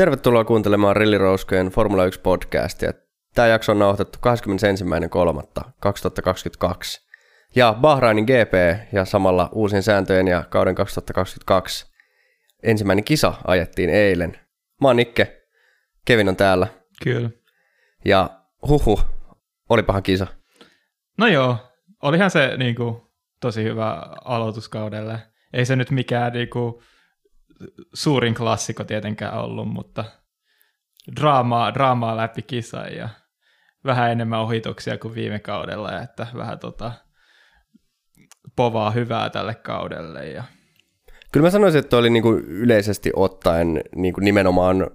Tervetuloa kuuntelemaan Rilli Rouskojen Formula 1 podcastia. Tämä jakso on nauhoitettu 21.3.2022. Ja Bahrainin GP ja samalla uusin sääntöjen ja kauden 2022 ensimmäinen kisa ajettiin eilen. Mä oon Nikke, Kevin on täällä. Kyllä. Ja huhu, olipahan kisa. No joo, olihan se niinku, tosi hyvä aloituskaudelle. Ei se nyt mikään niinku, suurin klassikko tietenkään ollut, mutta draamaa, draamaa läpi kisa ja vähän enemmän ohituksia kuin viime kaudella, ja että vähän tota, povaa hyvää tälle kaudelle. Ja... Kyllä mä sanoisin, että oli niinku yleisesti ottaen niinku nimenomaan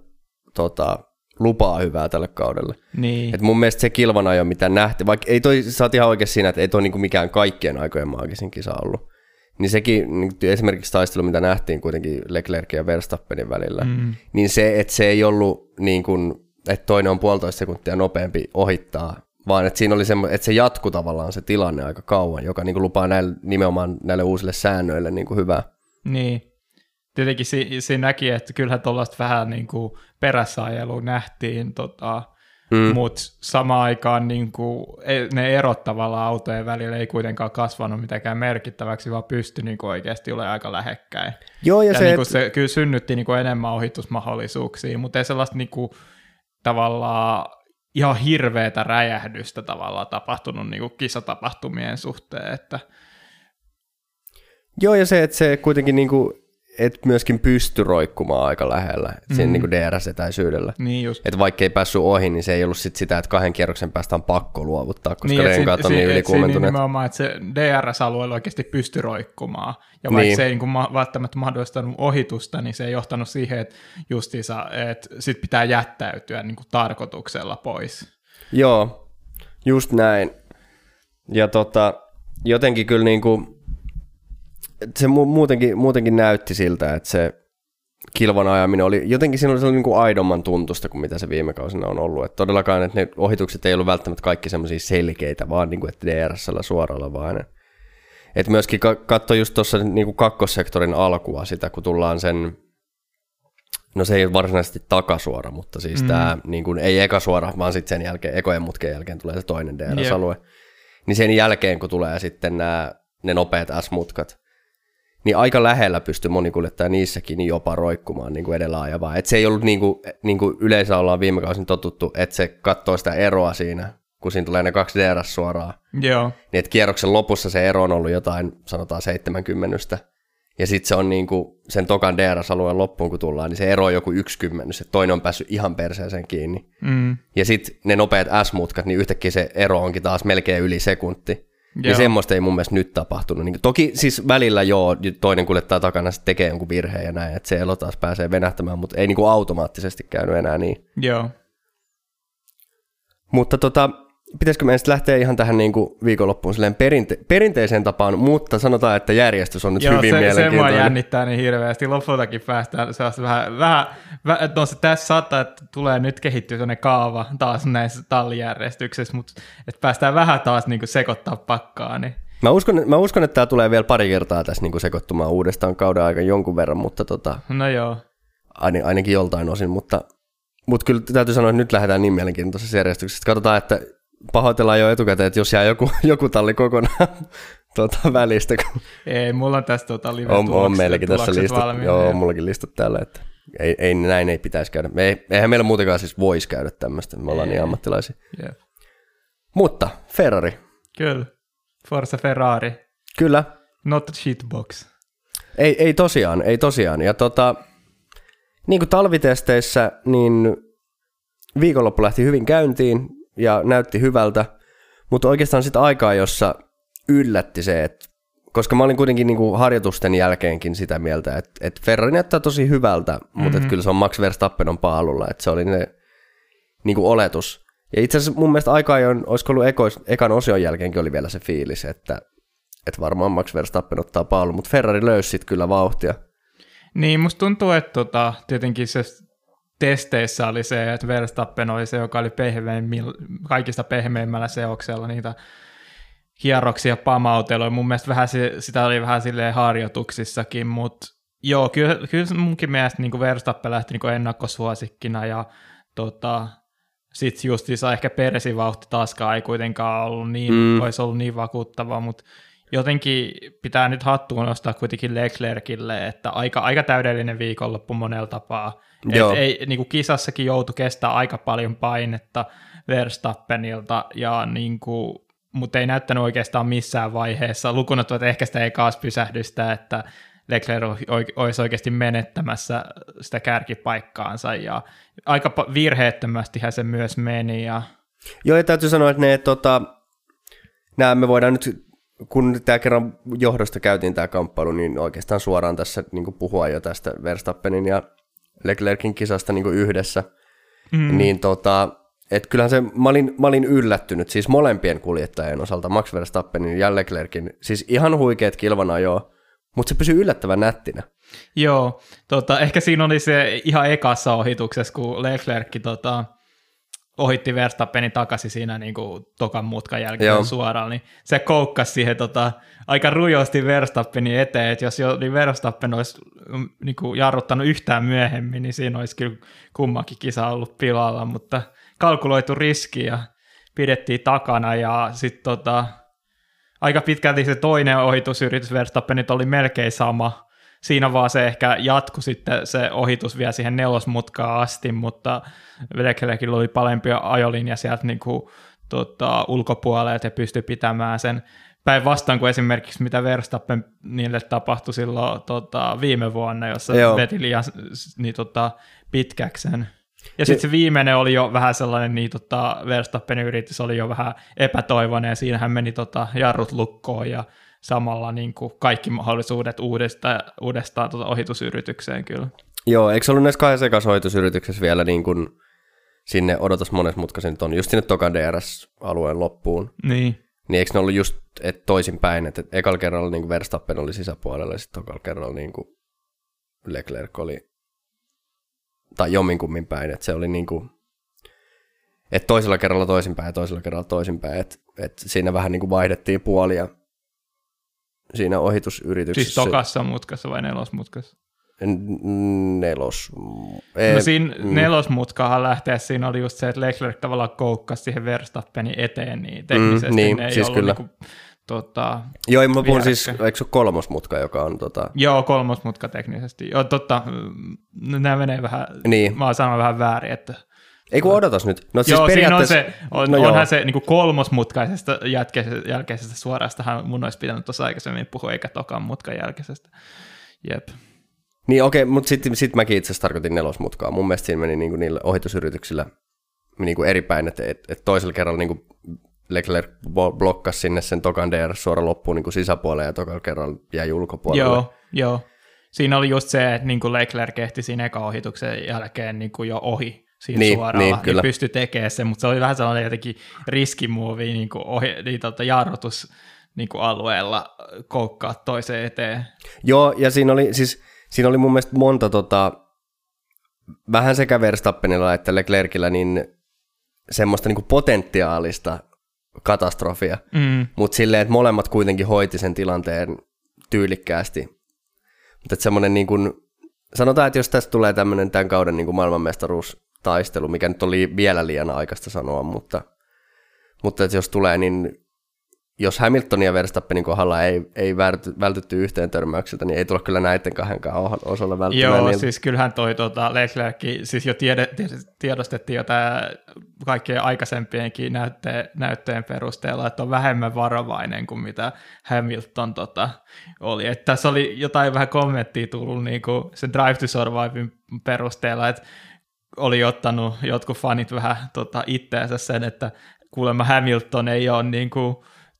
tota, lupaa hyvää tälle kaudelle. Niin. Et mun mielestä se kilvan ajo, mitä nähti, vaikka ei toi, sä oot ihan oikein siinä, että ei toi niinku mikään kaikkien aikojen maagisin kisa ollut. Niin sekin, niin esimerkiksi taistelu, mitä nähtiin kuitenkin Leclerc ja Verstappenin välillä, mm. niin se, että se ei ollut niin kuin, että toinen on puolitoista sekuntia nopeampi ohittaa, vaan että siinä oli semmo, että se jatku tavallaan se tilanne aika kauan, joka niin kuin lupaa näille, nimenomaan näille uusille säännöille niin kuin hyvää. Niin. Tietenkin siinä si näki, että kyllähän tuollaista vähän niin kuin perässäajelua nähtiin, tota, Mm. Mutta samaan aikaan niin kuin, ne erot tavallaan autojen välillä ei kuitenkaan kasvanut mitenkään merkittäväksi, vaan pystyi niin kuin oikeasti olemaan aika lähekkäin. Joo, ja, ja se, niin kuin se kyllä synnytti niin kuin enemmän ohitusmahdollisuuksia, mutta ei sellaista niin kuin, tavallaan ihan hirveätä räjähdystä tavallaan tapahtunut niin kuin kisatapahtumien suhteen. Että... Joo, ja se, että se kuitenkin niin kuin et myöskin pysty roikkumaan aika lähellä mm. sen niin DRS-etäisyydellä. Niin just. Että vaikka ei päässyt ohi, niin se ei ollut sit sitä, että kahden kierroksen päästä on pakko luovuttaa, koska niin, renkaat on niin ylikuumentuneet. Niin nimenomaan, että se DRS-alueella oikeasti pysty roikkumaan. Ja vaikka niin. se ei niin kuin välttämättä mahdollistanut ohitusta, niin se ei johtanut siihen, että justiinsa, että sit pitää jättäytyä niin kuin tarkoituksella pois. Joo, just näin. Ja tota, jotenkin kyllä niin kuin se muutenkin, muutenkin näytti siltä, että se kilvan ajaminen oli, jotenkin siinä oli sellainen niin kuin aidomman tuntusta kuin mitä se viime kausina on ollut. Että todellakaan, että ne ohitukset ei ollut välttämättä kaikki semmoisia selkeitä, vaan niin kuin, että DRSllä suoralla vaan. Että myöskin katso just tuossa niin kuin kakkossektorin alkua sitä, kun tullaan sen, no se ei ole varsinaisesti takasuora, mutta siis mm. tämä niin kuin, ei eka suora, vaan sitten sen jälkeen, ekojen mutken jälkeen tulee se toinen DRS-alue. Yep. Niin sen jälkeen, kun tulee sitten nämä, ne nopeat S-mutkat, niin aika lähellä pystyi monikuljettaja niissäkin niin jopa roikkumaan niin kuin edellä ajavaa. Et se ei ollut niin kuin, niin kuin yleensä ollaan viime kausin totuttu, että se katsoo sitä eroa siinä, kun siinä tulee ne kaksi DRS suoraan. Joo. Niin että kierroksen lopussa se ero on ollut jotain, sanotaan 70. Ja sitten se on niin kuin sen tokan DRS-alueen loppuun, kun tullaan, niin se ero on joku yksi kymmenys, että toinen on päässyt ihan perseeseen kiinni. Mm. Ja sitten ne nopeat S-mutkat, niin yhtäkkiä se ero onkin taas melkein yli sekunti. Joo. Ja semmoista ei mun mielestä nyt tapahtunut. Niin, toki siis välillä joo, toinen kuljettaa takana sitten tekee jonkun virheen ja näin, että se elo taas pääsee venähtämään, mutta ei niin kuin automaattisesti käynyt enää niin. Joo. Mutta tota, pitäisikö meidän lähteä ihan tähän niin kuin viikonloppuun silleen perinte- perinteiseen tapaan, mutta sanotaan, että järjestys on nyt Joo, hyvin se, mielenkiintoinen. Joo, se jännittää niin hirveästi. Lopultakin päästään sellaista vähän, vähän, no se tässä saattaa, että tulee nyt kehittyä sellainen kaava taas näissä tallijärjestyksissä, mutta että päästään vähän taas niin kuin sekoittaa pakkaa, niin Mä uskon, mä uskon, että tämä tulee vielä pari kertaa tässä niin kuin sekoittumaan uudestaan kauden aika jonkun verran, mutta tota, no joo. Ain, ainakin joltain osin, mutta, mutta kyllä täytyy sanoa, että nyt lähdetään niin mielenkiintoisessa järjestyksessä. Katsotaan, että pahoitellaan jo etukäteen, että jos jää joku, joku talli kokonaan tuota, välistä. Kun... Ei, mulla on tässä tuota live on, on meilläkin tässä listat, valmiina, joo, on mullakin listat täällä, että ei, ei, näin ei pitäisi käydä. Me ei, eihän meillä muutenkaan siis voisi käydä tämmöistä, me ollaan niin ei. niin ammattilaisia. Yep. Mutta Ferrari. Kyllä, Forza Ferrari. Kyllä. Not shitbox. Ei, ei tosiaan, ei tosiaan. Ja tota, niin kuin talvitesteissä, niin viikonloppu lähti hyvin käyntiin ja näytti hyvältä, mutta oikeastaan sitten aikaa, jossa yllätti se, että koska mä olin kuitenkin niin kuin harjoitusten jälkeenkin sitä mieltä, että, että Ferrari näyttää tosi hyvältä, mm-hmm. mutta että kyllä se on Max Verstappen on paalulla, että se oli ne niin kuin oletus. Ja itse asiassa mun mielestä aika ajoin, olisiko ollut ekois, ekan osion jälkeenkin oli vielä se fiilis, että, että varmaan Max Verstappen ottaa paalun, mutta Ferrari löysi sitten kyllä vauhtia. Niin, musta tuntuu, että tota, tietenkin se testeissä oli se, että Verstappen oli se, joka oli kaikista pehmeimmällä seoksella niitä kierroksia pamauteluja. Mun mielestä vähän, sitä oli vähän silleen harjoituksissakin, mutta Joo, kyllä, kyllä munkin mielestä niin Verstappen lähti niin ennakkosuosikkina ja tota, sitten justiinsa ehkä Peresin vauhti taaskaan ei kuitenkaan ollut niin, mm. olisi ollut niin vakuuttava, mutta jotenkin pitää nyt hattuun nostaa kuitenkin Leclercille, että aika, aika täydellinen viikonloppu monella tapaa. Et ei, niin kuin kisassakin joutu kestää aika paljon painetta Verstappenilta, ja niin kuin, mutta ei näyttänyt oikeastaan missään vaiheessa, lukunut ehkä sitä ekaas pysähdystä, että Leclerc olisi oikeasti menettämässä sitä kärkipaikkaansa, ja aika virheettömästihän se myös meni. Ja... Joo, ja täytyy sanoa, että ne, tota, nämä me voidaan nyt kun tämä kerran johdosta käytiin tämä kamppailu, niin oikeastaan suoraan tässä niin puhua jo tästä Verstappenin ja Leclerkin kisasta niin yhdessä, mm. niin tota, et kyllähän se, mä olin, mä olin yllättynyt, siis molempien kuljettajien osalta, Max Verstappenin ja Leclerkin, siis ihan huikeat kilvanajoa, mutta se pysyy yllättävän nättinä. Joo, tota, ehkä siinä oli se ihan ekassa ohituksessa, kun Leclerc tota, ohitti Verstappenin takaisin siinä niin kuin tokan mutkan jälkeen Joo. suoraan, niin se koukkasi siihen tota, aika rujosti Verstappenin eteen, että jos jo, niin Verstappen olisi mm, niin kuin jarruttanut yhtään myöhemmin, niin siinä olisi kyllä kummakin kisa ollut pilalla, mutta kalkuloitu riski ja pidettiin takana ja sitten tota, aika pitkälti se toinen ohitusyritys Verstappenit oli melkein sama, siinä vaan se ehkä jatku sitten se ohitus vielä siihen nelosmutkaan asti, mutta Leclercillä oli parempi ajolinja sieltä niin kuin, tota, ulkopuolelta ja pystyi pitämään sen päinvastoin kuin esimerkiksi mitä Verstappen niille tapahtui silloin tota, viime vuonna, jossa Joo. veti liian niin, tota, pitkäksen. Ja sitten se viimeinen oli jo vähän sellainen, niin tota, Verstappenin yritys oli jo vähän epätoivoinen, ja siinähän meni tota, jarrut lukkoon, ja samalla niin kuin kaikki mahdollisuudet uudestaan, uudestaan tuota ohitusyritykseen kyllä. Joo, eikö se ollut näissä kahdessa ekassa ohitusyrityksessä vielä niin kuin sinne odotas monessa mutkassa nyt on, just sinne Tokan DRS-alueen loppuun. Niin. Niin eikö ne ollut just et toisinpäin, että ekalla kerralla niin kuin Verstappen oli sisäpuolella ja sitten tokalla kerralla niin kuin Leclerc oli, tai jomminkummin päin, että se oli niin kuin, että toisella kerralla toisinpäin ja toisella kerralla toisinpäin, että, että siinä vähän niin kuin vaihdettiin puolia siinä ohitusyrityksessä. Siis tokassa mutkassa vai nelosmutkassa? Nelos. Ei, no siinä mm. nelosmutkahan lähteä, siinä oli just se, että Leclerc tavallaan koukkasi siihen Verstappenin eteen, niin teknisesti mm, niin, ne ei siis ollut kyllä. Niinku, tota, Joo, mä puhun siis, eikö se ole kolmosmutka, joka on tota... Joo, kolmosmutka teknisesti. Joo, totta, nämä menee vähän, niin. mä oon sanonut vähän väärin, että ei kun odotas nyt. No siis joo, periaatteessa... on se, on, no onhan joo. se niin kolmosmutkaisesta jälkeisestä, jälkeisestä suorastahan mun olisi pitänyt tuossa aikaisemmin puhua, eikä tokan mutkan jälkeisestä. Jep. Niin okei, okay, mutta sitten sit mäkin itse asiassa tarkoitin nelosmutkaa. Mun mielestä siinä meni niinku niillä ohitusyrityksillä niinku eri päin, että et, et toisella kerralla niinku Leclerc blokkasi sinne sen tokan DR suora loppuun niinku sisäpuolelle ja tokalla kerralla jäi ulkopuolelle. Joo, joo. Siinä oli just se, että niinku Leclerc ehti siinä eka ohituksen jälkeen niinku jo ohi siinä niin, suoraan, niin, kyllä. niin pystyi tekemään sen, mutta se oli vähän sellainen jotenkin riskimuovi niin kuin ohi, niin tota, jarrutus niin kuin alueella koukkaa toiseen eteen. Joo, ja siinä oli, siis, siinä oli mun mielestä monta tota, vähän sekä Verstappenilla että Leclercillä niin semmoista niin kuin potentiaalista katastrofia, mm. mutta silleen, että molemmat kuitenkin hoiti sen tilanteen tyylikkäästi. Mutta semmoinen niin kuin, sanotaan, että jos tästä tulee tämmöinen tämän kauden niin kuin maailmanmestaruus taistelu, mikä nyt oli vielä liian aikaista sanoa, mutta, mutta että jos tulee, niin jos Hamiltonin ja Verstappenin kohdalla ei, ei vältytty yhteen törmäykseltä, niin ei tule kyllä näiden kahdenkaan osalla välttämään. Joo, niin... siis kyllähän toi tuota, Leclerc, siis jo tiede, tiedostettiin jo tämä kaikkien aikaisempienkin näytteen, näytteen perusteella, että on vähemmän varovainen kuin mitä Hamilton tota, oli. Et tässä oli jotain vähän kommenttia tullut niin kuin sen Drive to Survivein perusteella, että oli ottanut jotkut fanit vähän tota, itteensä sen, että kuulemma Hamilton ei ole niin kuin,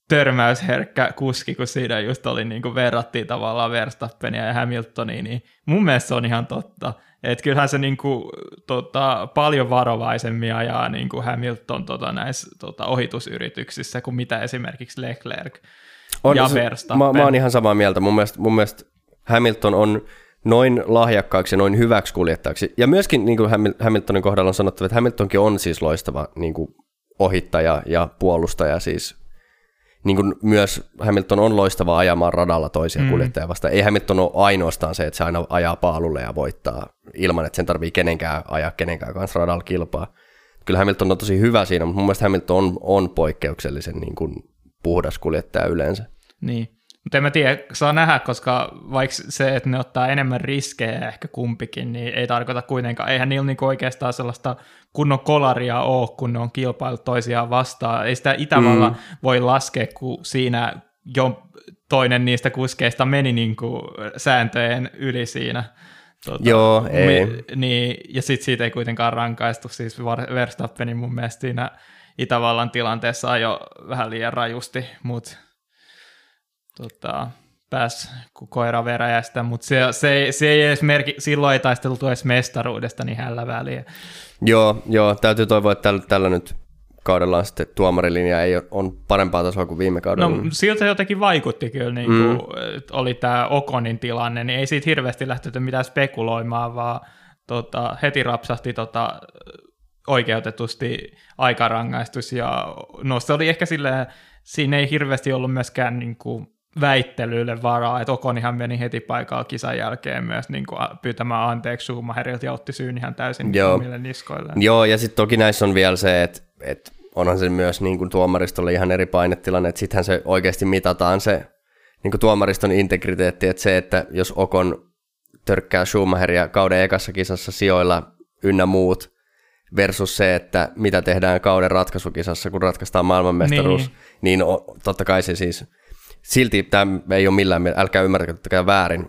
törmäysherkkä kuski, kun siinä just oli niin kuin verrattiin tavallaan Verstappenia ja Hamiltonia, niin mun mielestä se on ihan totta. Että kyllähän se niin kuin, tota, paljon varovaisemmin ajaa niin kuin Hamilton tota, näissä tota, ohitusyrityksissä kuin mitä esimerkiksi Leclerc on, ja Verstappen. Mä, mä oon ihan samaa mieltä. Mun mielestä, mun mielestä Hamilton on noin lahjakkaaksi ja noin hyväksi kuljettajaksi. Ja myöskin niin kuin Hamiltonin kohdalla on sanottava, että Hamiltonkin on siis loistava niin kuin ohittaja ja puolustaja siis niin kuin myös Hamilton on loistava ajamaan radalla toisia mm. kuljettajia vastaan. Ei Hamilton ole ainoastaan se, että se aina ajaa paalulle ja voittaa ilman, että sen tarvii kenenkään ajaa kenenkään kanssa radalla kilpaa. Kyllä Hamilton on tosi hyvä siinä, mutta mun mielestä Hamilton on, on poikkeuksellisen niin kuin puhdas kuljettaja yleensä. Niin, mutta en mä tiedä, saa nähdä, koska vaikka se, että ne ottaa enemmän riskejä ehkä kumpikin, niin ei tarkoita kuitenkaan, eihän niillä niinku oikeastaan sellaista kunnon kolaria ole, kun ne on kilpailut toisiaan vastaan. Ei sitä Itävalla mm. voi laskea, kun siinä jo toinen niistä kuskeista meni niinku sääntöjen yli siinä. Tuota, Joo, ei. Mi, niin, ja sitten siitä ei kuitenkaan rankaistu, siis Verstappenin mun mielestä siinä Itävallan tilanteessa jo vähän liian rajusti, mutta tota, pääsi koira veräjästä, mutta se, se, se ei edes merki, silloin ei taisteltu edes mestaruudesta niin hällä väliä. Joo, joo, täytyy toivoa, että tällä, tällä nyt kaudella on sitten tuomarilinja ei on parempaa tasoa kuin viime kaudella. No siltä se jotenkin vaikutti kyllä, niin kuin, mm. oli tämä Okonin tilanne, niin ei siitä hirveästi lähtenyt mitään spekuloimaan, vaan tota, heti rapsahti tota, oikeutetusti aikarangaistus, ja no se oli ehkä silleen, siinä ei hirveästi ollut myöskään niin kuin, väittelyille varaa, että Okonihan meni heti paikalla kisan jälkeen myös niin kuin pyytämään anteeksi Schumacherilta ja otti syyn ihan täysin Joo. omille niskoille. Joo, ja sitten toki näissä on vielä se, että, että onhan se myös niin kuin tuomaristolle ihan eri painetilanne, että sittenhän se oikeasti mitataan se niin kuin tuomariston integriteetti, että se, että jos Okon törkkää Schumacheria kauden ekassa kisassa sijoilla ynnä muut, versus se, että mitä tehdään kauden ratkaisukisassa, kun ratkaistaan maailmanmestaruus, niin, niin totta kai se siis silti tämä ei ole millään, älkää ymmärtäkää väärin.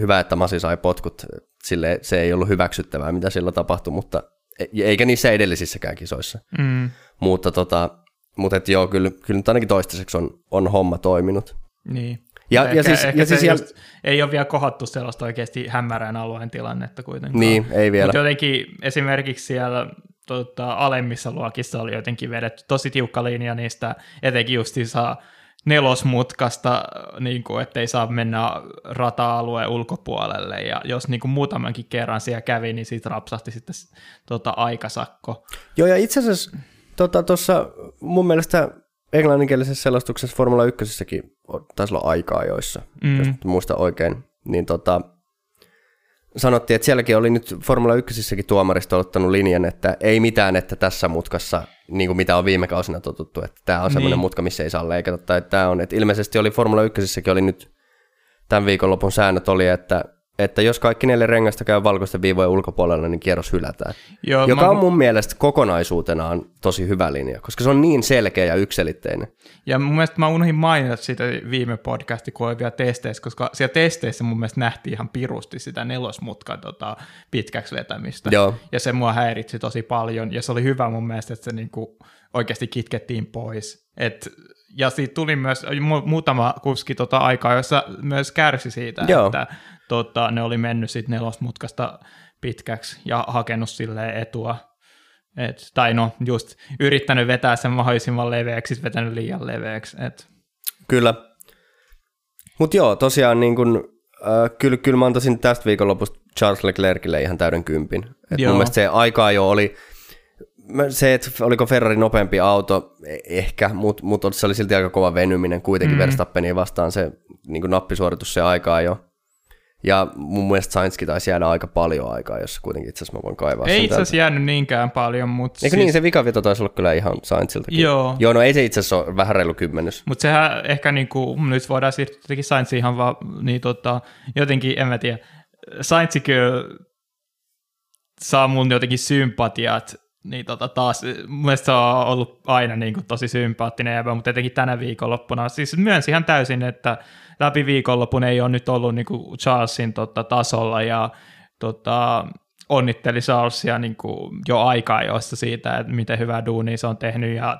Hyvä, että Masi sai potkut, sille se ei ollut hyväksyttävää, mitä sillä tapahtui, mutta e- eikä niissä edellisissäkään kisoissa. Mm. Mutta, tota, mutta et joo, kyllä, kyllä nyt ainakin toistaiseksi on, on homma toiminut. Niin. Ja, ehkä, ja siis, ehkä ja siis siellä... ei ole vielä kohattu sellaista oikeasti hämärän alueen tilannetta kuitenkaan. Niin, ei vielä. Mutta jotenkin esimerkiksi siellä tota, alemmissa luokissa oli jotenkin vedetty tosi tiukka linja niistä, etenkin justiinsa nelosmutkasta, niin kuin, ettei saa mennä rata-alueen ulkopuolelle, ja jos niin kuin muutamankin kerran siellä kävi, niin siitä rapsahti sitten tota, aikasakko. Joo, ja itse asiassa tuossa tota, mun mielestä englanninkielisessä selostuksessa Formula 1 taisi olla aikaa joissa, mm. jos muista oikein, niin tota, sanottiin, että sielläkin oli nyt Formula 1 tuomaristo ottanut linjan, että ei mitään, että tässä mutkassa, niin kuin mitä on viime kausina totuttu, että tämä on semmoinen niin. mutka, missä ei saa leikata, tai että tämä on, että ilmeisesti oli Formula 1 oli nyt tämän viikonlopun säännöt oli, että että jos kaikki neljä rengasta käy valkoisten viivojen ulkopuolella, niin kierros hylätään. Joo, Joka mä... on mun mielestä kokonaisuutenaan tosi hyvä linja, koska se on niin selkeä ja ykselitteinen. Ja mun mielestä mä unohdin mainita siitä viime podcasti, kun oli vielä testeissä, koska siellä testeissä mun mielestä nähtiin ihan pirusti sitä nelosmutkan tota, pitkäksi vetämistä. Joo. Ja se mua häiritsi tosi paljon, ja se oli hyvä mun mielestä, että se niinku oikeasti kitkettiin pois. Et ja siitä tuli myös muutama kuski tota aikaa, jossa myös kärsi siitä, Joo. että tota, ne oli mennyt sitten nelosmutkasta pitkäksi ja hakenut sille etua. Et, tai no, just yrittänyt vetää sen mahdollisimman leveäksi, sitten vetänyt liian leveäksi. Et. Kyllä. Mutta joo, tosiaan niin kun, äh, kyllä, kyllä mä antaisin tästä viikonlopusta Charles Leclercille ihan täyden kympin. Et mun mielestä se aika jo oli, se, että oliko Ferrari nopeampi auto, e- ehkä, mutta mut se oli silti aika kova venyminen kuitenkin mm. Verstappenia vastaan se niin nappisuoritus se aikaa jo. Ja mun mielestä Sainzkin taisi jäädä aika paljon aikaa, jos kuitenkin itse asiassa mä voin kaivaa Ei itse asiassa jäänyt niinkään paljon, mutta... Eikö siis... niin, se vikaveto taisi olla kyllä ihan Sainziltakin. Joo. Joo, no ei se itse asiassa ole vähän reilu kymmenys. Mutta sehän ehkä niinku, nyt voidaan siirtyä jotenkin Sainziin ihan vaan, niin tota, jotenkin, en mä tiedä, Sainz kyllä saa mun jotenkin sympatiat niin tota taas, mun se on ollut aina niin kuin tosi sympaattinen jäbä, mutta etenkin tänä viikonloppuna, siis myönsi ihan täysin, että läpi viikonlopun ei ole nyt ollut niin kuin Charlesin tota, tasolla ja tota, onnitteli Charlesia niin kuin jo aikaa joissa siitä, että miten hyvää duunia se on tehnyt ja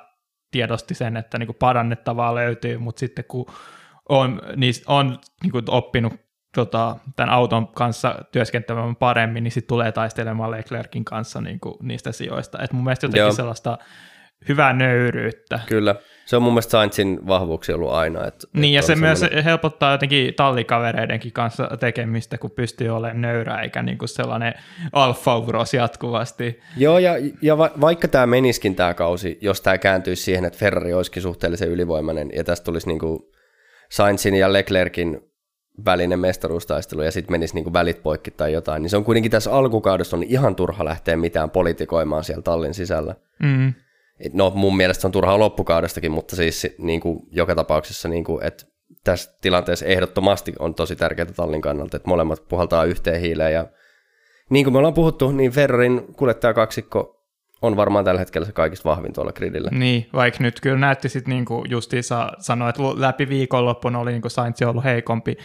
tiedosti sen, että niin kuin parannettavaa löytyy, mutta sitten kun on, niin on niin kuin oppinut tota, tämän auton kanssa työskentelemään paremmin, niin sitten tulee taistelemaan Leclerkin kanssa niin kuin, niistä sijoista. Et mun mielestä jotenkin Joo. sellaista hyvää nöyryyttä. Kyllä. Se on mun mielestä Sainzin vahvuuksia ollut aina. Että, Niin, ja että se on myös helpottaa jotenkin tallikavereidenkin kanssa tekemistä, kun pystyy olemaan nöyrä eikä niinku sellainen alfa-uros jatkuvasti. Joo, ja, ja va, vaikka tämä meniskin tämä kausi, jos tämä kääntyisi siihen, että Ferrari olisikin suhteellisen ylivoimainen, ja tästä tulisi niinku Sainzin ja Leclerkin välinen mestaruustaistelu, ja sitten menisi niinku välit poikki tai jotain, niin se on kuitenkin tässä alkukaudessa on ihan turha lähteä mitään politikoimaan siellä tallin sisällä. Mm. No mun mielestä se on turhaa loppukaudestakin, mutta siis niin kuin joka tapauksessa, niin kuin, että tässä tilanteessa ehdottomasti on tosi tärkeää tallin kannalta, että molemmat puhaltaa yhteen hiileen. Ja niin kuin me ollaan puhuttu, niin Ferrarin kuljettajakaksikko on varmaan tällä hetkellä se kaikista vahvin tuolla gridillä. Niin, vaikka nyt kyllä näytti sitten niinku justiinsa sanoa, että läpi viikonloppuna oli niinku Sainz ollut heikompi,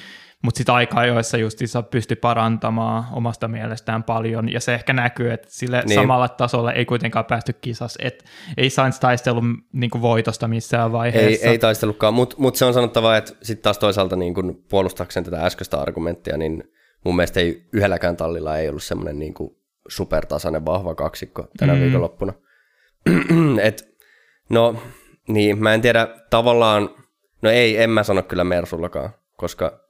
mutta sitten aika ajoissa justiinsa pystyi parantamaan omasta mielestään paljon, ja se ehkä näkyy, että sille Niin. samalla tasolla ei kuitenkaan päästy kisassa, että ei Sainz taistellut niinku voitosta missään Ei, vaiheessa. ei taistellutkaan, mutta mut se on sanottava, että sitten taas toisaalta niin kun puolustakseen tätä äskeistä argumenttia, niin mun mielestä ei yhdelläkään tallilla ei ollut semmoinen niin supertasainen vahva kaksikko tänä. Mm. viikonloppuna. Et, no niin, mä en tiedä tavallaan, no ei, en mä sano kyllä Mersullakaan, koska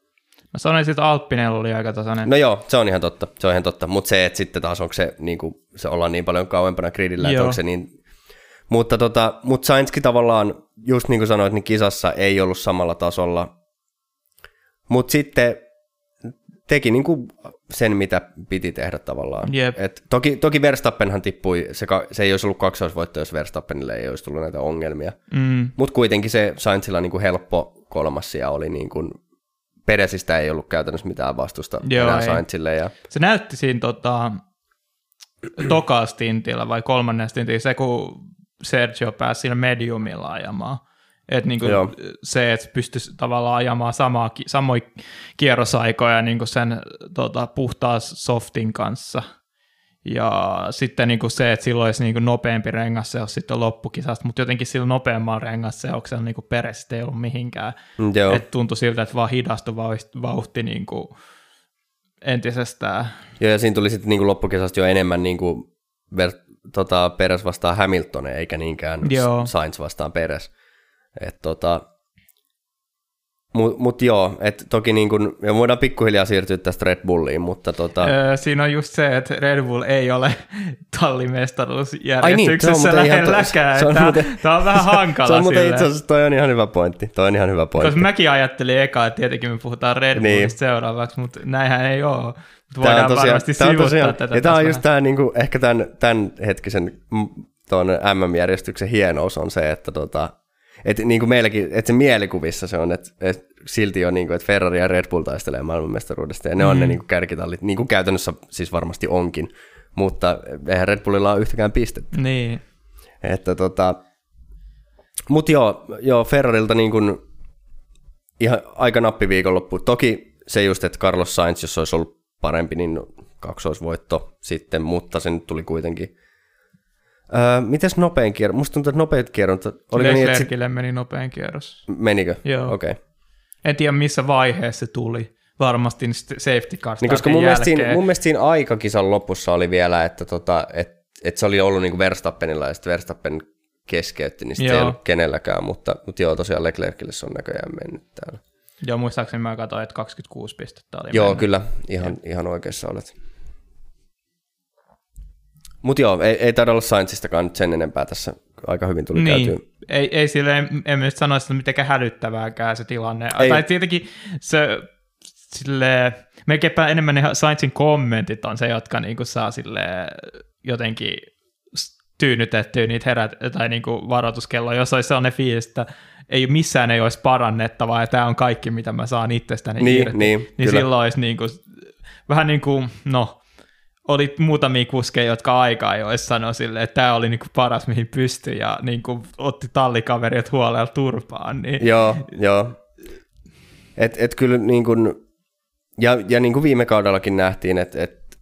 Mä sanoisin, että Alppinella oli aika tasainen. No joo, se on ihan totta, se on ihan totta, mutta se, että sitten taas onko se, niin kuin, se ollaan niin paljon kauempana gridillä, että onko se niin... Mutta tota, mut Sainzkin tavallaan, just niin kuin sanoit, niin kisassa ei ollut samalla tasolla, mutta sitten teki niin kuin sen, mitä piti tehdä tavallaan. Jep. Et toki, toki Verstappenhan tippui, se, ka- se ei olisi ollut kaksoisvoitto, jos Verstappenille ei olisi tullut näitä ongelmia. Mm, Mutta kuitenkin se Sainzilla niin kuin helppo kolmas sija oli niin kuin, Peresistä ei ollut käytännössä mitään vastusta Joo, enää. Sainzille. Ja, Se näytti siinä tota, toka stintillä vai kolmannen stintillä, se kun Sergio pääsi siinä mediumilla ajamaan. Et niinku Joo. se, että pystyisi tavallaan ajamaan samaa, samoja kierrosaikoja niinku sen tota, puhtaan softin kanssa. Ja sitten niinku se, että silloin olisi niinku nopeampi rengasseos sitten loppukisasta, mutta jotenkin sillä nopeammalla rengasseoksella niinku peres ei ollut mihinkään. Mm, Joo. Et tuntui siltä, että vaan hidastui vauhti, vauhti niinku entisestään. Joo, ja siinä tuli sitten niin loppukesasta jo enemmän niin kuin ver, tota, Peres vastaan Hamilton, eikä niinkään Joo. Sainz vastaan Peres. Et, tota, Mutta mut joo, et toki niin kun, ja voidaan pikkuhiljaa siirtyä tästä Red Bulliin, mutta tota, Öö, siinä on just se, että Red Bull ei ole niin, tallimestaruusjärjestyksessä ihan lähelläkään. to- Tämä muuten- on vähän hankala se on muuten itse asiassa, toi on ihan hyvä pointti, toi on ihan hyvä pointti. Koska mäkin ajattelin eka, että tietenkin me puhutaan Red Bullista Niin. seuraavaksi, mutta näinhän ei ole. Mutta Tää voidaan on tosiaan, varmasti tää on sivuttaa tosiaan, tätä. ja tämä on just tämä, niinku, ehkä tämän, tämän hetkisen tuon MM-järjestyksen hienous on se, että tota, et, niin kuin meilläkin, että se mielikuvissa se on, että, että silti on, niin kuin, että Ferrari ja Red Bull taistelee maailmanmestaruudesta, ja ne on ne niin kuin kärkitallit, niin kuin käytännössä siis varmasti onkin, mutta eihän Red Bullilla ole yhtäkään pistettä. Niin. Että tota, mut joo, joo, Ferrarilta niin kuin ihan aika nappi viikonloppu. Toki se just, että Carlos Sainz, jos olisi ollut parempi, niin kaksoisvoitto sitten, mutta se nyt tuli kuitenkin. Öö, mites nopein kierro? Musta tuntuu, että nopeat kierrot, oliko niin, että sit, Leclercille meni nopein kierros. menikö? Joo. Okei. Okay. En tiedä missä vaiheessa se tuli. Varmasti st- safety car Niin, koska mun mielestä, siinä, mun mielestä siinä aikakisan lopussa oli vielä, että tota, et, et se oli ollut niin kuin Verstappenilla ja sitten Verstappen keskeytti, niin sit se ei ollut kenelläkään, mutta, mutta joo, tosiaan Leclercille se on näköjään mennyt täällä. Joo, muistaakseni mä katsoin, että 26 pistettä oli Joo, mennyt. kyllä, ihan, ihan oikeassa olet. Mutta joo, ei, ei taida olla Sainzistakaan nyt sen enempää tässä. Aika hyvin tuli Niin, käytyä. ei, ei silleen, en mä nyt sanoisi, että mitenkään hälyttävääkään se tilanne. Ei. Tai tietenkin se sille melkeinpä enemmän ne Sainzin kommentit on se, jotka niinku saa sille jotenkin tyynnytettyä niitä herät, tai niinku varoituskelloja, jos olisi sellainen fiilis, että ei missään ei olisi parannettavaa, ja tämä on kaikki, mitä mä saan itsestäni Niin, irti. niin, niin kyllä. silloin olisi niinku, vähän niin kuin, no, oli muutamia kuskeja, jotka aikaa jo sanoi sille, että tämä oli niinku paras, mihin pystyi, ja niinku otti tallikaverit huolella turpaan. Niin, Joo, joo. Et, et kyllä niin kuin, ja, ja niin kuin viime kaudellakin nähtiin, että et,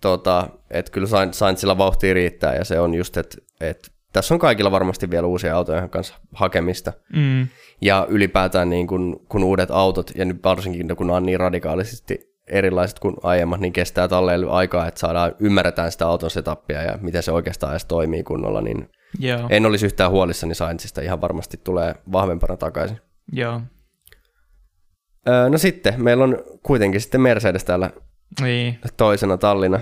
tota, et kyllä Sain- Sainzilla vauhtia riittää, ja se on just, että et, tässä on kaikilla varmasti vielä uusia autoja kanssa hakemista. Mm, Ja ylipäätään niin kun, kun uudet autot, ja nyt varsinkin kun on niin radikaalisesti erilaiset kuin aiemmat, niin kestää talleille aikaa, että saadaan, ymmärretään sitä auton setupia ja miten se oikeastaan edes toimii kunnolla, niin Joo, En olisi yhtään huolissani Sainzista, ihan varmasti tulee vahvempana takaisin. joo. Öö, no sitten, meillä on kuitenkin sitten Mercedes täällä Niin, toisena tallina.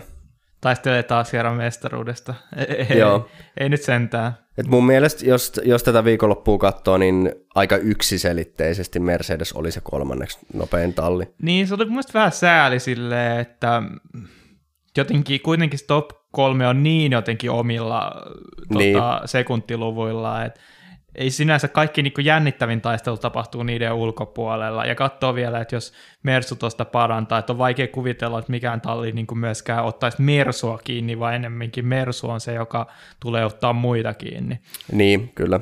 taistelee taas kerran mestaruudesta. Ei, Joo. ei nyt sentään. Et mun mielestä, jos, jos tätä viikonloppua katsoo, niin aika yksiselitteisesti Mercedes oli se kolmanneksi nopein talli. Niin, se oli mun mielestä vähän sääli silleen, että jotenkin kuitenkin top kolme on niin jotenkin omilla Niin. tota, sekuntiluvuilla, että ei sinänsä kaikki niin jännittävin taistelu tapahtuu niiden ulkopuolella. Ja katsoo vielä, että jos Mersu tuosta parantaa, että on vaikea kuvitella, että mikään talli niin myöskään ottaisi Mersua kiinni, vaan enemmänkin Mersu on se, joka tulee ottaa muita kiinni. Niin, kyllä.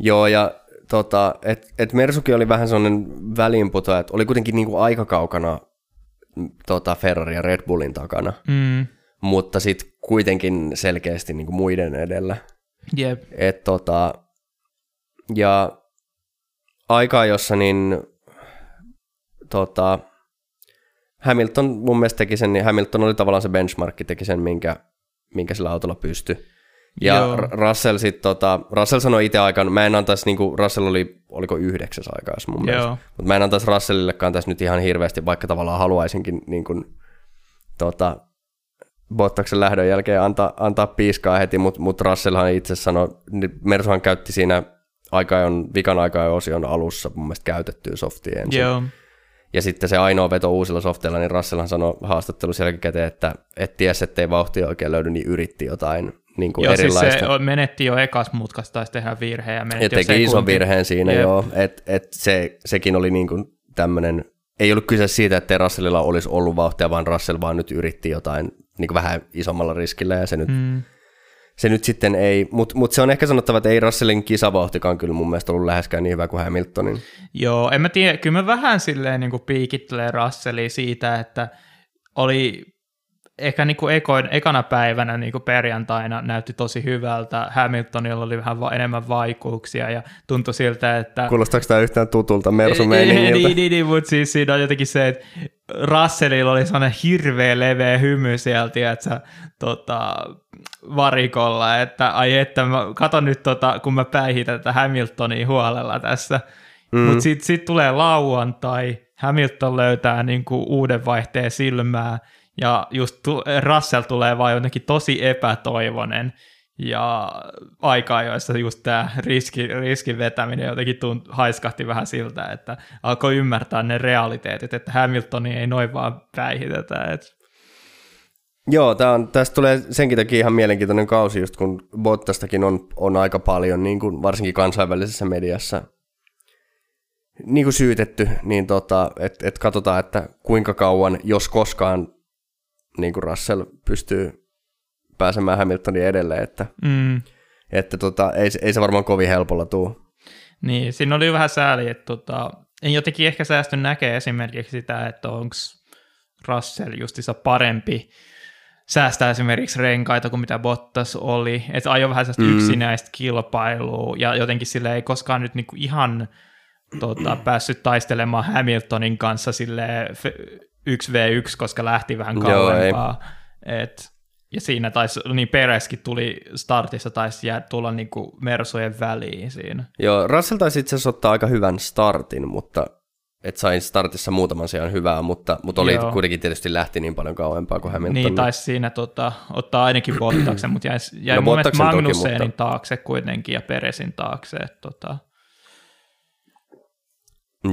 Joo, ja tota, et, et Mersukin oli vähän sellainen väliinputoja, että oli kuitenkin niinku aika kaukana mm, tota Ferrari ja Red Bullin takana, Mm, mutta sitten kuitenkin selkeästi niinku muiden edellä. jep. Et tota, ja aikaa, jossa niin tota, Hamilton mun mielestä teki sen, niin Hamilton oli tavallaan se benchmarkki, teki sen, minkä, minkä sillä autolla pystyi. Ja Joo. Russell sit, tota, Russell sanoi itse aikaan, mä en antaisi, niinku, Russell oli, oliko yhdeksäs aikaa mun mielestä, Joo. mutta mä en antaisi Russellillekaan tässä nyt ihan hirveästi, vaikka tavallaan haluaisinkin niin kuin, tota, Bottaksen lähdön jälkeen antaa, antaa piiskaa heti, mutta mut Russellhan itse sanoi, niin Mersuhan käytti siinä aikajon, vikan aikajon osion alussa mun mielestä käytettyä softia ensin. Joo. Ja sitten se ainoa veto uusilla softeilla, niin Russellhan sanoi haastattelussa jälkikäteen, että et ties, ettei vauhtia oikein löydy, niin yritti jotain niin kuin Joo, siis erilaista. se on- menetti jo ekas mutkasta, taisi tehdä virhe ja ja menetti jo teki ison virheen siinä, Jep. joo. Et, et se, sekin oli niin kuin tämmöinen, ei ollut kyse siitä, että Russellilla olisi ollut vauhtia, vaan Russell vaan nyt yritti jotain niin kuin vähän isommalla riskillä ja se nyt, Mm. Se nyt sitten ei, mutta mut se on ehkä sanottava, että ei Russellin kisavauhtikaan kyllä mun mielestä ollut läheskään niin hyvä kuin Hamiltonin. Joo, en mä tiedä, kyllä mä vähän silleen niin piikittelee Russellia siitä, että oli ehkä niin kuin ekoin, ekana päivänä niin kuin perjantaina näytti tosi hyvältä, Hamiltonilla oli vähän va- enemmän vaikuuksia ja tuntui siltä, että... Kuulostaako tämä yhtään tutulta Mersu-meiningiltä? niin, niin, niin, mutta siis siinä on jotenkin se, että Russellilla oli sellainen hirveä leveä hymy sieltä, että tota, varikolla, että ai että mä katon nyt, tota, kun mä päihitän tätä Hamiltonia huolella tässä. Mm. Mutta sitten sit tulee lauantai, Hamilton löytää niinku uuden vaihteen silmää, ja just tu- Russell tulee vaan jotenkin tosi epätoivonen, ja aikaa, joissa just tämä riski, riskin vetäminen jotenkin tunt, haiskahti vähän siltä, että alkoi ymmärtää ne realiteetit, että Hamiltoni ei noin vaan päihitetä. Et, Joo, tää on, tästä tulee senkin takia ihan mielenkiintoinen kausi, just kun Bottastakin on, on aika paljon, niin kuin varsinkin kansainvälisessä mediassa, niin kuin syytetty, niin tota, että et katsotaan, että kuinka kauan, jos koskaan, niin kuin Russell pystyy pääsemään Hamiltonin edelleen, että, mm, että tota, ei, se- ei se varmaan kovin helpolla tuu. niin, siinä oli vähän sääli, että tota, en jotenkin ehkä säästy näkee esimerkiksi sitä, että onko Russell justissa parempi säästää esimerkiksi renkaita kuin mitä Bottas oli, että ajoi vähän sellaista mm. yksinäistä kilpailua ja jotenkin sille ei koskaan nyt niinku ihan tota, päässyt taistelemaan Hamiltonin kanssa sille 1v1, koska lähti vähän Joo, kauempaa. Et, ja siinä taisi, niin Pereskin tuli startissa, taisi jää, tulla niinku Mersujen väliin siinä. Joo, Russell taisi itse asiassa ottaa aika hyvän startin, mutta et sain startissa muutaman sijaan hyvää, mutta, mutta oli Joo. kuitenkin tietysti lähti niin paljon kauempaa kuin Hamilton. Niin, taisi siinä tota, ottaa ainakin Bottaksen, mutta jäi, jäi No, mun mielestä Bottaksen toki, Magnussenin mutta- taakse kuitenkin ja Peresin taakse. Et, tota,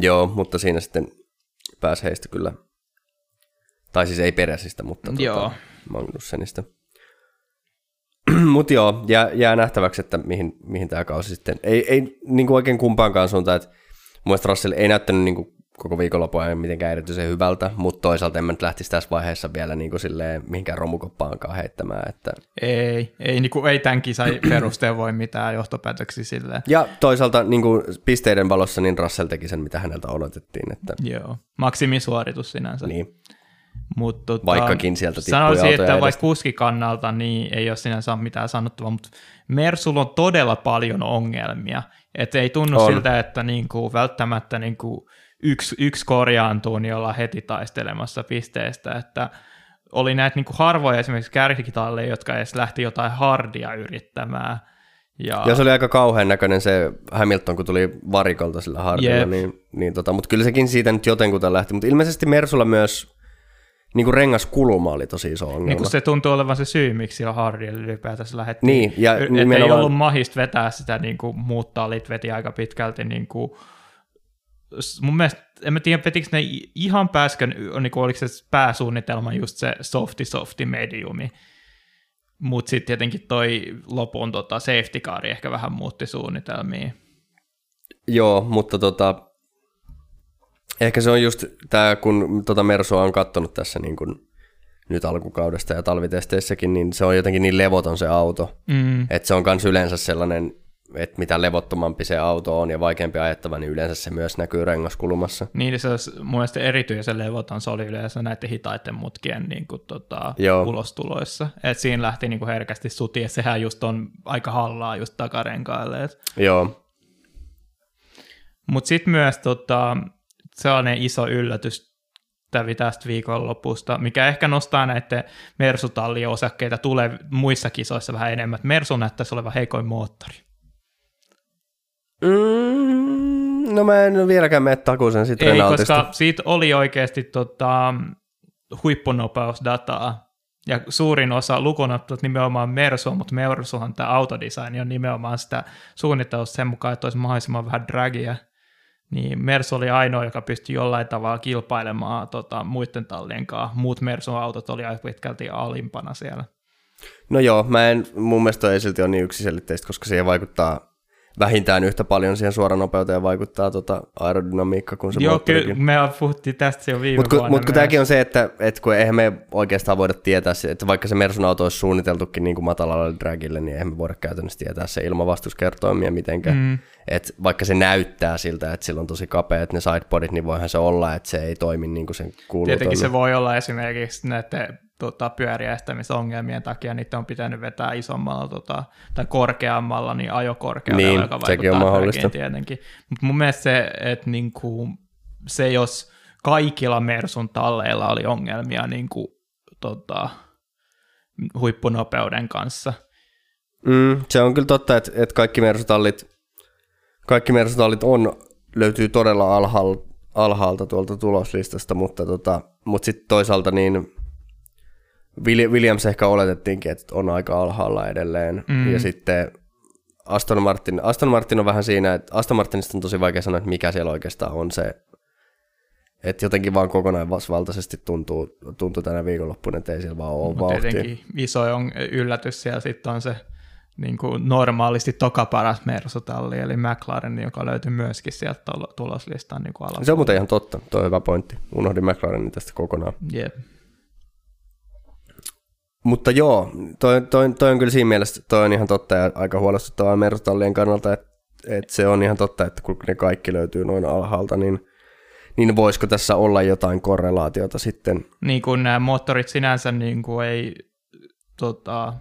Joo, mutta siinä sitten pääsi heistä kyllä, tai siis ei Peresistä, mutta Joo. tuota, Magnussenista. mutta joo, jää, jää nähtäväksi, että mihin, mihin tämä kausi sitten, ei, ei niin kuin oikein kumpaankaan suuntaan, että mun mielestä Russell ei näyttänyt niin kuin koko viikonlopun ajan mitenkään erityisen hyvältä, mutta toisaalta en mä nyt lähtisi tässä vaiheessa vielä niin kuin silleen mihinkään romukoppaankaan heittämään, että ei, ei, niin kuin, ei tämän kisan perusteella voi mitään johtopäätöksiä silleen. ja toisaalta niin kuin pisteiden valossa niin Russell teki sen, mitä häneltä odotettiin, että Joo, maksimisuoritus sinänsä. niin, Mut, tota, Vaikkakin sieltä tippui Sanoisin, että vaikka edestä. kuskikannalta niin ei ole sinänsä mitään sanottavaa, mutta Mersulla on todella paljon ongelmia. Että ei tunnu On. siltä, että niinku välttämättä niinku yksi, yksi korjaantuu, niin ollaan heti taistelemassa pisteestä. Että oli näitä niinku harvoja esimerkiksi kärkitalleja, jotka edes lähti jotain hardia yrittämään. Ja, Ja se oli aika kauhean näköinen se Hamilton, kun tuli varikolta sillä hardilla, Jep. niin, niin tota, mutta kyllä sekin siitä nyt jotenkuta lähti. Mutta ilmeisesti Mersulla myös niin kuin rengaskulma oli tosi iso ongelma. niin kun se tuntuu olevan se syy, miksi sillä hardilla ylipäätänsä lähdettiin. Niin, ja Y- et ei nimenomaan- ollut mahista vetää sitä niin kuin, muuttaa, lit veti aika pitkälti niin kuin, mun mielestä, en mä tiedä, vetikö ne ihan pääskön, niin kuin, oliko se pääsuunnitelma just se softi softi mediumi, mutta sitten tietenkin toi lopun tota, safety car ehkä vähän muutti suunnitelmia. Joo, mutta tota, ehkä se on just tämä, kun tota Mersua on kattonut tässä niin kuin nyt alkukaudesta ja talvitesteissäkin, niin se on jotenkin niin levoton se auto, Mm. että se on myös yleensä sellainen, että mitä levottomampi se auto on ja vaikeampi ajettava, niin yleensä se myös näkyy rengaskulmassa. Niin se olisi mun mielestä erityisen levoton, se oli yleensä näiden hitaiden mutkien niin kuin, tota, Joo. ulostuloissa. Et siinä lähti niin kuin herkästi suti, ja sehän just on aika hallaa just takarenkaille. Et Joo, Mutta sitten myös tota, sellainen iso yllätys kävi tästä viikonlopusta, mikä ehkä nostaa näiden Mersutallien osakkeita tulee muissa kisoissa vähän enemmän. Mersu näyttäisi olevan heikoin moottori. Mm, no mä en vieläkään mene takuisen sit Ei, Renaultista. koska siitä oli oikeasti tota, huippunopeusdataa. Ja suurin osa lukunottot nimenomaan Mersua, mutta Mersuhan tämä autodesign on nimenomaan sitä suunnitellut sen mukaan, että olisi mahdollisimman vähän dragia. Niin Mersu oli ainoa, joka pystyi jollain tavalla kilpailemaan tota, muiden tallien kanssa. Muut Mersun autot oli aika pitkälti alimpana siellä. No joo, mä en, mun mielestä ei silti ole niin yksiselitteistä, koska siihen vaikuttaa vähintään yhtä paljon siihen suoranopeuteen vaikuttaa tota aerodynamiikka kuin se Joo, kyllä me puhuttiin tästä jo viime Mutta kun, vuonna mut kun tämäkin on se, että, että kun eihän me oikeastaan voida tietää, se, että vaikka se Mersun auto olisi suunniteltukin niin kuin matalalle dragille, niin eihän me voida käytännössä tietää se ilmavastuskertoimia mitenkään. Mm. Et vaikka se näyttää siltä, että sillä on tosi kapeat ne sidepodit, niin voihan se olla, että se ei toimi niin kuin sen kuuluu. Tietenkin toimia. se voi olla esimerkiksi näiden tota, pyöriäistämisongelmien takia, niitä on pitänyt vetää isommalla tota, tai korkeammalla, niin ajokorkeudella, Niin, joka sekin on vaikuttaa mahdollista. tietenkin. Mutta mun mielestä se, että niinku, se jos kaikilla Mersun talleilla oli ongelmia niinku, tota, huippunopeuden kanssa, Mm, se on kyllä totta, että, että kaikki Mersutallit, kaikki Mersutallit on, löytyy todella alhaal, alhaalta tuolta tuloslistasta, mutta, tota, mutta sitten toisaalta niin Williams ehkä oletettiinkin, että on aika alhaalla edelleen. Mm. Ja sitten Aston Martin, Aston Martin on vähän siinä, että Aston Martinista on tosi vaikea sanoa, että mikä siellä oikeastaan on se, että jotenkin vaan kokonaisvaltaisesti tuntuu, tuntuu tänä viikonloppuna, että ei siellä vaan ole mutta tietenkin iso on, yllätys siellä sitten on se niin kuin normaalisti toka paras Mersutalli, eli McLaren, joka löytyy myöskin sieltä tulo- tuloslistan niin kuin Se on muuten ihan totta, tuo on hyvä pointti. Unohdin McLarenin tästä kokonaan. Jep. Mutta joo, toi, toi, toi on kyllä siinä mielessä, toi on ihan totta ja aika huolestuttavaa Mersutallien kannalta, että, että se on ihan totta, että kun ne kaikki löytyy noin alhaalta, niin, niin voisiko tässä olla jotain korrelaatiota sitten? Niin kuin nämä moottorit sinänsä niin kuin ei, tota,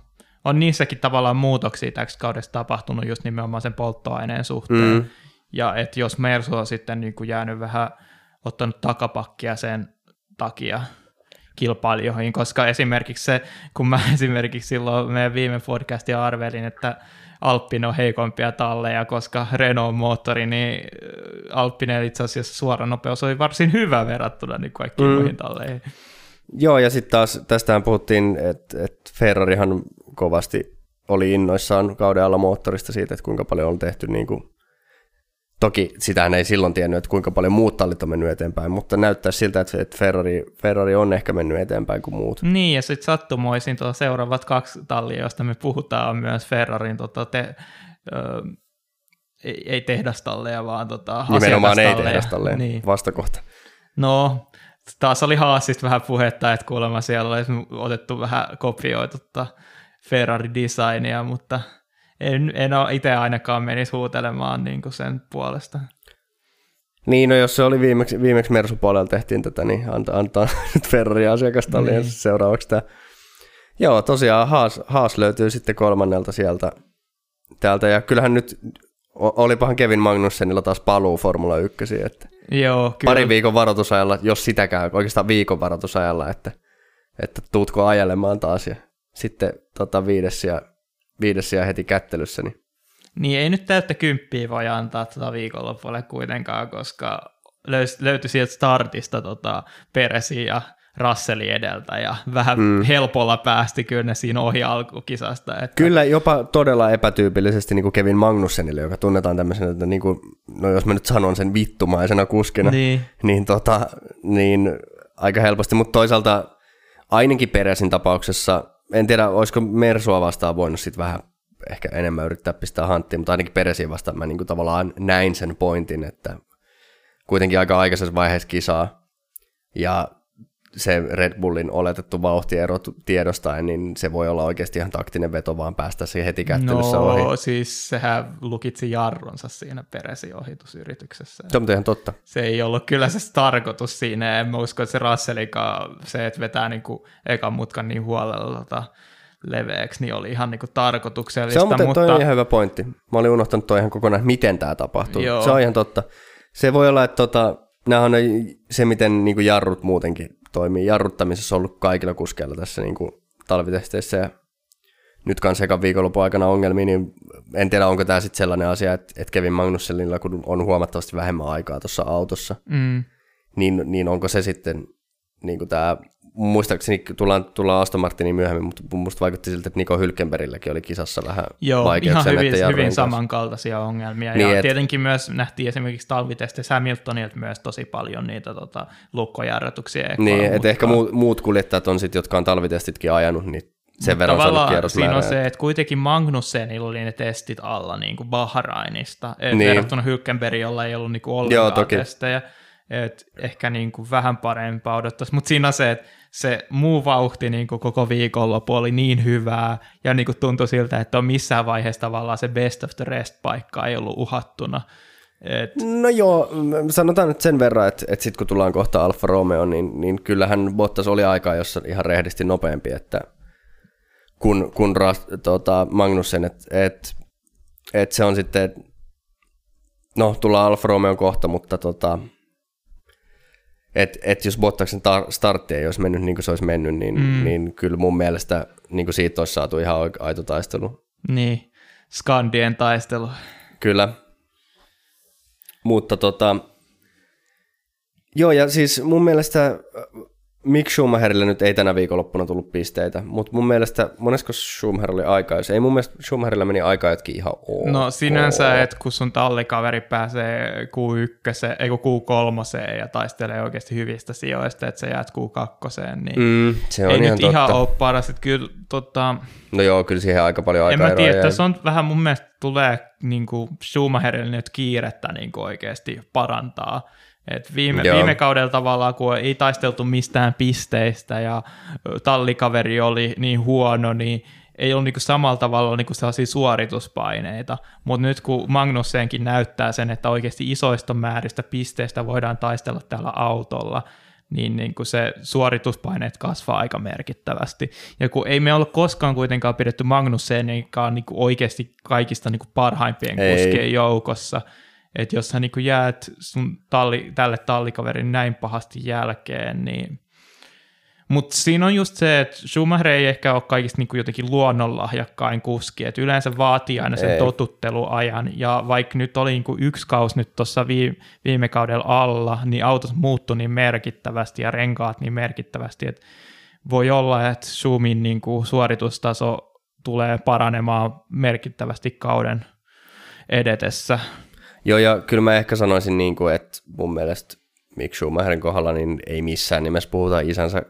on niissäkin tavallaan muutoksia täksi kaudesta tapahtunut just nimenomaan sen polttoaineen suhteen. Mm. Ja että jos Mersu on sitten niin kuin jäänyt vähän, ottanut takapakkia sen takia kilpailijoihin, koska esimerkiksi se, kun mä esimerkiksi silloin meidän viime podcastia arvelin, että Alppine on heikompia talleja, koska Renault moottori, niin äh, Alppine itse asiassa suora nopeus oli varsin hyvä verrattuna niin kaikkiin mm. muihin talleihin. Joo, ja sitten taas tästähän puhuttiin, että, että Ferrarihan kovasti oli innoissaan kauden alla moottorista siitä, että kuinka paljon on tehty niin kuin, Toki sitähän ei silloin tiennyt, että kuinka paljon muut tallit on mennyt eteenpäin, mutta näyttää siltä, että Ferrari, Ferrari on ehkä mennyt eteenpäin kuin muut. Niin, ja sitten sattumoisin tuota seuraavat kaksi tallia, joista me puhutaan, on myös Ferrarin tota, te, ö, ei, ei tehdastalleja, vaan tota, Nimenomaan ei tälleen Niin. vastakohta. No, taas oli Haasista vähän puhetta, että kuulemma siellä olisi otettu vähän kopioitu tota Ferrari-designia, mutta en, en ole itse ainakaan menisi huutelemaan niin kuin sen puolesta. Niin, no jos se oli viimeksi, viimeksi Mersu-puolella tehtiin tätä, niin anta, antaa nyt Ferrari asiakastallien Niin. seuraavaksi tämä. Joo, tosiaan Haas, Haas löytyy sitten kolmannelta sieltä täältä, ja kyllähän nyt olipahan Kevin Magnussenilla taas paluu Formula 1, että Joo, kyllä. pari viikon varoitusajalla, jos sitäkään, oikeastaan viikon varoitusajalla, että, että tuutko ajelemaan taas, ja sitten tota, viides, ja, viides ja heti kättelyssä, niin Niin ei nyt täyttä kymppiä voi antaa tota viikonloppuille kuitenkaan, koska löys, löytyi sieltä startista tota Peresi ja Rasseli edeltä ja vähän mm. helpolla päästi kyllä ne siinä ohi alkukisasta. Että... Kyllä jopa todella epätyypillisesti niin kuin Kevin Magnussenille, joka tunnetaan tämmöisenä, että niin kuin, no jos mä nyt sanon sen vittumaisena kuskina, niin, niin, tota, niin aika helposti, mutta toisaalta ainakin Peresin tapauksessa, en tiedä olisiko Mersua vastaan voinut sitten vähän ehkä enemmän yrittää pistää hanttiin, mutta ainakin Peresiin vastaan mä niin kuin tavallaan näin sen pointin, että kuitenkin aika aikaisessa vaiheessa kisaa. Ja se Red Bullin oletettu vauhtiero tiedostaen, niin se voi olla oikeasti ihan taktinen veto, vaan päästä siihen heti kättelyssä no, ohi. siis sehän lukitsi jarronsa siinä Peresi ohitusyrityksessä. Se on ihan totta. Se ei ollut kyllä se tarkoitus siinä, en mä usko, että se Russellika, se, että vetää niinku ekan mutkan niin huolella tota, leveäksi, niin oli ihan niinku tarkoituksellista. Se on, mutta, toi on ihan hyvä pointti. Mä olin unohtanut toi ihan kokonaan, miten tämä tapahtuu. Joo. Se on ihan totta. Se voi olla, että tota, nämä on se, miten niin kuin jarrut muutenkin toimii. Jarruttamisessa ollut kaikilla kuskeilla tässä niin kuin talvitesteissä ja nyt kanssa ekan viikonlopun aikana ongelmia, niin en tiedä, onko tämä sitten sellainen asia, että, että Kevin Magnusselilla, kun on huomattavasti vähemmän aikaa tuossa autossa, mm. niin, niin onko se sitten niin kuin tämä muistaakseni tullaan, tullaan Aston Martinin myöhemmin, mutta minusta vaikutti siltä, että Niko Hylkenbergilläkin oli kisassa vähän Joo, ihan hyvin, hyvin samankaltaisia ongelmia. Niin, ja et... tietenkin myös nähtiin esimerkiksi talvitestissä Hamiltonilta myös tosi paljon niitä tota, lukkojarrutuksia. Niin, että ehkä muut, muut kuljettajat on sitten, jotka on talvitestitkin ajanut, niin sen verran Tavallaan siinä on se, että kuitenkin Magnussenilla oli ne testit alla niin kuin Bahrainista, niin. verrattuna Hylkenberg, jolla ei ollut niin kuin ollenkaan Joo, toki. testejä. Et ehkä niin kuin vähän parempaa odottaisi, mutta siinä on se, että se muu vauhti niin kuin koko viikonloppu oli niin hyvää, ja niin kuin tuntui siltä, että on missään vaiheessa tavallaan se best of the rest-paikka ei ollut uhattuna. Et... No joo, sanotaan nyt sen verran, että, että sitten kun tullaan kohta Alfa Romeo, niin, niin kyllähän Bottas oli aikaa, jossa ihan rehdisti nopeampi, että kun, kun ras, tota, Magnussen, että et, et se on sitten, no tullaan Alfa Romeo kohta, mutta tota, että et jos Bottaksen tar- startti ei olisi mennyt niin kuin se olisi mennyt, niin, mm. niin kyllä mun mielestä niin kuin siitä olisi saatu ihan aito taistelu. Niin, Skandien taistelu. Kyllä. Mutta tota, joo ja siis mun mielestä Mick Schumacherille nyt ei tänä viikonloppuna tullut pisteitä, mutta mun mielestä, monesko Schumacher oli aika, jos ei mun mielestä Schumacherilla meni aika jotkin ihan ok. No sinänsä, että kun sun tallikaveri pääsee Q1, ei Q3 ja taistelee oikeasti hyvistä sijoista, että se jäät Q2, niin mm, se on ei ihan nyt totta. ihan ole paras, että kyllä tota... No joo, kyllä siihen aika paljon aikaa En mä tiedä, se on vähän mun mielestä tulee niin kuin Schumacherille nyt kiirettä niin kuin oikeasti parantaa et viime, viime kaudella tavallaan, kun ei taisteltu mistään pisteistä ja tallikaveri oli niin huono, niin ei ollut niinku samalla tavalla niinku sellaisia suorituspaineita, mutta nyt kun Magnussenkin näyttää sen, että oikeasti isoista määristä pisteistä voidaan taistella tällä autolla, niin, niin kuin se suorituspaineet kasvaa aika merkittävästi. Ja kun ei me olla koskaan kuitenkaan pidetty Magnussenikaan niin oikeasti kaikista niin kuin parhaimpien ei. kuskien joukossa, että jos sä niin jäät sun talli, tälle tallikaverin näin pahasti jälkeen, niin mutta siinä on just se, että Schumacher ei ehkä ole kaikista niin jotenkin luonnonlahjakkain kuski, että yleensä vaatii aina sen ei. totutteluajan, ja vaikka nyt oli niin yksi kausi nyt tuossa viime, viime kaudella alla, niin autot muuttui niin merkittävästi ja renkaat niin merkittävästi, että voi olla, että Schumin niin kuin suoritustaso tulee paranemaan merkittävästi kauden edetessä. Joo, ja kyllä mä ehkä sanoisin, niin kuin, että mun mielestä Mick Schumacherin kohdalla niin ei missään nimessä puhuta isänsä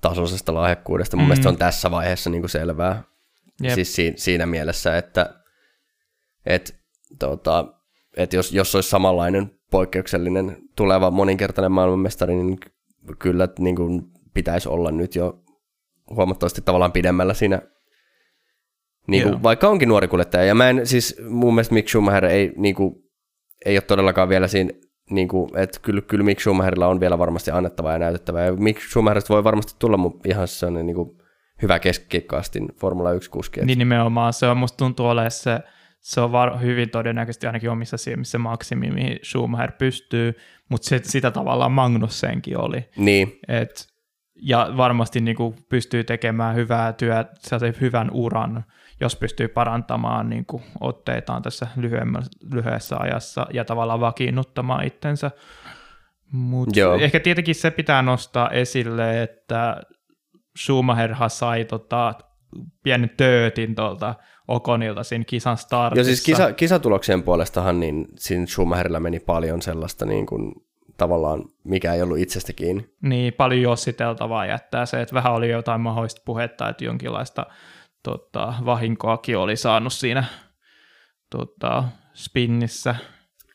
tasoisesta lahjakkuudesta. Mun mm. mielestä se on tässä vaiheessa niin kuin selvää. Yep. Siis si- siinä mielessä, että et, tota, et jos, jos olisi samanlainen poikkeuksellinen tuleva moninkertainen maailmanmestari, niin kyllä niin kuin pitäisi olla nyt jo huomattavasti tavallaan pidemmällä siinä niin kuin, vaikka onkin nuori kuljettaja. Ja mä en, siis mun mielestä Mick Schumacher ei, niin kuin, ei ole todellakaan vielä siinä, niin kuin, että kyllä, kyllä Mick Schumacherilla on vielä varmasti annettavaa ja näytettävää. Ja Mick Schumacherista voi varmasti tulla ihan sellainen niin kuin, hyvä keskikkaastin Formula 1-kuski. Niin nimenomaan, se on musta tuntuu olemaan se, se on var- hyvin todennäköisesti ainakin omissa silmissä maksimi, mihin Schumacher pystyy, mutta se, sitä tavallaan Magnussenkin oli. Niin. Et, ja varmasti niin kuin pystyy tekemään hyvää työtä, hyvän uran jos pystyy parantamaan niin kuin otteitaan tässä lyhyessä ajassa ja tavallaan vakiinnuttamaan itsensä. Mutta ehkä tietenkin se pitää nostaa esille, että Schumacherhan sai tota, pienen töötin tuolta Okonilta siinä kisan startissa. Joo, siis kisa, kisatuloksien puolestahan niin siinä Schumacherilla meni paljon sellaista niin kuin, tavallaan, mikä ei ollut itsestä kiinni. Niin, paljon jossiteltavaa jättää se, että vähän oli jotain mahdollista puhetta, että jonkinlaista tota, vahinkoakin oli saanut siinä tota, spinnissä.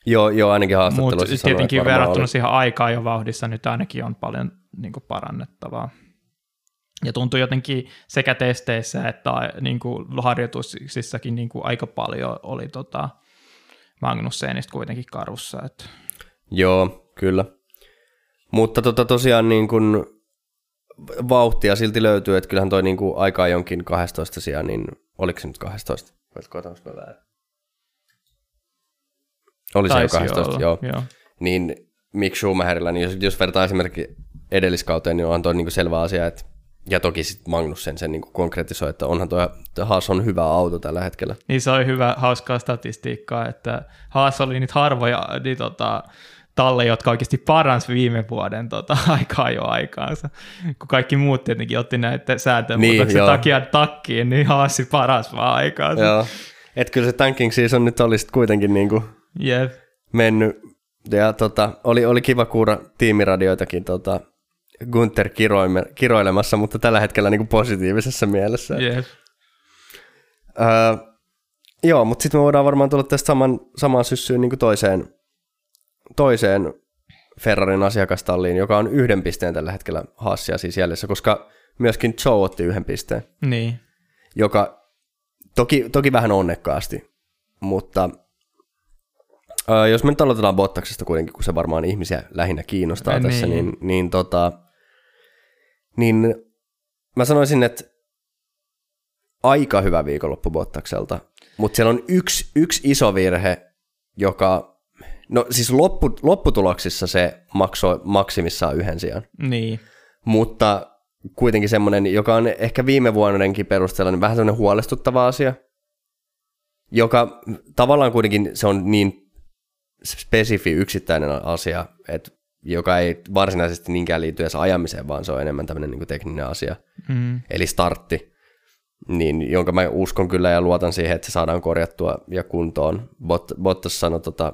Joo, joo ainakin haastattelussa Mutta tietenkin verrattuna siihen aikaan jo vauhdissa nyt ainakin on paljon niin kuin, parannettavaa. Ja tuntui jotenkin sekä testeissä että niin kuin harjoituksissakin niin kuin aika paljon oli tota Magnusseenista kuitenkin karussa. Että. Joo, kyllä. Mutta tota, tosiaan niin kuin vauhtia silti löytyy, että kyllähän toi niin kuin aikaa jonkin 12 sijaan, niin oliko se nyt 12? Voitko mä väärin? Oli se jo 12, olla, joo. joo. Niin Mick Schumacherilla, niin jos, jos vertaa esimerkiksi edelliskauteen, niin onhan toi niin kuin selvä asia, että ja toki sitten Magnussen sen niin konkretisoi, että onhan tuo Haas on hyvä auto tällä hetkellä. Niin se oli hyvä, hauskaa statistiikkaa, että Haas oli nyt harvoja niin tota, talle, jotka oikeasti parans viime vuoden tota, aikaa jo aikaansa. Kun kaikki muut tietenkin otti näitä sääntömuutoksen niin, takia takkiin, niin Haasi paras vaan aikaansa. Joo. Et kyllä se tanking season nyt olisi kuitenkin niin kuin yep. mennyt. Ja tota, oli, oli kiva kuulla tiimiradioitakin tota, Gunther kiroime, kiroilemassa, mutta tällä hetkellä niin kuin positiivisessa mielessä. Yes. Öö, joo, mutta sitten me voidaan varmaan tulla tästä saman, samaan syssyyn niin kuin toiseen, toiseen Ferrarin asiakastalliin, joka on yhden pisteen tällä hetkellä Haassia siis jäljessä, koska myöskin Joe otti yhden pisteen. Niin. Joka toki, toki vähän onnekkaasti, mutta öö, jos me nyt aloitetaan Bottaksesta kuitenkin, kun se varmaan ihmisiä lähinnä kiinnostaa ja tässä, niin, niin, niin tota, niin mä sanoisin, että aika hyvä viikonloppu Bottakselta, mutta siellä on yksi, yksi iso virhe, joka, no siis loppu, lopputuloksissa se maksoi maksimissaan yhden sijaan. Niin. Mutta kuitenkin semmoinen, joka on ehkä viime vuodenkin perusteella niin vähän semmoinen huolestuttava asia, joka tavallaan kuitenkin se on niin spesifi yksittäinen asia, että joka ei varsinaisesti niinkään liity edes ajamiseen, vaan se on enemmän tämmöinen niin tekninen asia, mm. eli startti, niin, jonka mä uskon kyllä ja luotan siihen, että se saadaan korjattua ja kuntoon. Bot, Bottas sanoi tota,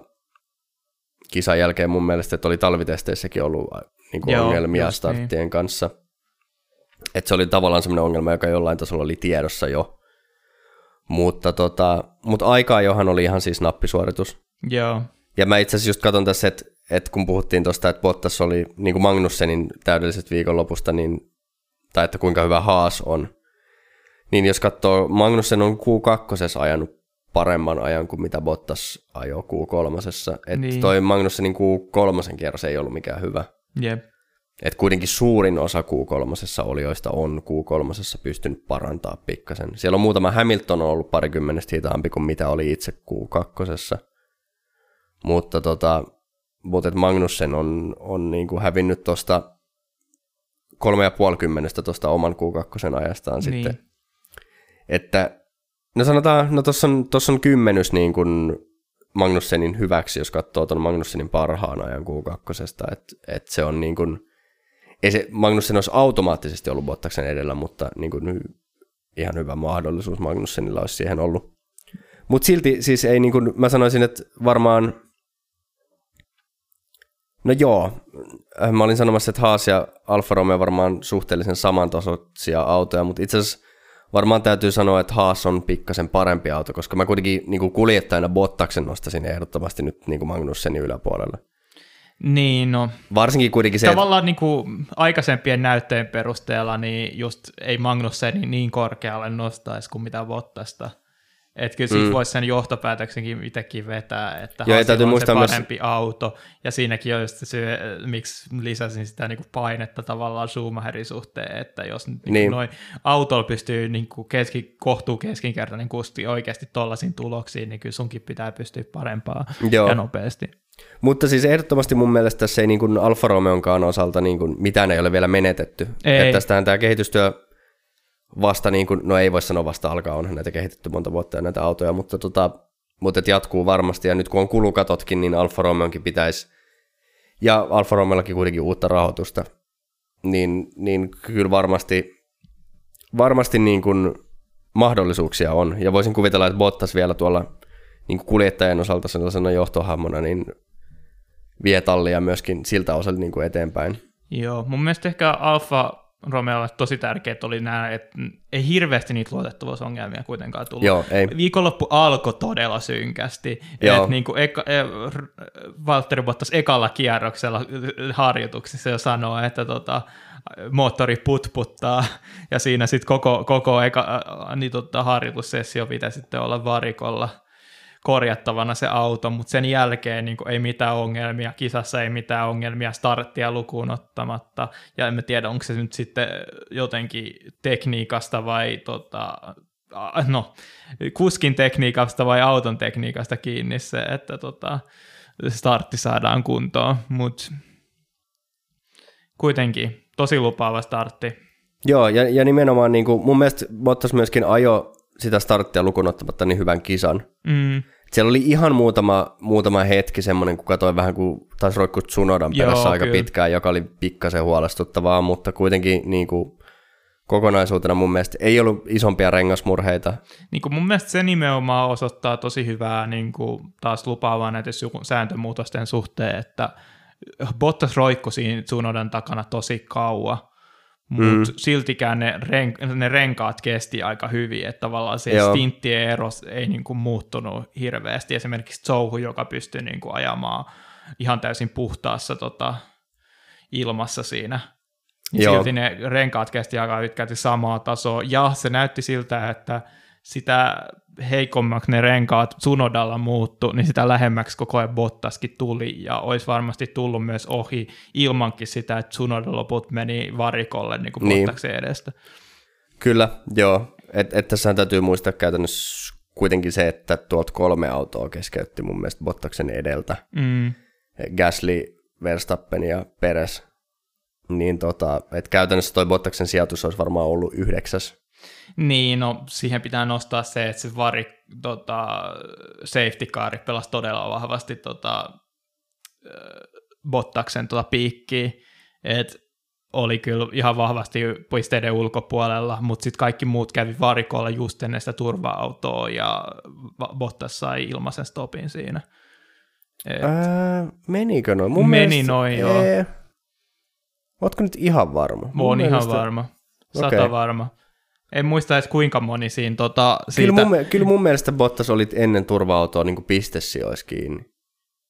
kisan jälkeen mun mielestä, että oli talvitesteissäkin ollut niin kuin Joo, ongelmia niin. starttien niin. kanssa. Että se oli tavallaan semmoinen ongelma, joka jollain tasolla oli tiedossa jo. Mutta, tota, mutta aikaa johan oli ihan siis nappisuoritus. Joo. Ja mä itse asiassa just katson tässä, että et kun puhuttiin tuosta, että Bottas oli niin kuin Magnussenin täydelliset viikonlopusta, niin, tai että kuinka hyvä Haas on, niin jos katsoo, Magnussen on Q2 ajanut paremman ajan kuin mitä Bottas ajoi Q3. Että niin. toi Magnussenin Q3 kierros ei ollut mikään hyvä. Yep. Et kuitenkin suurin osa Q3 olijoista on Q3 pystynyt parantaa pikkasen. Siellä on muutama Hamilton on ollut parikymmenestä hitaampi kuin mitä oli itse Q2. Mutta tota, mutta Magnussen on, on niin kuin hävinnyt tuosta kolme ja puoli kymmenestä tuosta oman Q2 ajastaan niin. sitten. Että, no sanotaan, no tuossa on, tossa on kymmenys niin kuin Magnussenin hyväksi, jos katsoo tuon Magnussenin parhaan ajan Q2, että et se on niin kuin, ei se Magnussen olisi automaattisesti ollut Bottaksen edellä, mutta niin kuin ihan hyvä mahdollisuus Magnussenilla olisi siihen ollut. Mutta silti siis ei niin kuin, mä sanoisin, että varmaan No joo, äh, mä olin sanomassa, että Haas ja Alfa Romeo varmaan suhteellisen samantasoisia autoja, mutta itse asiassa varmaan täytyy sanoa, että Haas on pikkasen parempi auto, koska mä kuitenkin niin kuin kuljettajana Bottaksen nostaisin ehdottomasti nyt niin kuin Magnussenin yläpuolelle. Niin, no. Varsinkin kuitenkin se, Tavallaan että... niin kuin aikaisempien näyttöjen perusteella niin just ei Magnusseni niin korkealle nostaisi kuin mitä Bottasta. Että kyllä siitä mm. voisi sen johtopäätöksenkin itsekin vetää, että Joo, täytyy on se parempi myös... auto, ja siinäkin on just se, miksi lisäsin sitä niin kuin painetta tavallaan Schumacherin suhteen, että jos niin niin. noin autolla pystyy niin kuin keski, kohtuu keskinkertainen kusti oikeasti tollaisiin tuloksiin, niin kyllä sunkin pitää pystyä parempaa Joo. ja nopeasti. Mutta siis ehdottomasti mun mielestä tässä ei niin kuin Alfa Romeonkaan osalta niin kuin mitään ei ole vielä menetetty. Ei. Että tästähän tämä kehitystyö vasta, niin kuin, no ei voi sanoa vasta alkaa, onhan näitä kehitetty monta vuotta ja näitä autoja, mutta, tota, mutta et jatkuu varmasti. Ja nyt kun on kulukatotkin, niin Alfa Romeonkin pitäisi, ja Alfa Romeollakin kuitenkin uutta rahoitusta, niin, niin kyllä varmasti, varmasti niin kuin mahdollisuuksia on. Ja voisin kuvitella, että Bottas vielä tuolla niin kuin kuljettajan osalta sellaisena johtohahmona, niin vie tallia myöskin siltä osalta niin kuin eteenpäin. Joo, mun mielestä ehkä Alfa Romeolle tosi tärkeää oli nämä, että ei hirveästi niitä luotettavuusongelmia kuitenkaan tullut. Joo, ei. Viikonloppu alkoi todella synkästi. Joo. niin kuin eka, e, Valtteri Bottas ekalla kierroksella harjoituksissa jo sanoo, että tota, moottori putputtaa, ja siinä sitten koko, koko eka, niin tota, harjoitussessio pitäisi sitten olla varikolla korjattavana se auto, mutta sen jälkeen niin ei mitään ongelmia, kisassa ei mitään ongelmia starttia lukuun ottamatta, ja emme tiedä, onko se nyt sitten jotenkin tekniikasta vai tota, no, kuskin tekniikasta vai auton tekniikasta kiinni se, että tota, startti saadaan kuntoon, mutta kuitenkin tosi lupaava startti. Joo, ja, ja nimenomaan niin kuin, mun mielestä Bottas myöskin ajo sitä starttia lukuun ottamatta niin hyvän kisan. Mm. Siellä oli ihan muutama, muutama hetki semmoinen, kun katsoin vähän, kun taisi roikkua Tsunodan perässä aika kyllä. pitkään, joka oli pikkasen huolestuttavaa, mutta kuitenkin niin kuin, kokonaisuutena mun mielestä ei ollut isompia rengasmurheita. Niin kuin mun mielestä se nimenomaan osoittaa tosi hyvää niin kuin taas lupaavaa näiden sääntömuutosten suhteen, että Bottas roikko siinä Tsunodan takana tosi kauan, mutta mm. siltikään ne, ren, ne renkaat kesti aika hyvin, että tavallaan se Joo. stinttien ero ei niin kuin muuttunut hirveästi. Esimerkiksi Zouhu, joka pystyi niin kuin ajamaan ihan täysin puhtaassa tota, ilmassa siinä. Niin silti ne renkaat kesti aika pitkälti samaa tasoa, ja se näytti siltä, että sitä heikommaksi ne renkaat Sunodalla muuttu, niin sitä lähemmäksi koko ajan Bottaskin tuli, ja olisi varmasti tullut myös ohi ilmankin sitä, että Sunoda loput meni varikolle niin kuin niin. Bottaksen edestä. Kyllä, joo. Et, et tässä täytyy muistaa käytännössä kuitenkin se, että tuot kolme autoa keskeytti mun mielestä Bottaksen edeltä. Mm. Gasly, Verstappen ja Peres. Niin tota, että käytännössä toi Bottaksen sijoitus olisi varmaan ollut yhdeksäs niin, no siihen pitää nostaa se, että se vari, tota, safety car pelasi todella vahvasti tota, Bottaksen tota piikkiä, että oli kyllä ihan vahvasti pisteiden ulkopuolella, mutta sitten kaikki muut kävi varikolla just ennen sitä turva-autoa ja Bottas sai ilmaisen stopin siinä. Et... Ää, menikö noin? Mun Meni mielestä, noin, joo. Ee... Ootko nyt ihan varma? Mun Oon mielestä... ihan varma. Sata okay. varma. En muista edes kuinka moni siinä tota, siitä... Kyllä mun, kyllä mun mielestä Bottas oli ennen turva-autoa niin pistesijoissa kiinni.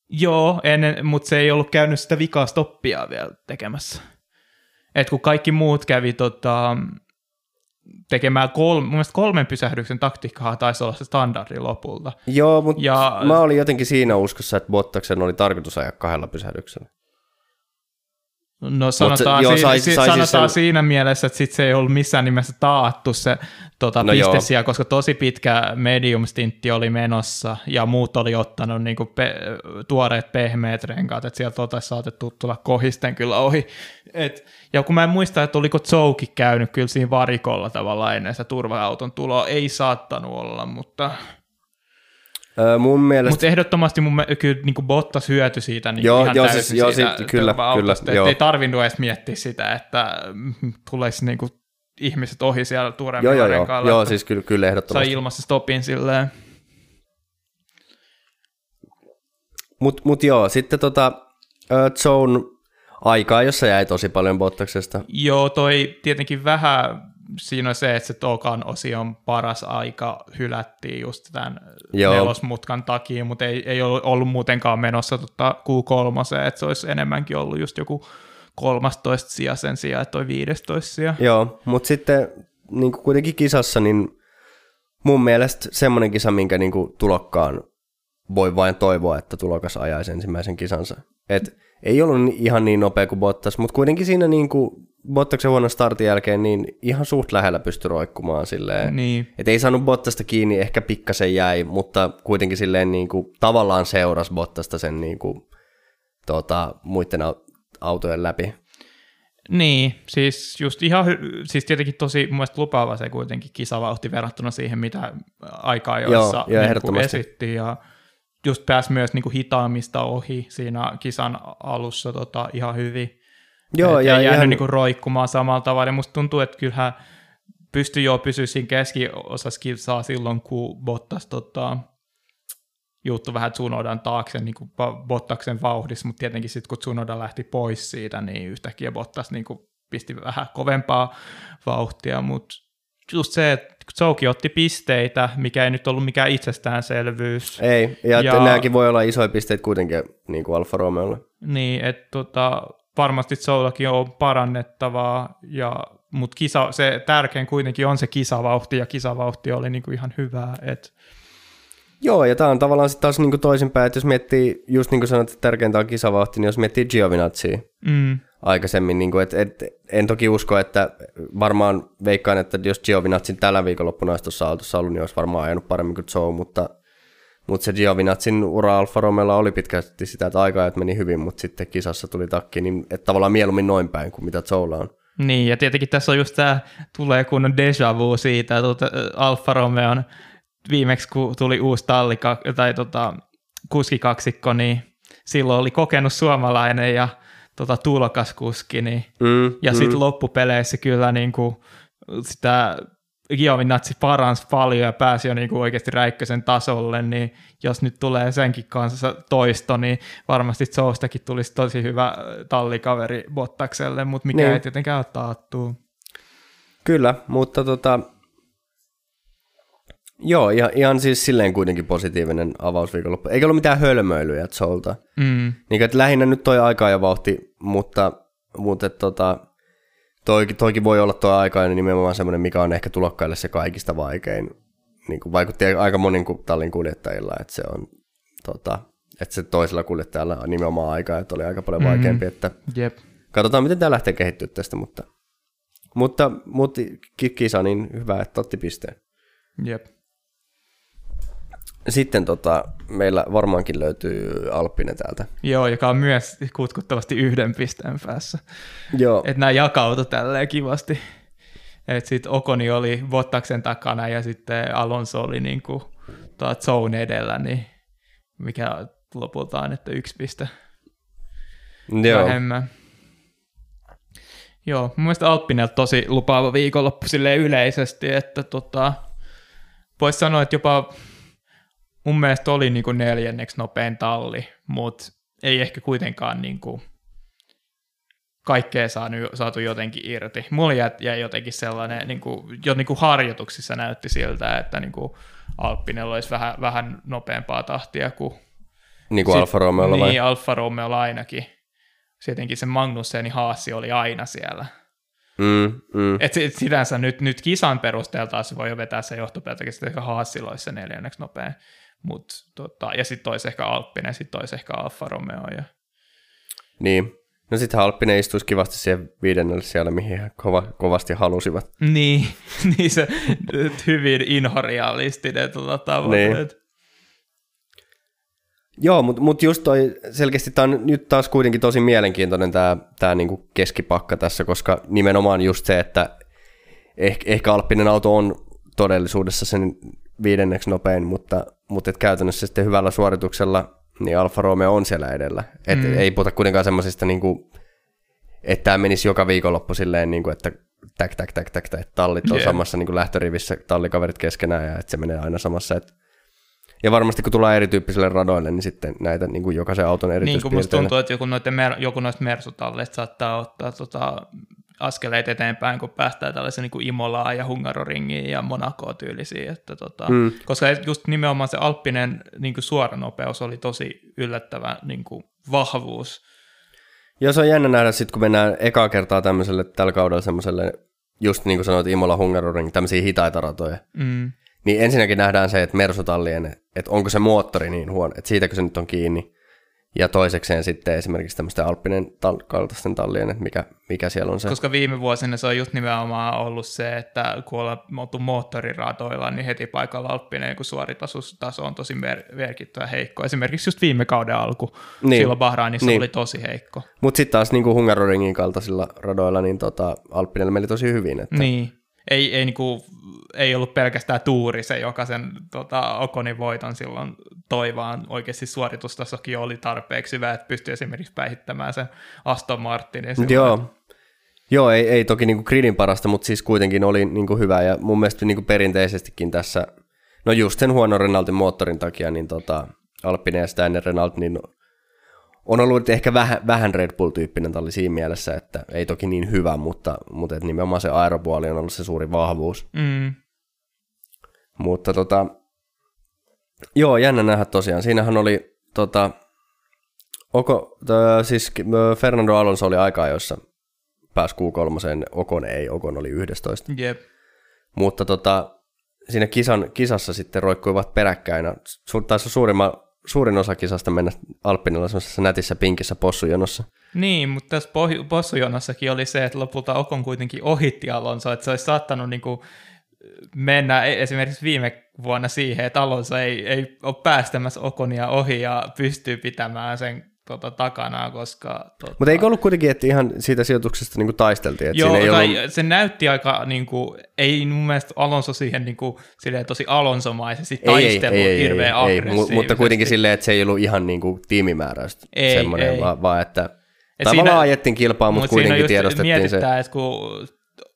Joo, ennen, mutta se ei ollut käynyt sitä vikaa stoppia vielä tekemässä. Et kun kaikki muut kävi tota, tekemään kolme, mun mielestä kolmen pysähdyksen taktiikkaa taisi olla se standardi lopulta. Joo, mutta ja, mä olin jotenkin siinä uskossa, että Bottaksen oli tarkoitus ajaa kahdella pysähdyksellä. No sanotaan, se, joo, sai, si, sai sanotaan sen... siinä mielessä, että sit se ei ollut missään nimessä taattu se tota, no pistesiä, koska tosi pitkä medium-stintti oli menossa ja muut oli ottanut niinku pe- tuoreet pehmeät renkaat, että sieltä oltaisiin saatettu tulla kohisten kyllä ohi. Et, ja kun mä en muista, että oliko Zouki käynyt kyllä siinä varikolla tavallaan ennen sitä turva-auton tuloa, ei saattanut olla, mutta Öö, mun mielestä... Mutta ehdottomasti mun me, kyllä niin Bottas hyöty siitä niin joo, ihan joo, täysin siis, joo, siitä sit, kyllä, kyllä, joo. Ei tarvinnut edes miettiä sitä, että tulisi niin kuin ihmiset ohi siellä tuoremmilla joo, joo, joo, joo, siis kyllä, kyllä ehdottomasti. Sai ilmassa stopin silleen. Mut, mut joo, sitten tota, uh, Zone aikaa, jossa jäi tosi paljon Bottaksesta. Joo, toi tietenkin vähän siinä on se, että se tokan osion paras aika hylättiin just tämän Joo. nelosmutkan takia, mutta ei, ei ollut, muutenkaan menossa tota Q3, että se olisi enemmänkin ollut just joku 13 sija sen sijaan, että toi 15 sija. Joo, mutta sitten niin kuin kuitenkin kisassa, niin mun mielestä semmoinen kisa, minkä niin kuin tulokkaan voi vain toivoa, että tulokas ajaisi ensimmäisen kisansa. Et ei ollut ihan niin nopea kuin Bottas, mutta kuitenkin siinä niin kuin Bottaksen huonon startin jälkeen niin ihan suht lähellä pystyi roikkumaan silleen. Niin. Et ei saanut Bottasta kiinni, ehkä pikkasen jäi, mutta kuitenkin silleen niin kuin, tavallaan seurasi Bottasta sen niin kuin, tota, muiden autojen läpi. Niin, siis just ihan, siis tietenkin tosi mun mielestä lupaava se kuitenkin kisavauhti verrattuna siihen, mitä aikaa joissa Joo, niin esitti ja just pääsi myös niin kuin hitaammista ohi siinä kisan alussa tota, ihan hyvin. Joo, Et ja ei jäänyt ihan, niin kuin roikkumaan samalla tavalla. Ja musta tuntuu, että kyllähän pystyi jo pysyä siinä keskiosassa kilsaa silloin, kun Bottas tota, juttu vähän Tsunodan taakse niin kuin Bottaksen vauhdissa, mutta tietenkin sitten kun Tsunoda lähti pois siitä, niin yhtäkkiä Bottas niin kuin pisti vähän kovempaa vauhtia, mutta just se, että Zouki otti pisteitä, mikä ei nyt ollut mikään itsestäänselvyys. ei, ja, Ja- nämäkin voi olla isoja pisteitä kuitenkin niin kuin Alfa Romeolle. Niin, että tota, varmasti Zoullakin on parannettavaa, ja, mutta kisa, se tärkein kuitenkin on se kisavauhti, ja kisavauhti oli niinku ihan hyvää. Et, Joo, ja tämä on tavallaan sitten taas niin kuin toisinpäin, että jos miettii, just niin kuin sanoit, että tärkeintä on kisavauhti, niin jos miettii Giovinazziä mm, aikaisemmin, niin kuin, että, että en toki usko, että varmaan veikkaan, että jos Giovinazzin tällä viikonloppuna olisi tuossa autossa ollut, niin olisi varmaan ajanut paremmin kuin Joe, mutta, mutta se Giovinazzin ura Alfa Romeolla oli pitkälti sitä, että aika meni hyvin, mutta sitten kisassa tuli takki, niin että tavallaan mieluummin noin päin kuin mitä Joella on. niin, ja tietenkin tässä on just tämä, tulee kunnon deja vu siitä, tuota, Alfa Romeon viimeksi kun tuli uusi talli, tai tota, kuskikaksikko, niin silloin oli kokenut suomalainen ja tota, tulokas kuski, niin Mm, Ja mm. sitten loppupeleissä kyllä niin kuin sitä Giovinazzi paransi paljon ja pääsi jo niin kuin oikeasti Räikkösen tasolle, niin jos nyt tulee senkin kanssa toisto, niin varmasti Zoustakin tulisi tosi hyvä tallikaveri Bottakselle, mutta mikä Niin. ei tietenkään ole taattu. Kyllä, mutta tota, joo, ihan, ihan siis silleen kuitenkin positiivinen avausviikonloppu. Eikä ollut mitään hölmöilyjä Joelta. Mm, Niin, että lähinnä nyt toi aika ja vauhti, mutta, mutta tota, toikin, toikin voi olla tuo aikainen nimenomaan semmoinen, mikä on ehkä tulokkaille se kaikista vaikein. Niin kuin vaikutti aika monin tallin kuljettajilla, että se on tota, että se toisella kuljettajalla on nimenomaan aikaa, että oli aika paljon vaikeampi, että jep. katsotaan miten tämä lähtee kehittyä tästä, mutta, mutta, mutta ki- kisa niin hyvä, että otti pisteen. Jep. Sitten tota, meillä varmaankin löytyy Alppinen täältä. Joo, joka on myös kutkuttavasti yhden pisteen päässä. Joo, Että nämä jakautu tälleen kivasti. Että sitten Okoni oli Bottaksen takana ja sitten Alonso oli niinku zone edellä, niin mikä lopulta on, että yksi piste joo. vähemmän. Joo, mun mielestä Alppinelta tosi lupaava viikonloppu silleen yleisesti, että tota, voisi sanoa, että jopa mun mielestä oli niinku neljänneksi nopein talli, mutta ei ehkä kuitenkaan niinku kaikkea saanut, saatu jotenkin irti. Mulla jäi, jäi jotenkin sellainen, niinku, jo niinku harjoituksissa näytti siltä, että niinku Alppinella olisi vähän, vähän nopeampaa tahtia kuin Niin kuin Sit- Alfa Romeolla vai? Niin, Alfa Romeolla ainakin. Tietenkin se Magnussen ja Haassi oli aina siellä. Mm, mm. Et sit- sinänsä nyt, nyt kisan perusteella taas voi jo vetää se johtopäätöksen, että ehkä Haassilla olisi se neljänneksi nopea. Mut, tota, ja sitten toisi ehkä Alppinen, sitten toisi ehkä Alfa Romeo. Ja... Niin. No sitten Alppinen istuisi kivasti siihen viidennelle siellä, mihin he kova, kovasti halusivat. Niin, niin se hyvin inhorealistinen tota, tavoite. Niin. Joo, mutta mut just toi, selkeästi tämä on nyt taas kuitenkin tosi mielenkiintoinen tämä tää niinku keskipakka tässä, koska nimenomaan just se, että ehkä, ehkä Alppinen auto on todellisuudessa sen viidenneksi nopein, mutta, mutta et käytännössä sitten hyvällä suorituksella niin Alfa Romeo on siellä edellä. Et Mm. Ei puhuta kuitenkaan semmoisista, niinku, että tämä menisi joka viikonloppu silleen, niinku, että täk, täk, täk, täk, täk, tallit on Jep. samassa niinku lähtörivissä, tallikaverit keskenään ja että se menee aina samassa. Et, ja varmasti kun tullaan erityyppisille radoille, niin sitten näitä niin kuin jokaisen auton Niin kuin musta erityispiirteitä. tuntuu, että joku, noiden joku noista mersutalleista saattaa ottaa tota, askeleet eteenpäin, kun päästään tällaisen niin kuin Imolaan ja Hungaroringiin ja Monakoon tyylisiin. Että, tota, Mm. Koska just nimenomaan se Alppinen niin kuin suoranopeus oli tosi yllättävä niin kuin vahvuus. Ja se on jännä nähdä sitten, kun mennään ekaa kertaa tämmöiselle tällä kaudella semmoiselle, just niin kuin sanoit Imola Hungaroring, tämmöisiä hitaita ratoja. Mm. Niin ensinnäkin nähdään se, että Mersutallien, että onko se moottori niin huono, että siitäkö se nyt on kiinni. Ja toisekseen sitten esimerkiksi tämmöisten alppinen tal- kaltaisten tallien, että mikä, mikä siellä on se. Koska viime vuosina se on just nimenomaan ollut se, että kun ollaan oltu moottoriradoilla, niin heti paikalla alppinen kun suoritaso on tosi mer- merkittävä heikko. Esimerkiksi just viime kauden alku, niin. silloin Bahrainissa niin. oli tosi heikko. Mutta sitten taas niin kuin Hungaroringin kaltaisilla radoilla, niin tota, alppinen meni tosi hyvin. Että... Niin, ei, ei, niinku, ei ollut pelkästään tuuri se, joka sen tota, Okonin voiton silloin toi, vaan oikeasti suoritustasokin oli tarpeeksi hyvä, että pystyi esimerkiksi päihittämään sen Aston Martinin. Joo, Joo, ei, ei toki niinku gridin parasta, mutta siis kuitenkin oli niinku hyvä ja mun mielestä niinku perinteisestikin tässä, no just sen huono Renaultin moottorin takia, niin tota, Alpine ja sitä ennen Renault, niin on ollut ehkä vähän, vähän Red Bull-tyyppinen talli siinä mielessä, että ei toki niin hyvä, mutta, mutta että nimenomaan se aeropuoli on ollut se suuri vahvuus. Mm. Mutta tota, joo, jännä nähdä tosiaan. Siinähän oli tota, Oko, tö, siis Fernando Alonso oli aika jossa pääsi Q3, Okon ei, Okon oli 11. Yep. Mutta tota, siinä kisan, kisassa sitten roikkuivat peräkkäin. Taisi suurimman suurin osa kisasta mennä Alppinilla semmoisessa nätissä pinkissä possujonossa. Niin, mutta tässä possujonossakin oli se, että lopulta Okon kuitenkin ohitti Alonso, että se olisi saattanut niin kuin mennä e- esimerkiksi viime vuonna siihen, että Alonso ei, ei ole päästämässä Okonia ohi ja pystyy pitämään sen tota, takana, koska... Tota... Mutta eikö ollut kuitenkin, että ihan siitä sijoituksesta niin kuin taisteltiin? Että Joo, ei tai ollut... se näytti aika, niin kuin, ei mun mielestä Alonso siihen niin kuin, silleen, tosi Alonsomaisesti taistelu ei, ei, hirveän ei, ei, Mutta kuitenkin silleen, että se ei ollut ihan niin kuin tiimimääräistä ei, semmoinen, ei. Vaan, vaan että et tavallaan siinä, ajettiin kilpaa, mutta kuitenkin tiedostettiin se. että kun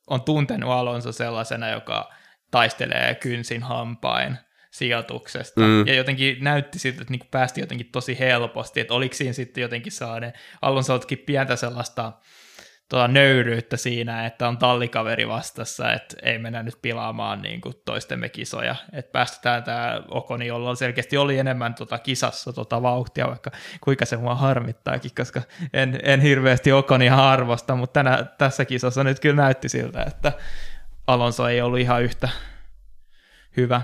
on tuntenut Alonso sellaisena, joka taistelee kynsin hampain, sijoituksesta. Mm. Ja jotenkin näytti siltä, että niinku päästi jotenkin tosi helposti, että oliko siinä sitten jotenkin sellainen, Alonsoltakin pientä sellaista tuota nöyryyttä siinä, että on tallikaveri vastassa, että ei mennä nyt pilaamaan niin kuin toistemme kisoja. Että päästetään tämä Okoni, jolla selkeästi oli enemmän tota kisassa tota vauhtia, vaikka kuinka se mua harmittaakin, koska en, en hirveästi Okonia arvosta, mutta tänä, tässä kisassa nyt kyllä näytti siltä, että Alonso ei ollut ihan yhtä hyvä.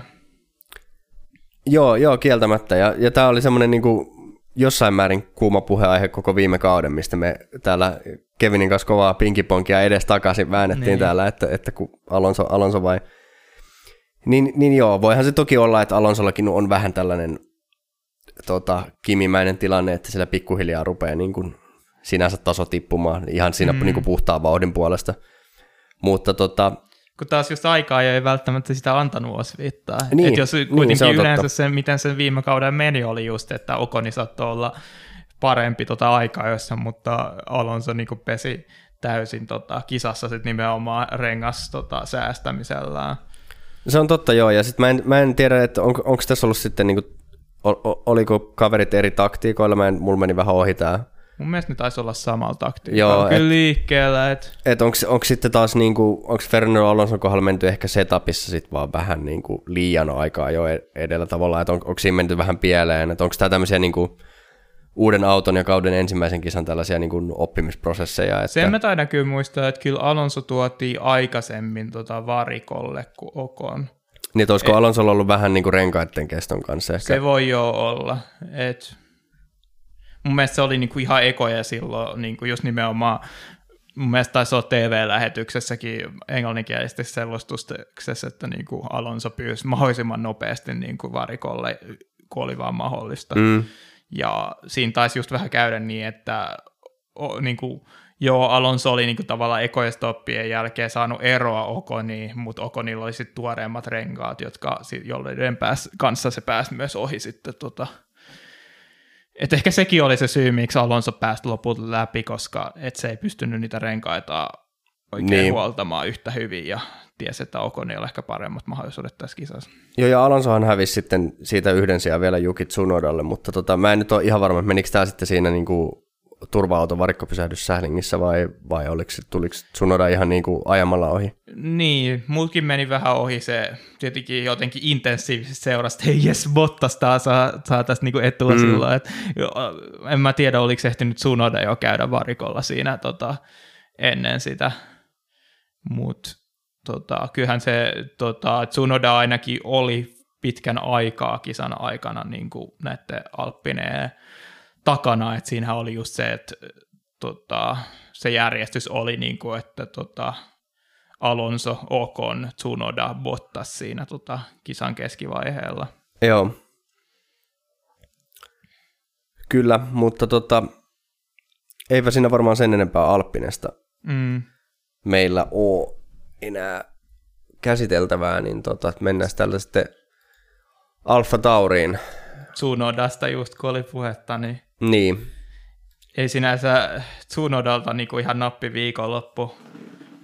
Joo, joo, kieltämättä. Ja, ja tämä oli semmoinen niin jossain määrin kuuma puheaihe koko viime kauden, mistä me täällä Kevinin kanssa kovaa pinkiponkia edes takaisin väännettiin niin. täällä, että, että kun Alonso, Alonso vai... Niin, niin joo, voihan se toki olla, että Alonsollakin on vähän tällainen tota, kimimäinen tilanne, että sillä pikkuhiljaa rupeaa niin kuin sinänsä taso tippumaan ihan siinä mm. niin kuin puhtaan vauhdin puolesta. Mutta tota, kun taas just aikaa ei välttämättä sitä antanut osviittaa. Niin, Et jos niin, kuitenkin se yleensä se, miten sen viime kauden meni, oli just, että Okoni saattoi olla parempi tota aikaa jossa, mutta Alonso niin pesi täysin tota, kisassa sit nimenomaan rengas tota, säästämisellään. Se on totta joo, ja sitten mä en, mä en tiedä, että on, onko tässä ollut sitten, niin kuin, oliko kaverit eri taktiikoilla, mä en, mulla meni vähän ohi tämä Mun mielestä ne taisi olla samalla taktiikalla Joo, kyllä et, liikkeellä. Et, et onko, sitten taas, niinku, onko Fernando Alonso kohdalla menty ehkä setupissa sit vaan vähän niinku liian aikaa jo e-, edellä tavallaan, että on, onko siinä menty vähän pieleen, että onko tämä tämmöisiä niinku, uuden auton ja kauden ensimmäisen kisan tällaisia niin kuin oppimisprosesseja. Että... Sen mä taidan kyllä muistaa, että kyllä Alonso tuotiin aikaisemmin tota varikolle kuin Okon. Niin, että olisiko Et... Alonsolla ollut vähän niin kuin renkaiden keston kanssa ehkä? Se voi jo olla. Et mun mielestä se oli niinku ihan ekoja silloin, niinku just nimenomaan mun mielestä taisi olla TV-lähetyksessäkin englanninkielisessä selostuksessa, että niin kuin Alonso pyysi mahdollisimman nopeasti niin kuin varikolle, kun oli vaan mahdollista. Mm. Ja siinä taisi just vähän käydä niin, että o, niin kuin, joo, Alonso oli niin kuin tavallaan ekojen stoppien jälkeen saanut eroa Okoniin, mutta Okonilla oli sitten tuoreemmat renkaat, jotka, joiden pääs, kanssa se pääsi myös ohi sitten tota, et ehkä sekin oli se syy, miksi Alonso pääsi lopulta läpi, koska et se ei pystynyt niitä renkaita oikein niin. huoltamaan yhtä hyvin ja tiesi, että Okon ei ole ehkä paremmat mahdollisuudet tässä kisassa. Joo, ja Alonsohan hävisi sitten siitä yhden sijaan vielä Jukit Tsunodalle, mutta tota, mä en nyt ole ihan varma, että menikö tämä sitten siinä niin kuin turva-auton varikkopysähdys Sählingissä vai, vai oliko, tuliko Tsunoda ihan niin kuin ajamalla ohi? Niin, mulkin meni vähän ohi se tietenkin jotenkin intensiivisesti seurasta, hei jes, Bottas taas saa, saa tästä niin etua mm. silloin, että en mä tiedä, oliko ehtinyt Tsunoda jo käydä varikolla siinä tota, ennen sitä, mutta tota, kyllähän se tota, Tsunoda ainakin oli pitkän aikaa kisan aikana niin kuin näiden Alppineen takana, että siinähän oli just se, että tota, se järjestys oli niin kuin, että tota, Alonso, Ocon, Tsunoda, Bottas siinä tota, kisan keskivaiheella. Joo. Kyllä, mutta tota, eipä siinä varmaan sen enempää Alppinesta Mm. meillä ole enää käsiteltävää, niin tota, että mennään tällä sitten Alfa Tauriin. Tsunodasta just kun oli puhetta, niin Niin, ei sinänsä Tsunodalta niinku ihan nappi viikonloppu,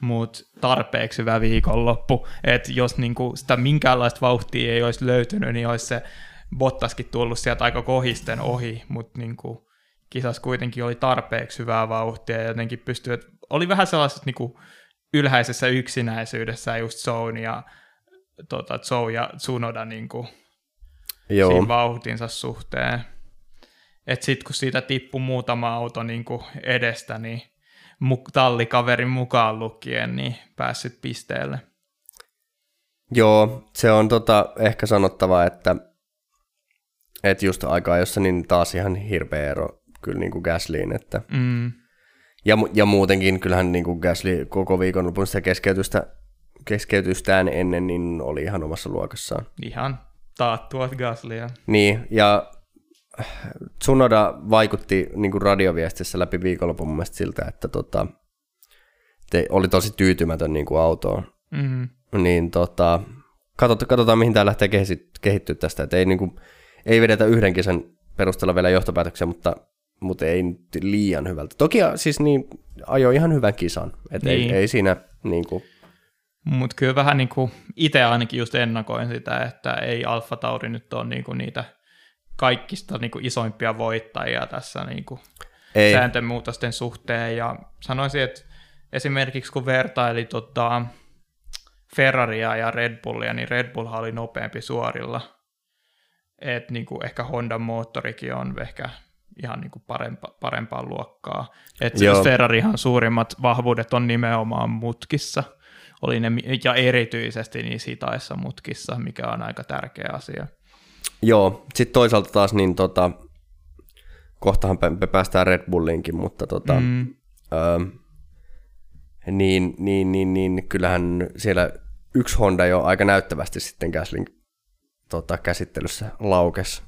mutta tarpeeksi hyvä viikonloppu. Että jos niinku sitä minkäänlaista vauhtia ei olisi löytynyt, niin olisi se Bottaskin tullut sieltä aika kohisten ohi, mutta niinku kisas kuitenkin oli tarpeeksi hyvää vauhtia ja jotenkin pystyi, että oli vähän sellaiset niinku ylhäisessä yksinäisyydessä just Zone ja, tota, Zhou ja Tsunoda niinku joo. siinä vauhtinsa suhteen. Et sit kun siitä tippui muutama auto niin kuin edestä, niin mu- tallikaverin mukaan lukien, niin päässyt pisteelle. Joo, se on tota, ehkä sanottava, että, että just aikaa, jossa niin taas ihan hirveä ero kyllä niin kuin Gaslyin, että Mm. ja, ja muutenkin kyllähän niin kuin Gasly koko viikonlopun sitä keskeytystä, keskeytystään ennen niin oli ihan omassa luokassaan. Ihan taattua Gaslyä. Niin, ja Tsunoda vaikutti niin kuin radioviestissä läpi viikonlopun mun mielestä siltä, että tota, te, oli tosi tyytymätön niin kuin autoon. Mm. Niin tota, katsotaan, katsotaan mihin tämä lähtee kehi- kehittyä tästä. Et ei, niin kuin, ei vedetä yhden kesän perusteella vielä johtopäätöksiä, mutta, mutta ei nyt liian hyvältä. Toki siis niin, ajoi ihan hyvän kisan. Et Niin. ei, ei siinä niin kuin, Mutta kyllä vähän niin kuin itse ainakin just ennakoin sitä, että ei Alfa Tauri nyt ole niin kuin niitä kaikista niin kuin isoimpia voittajia tässä niin kuin ei, sääntömuutosten suhteen. Ja sanoisin, että esimerkiksi kun vertaili tota Ferraria ja Red Bullia, niin Red Bull oli nopeampi suorilla. Et niin kuin ehkä Hondan moottorikin on ehkä ihan niin kuin parempa, parempaa luokkaa. Et. Ferrarihan suurimmat vahvuudet on nimenomaan mutkissa. Oli ne, ja erityisesti niissä hitaissa mutkissa, mikä on aika tärkeä asia. Joo, sitten toisaalta taas niin tota, kohtahan me päästään Red Bulliinkin, mutta tota, Mm, öö, niin, niin, niin, niin, kyllähän siellä yksi Honda jo aika näyttävästi sitten Gaslin tota, käsittelyssä laukes.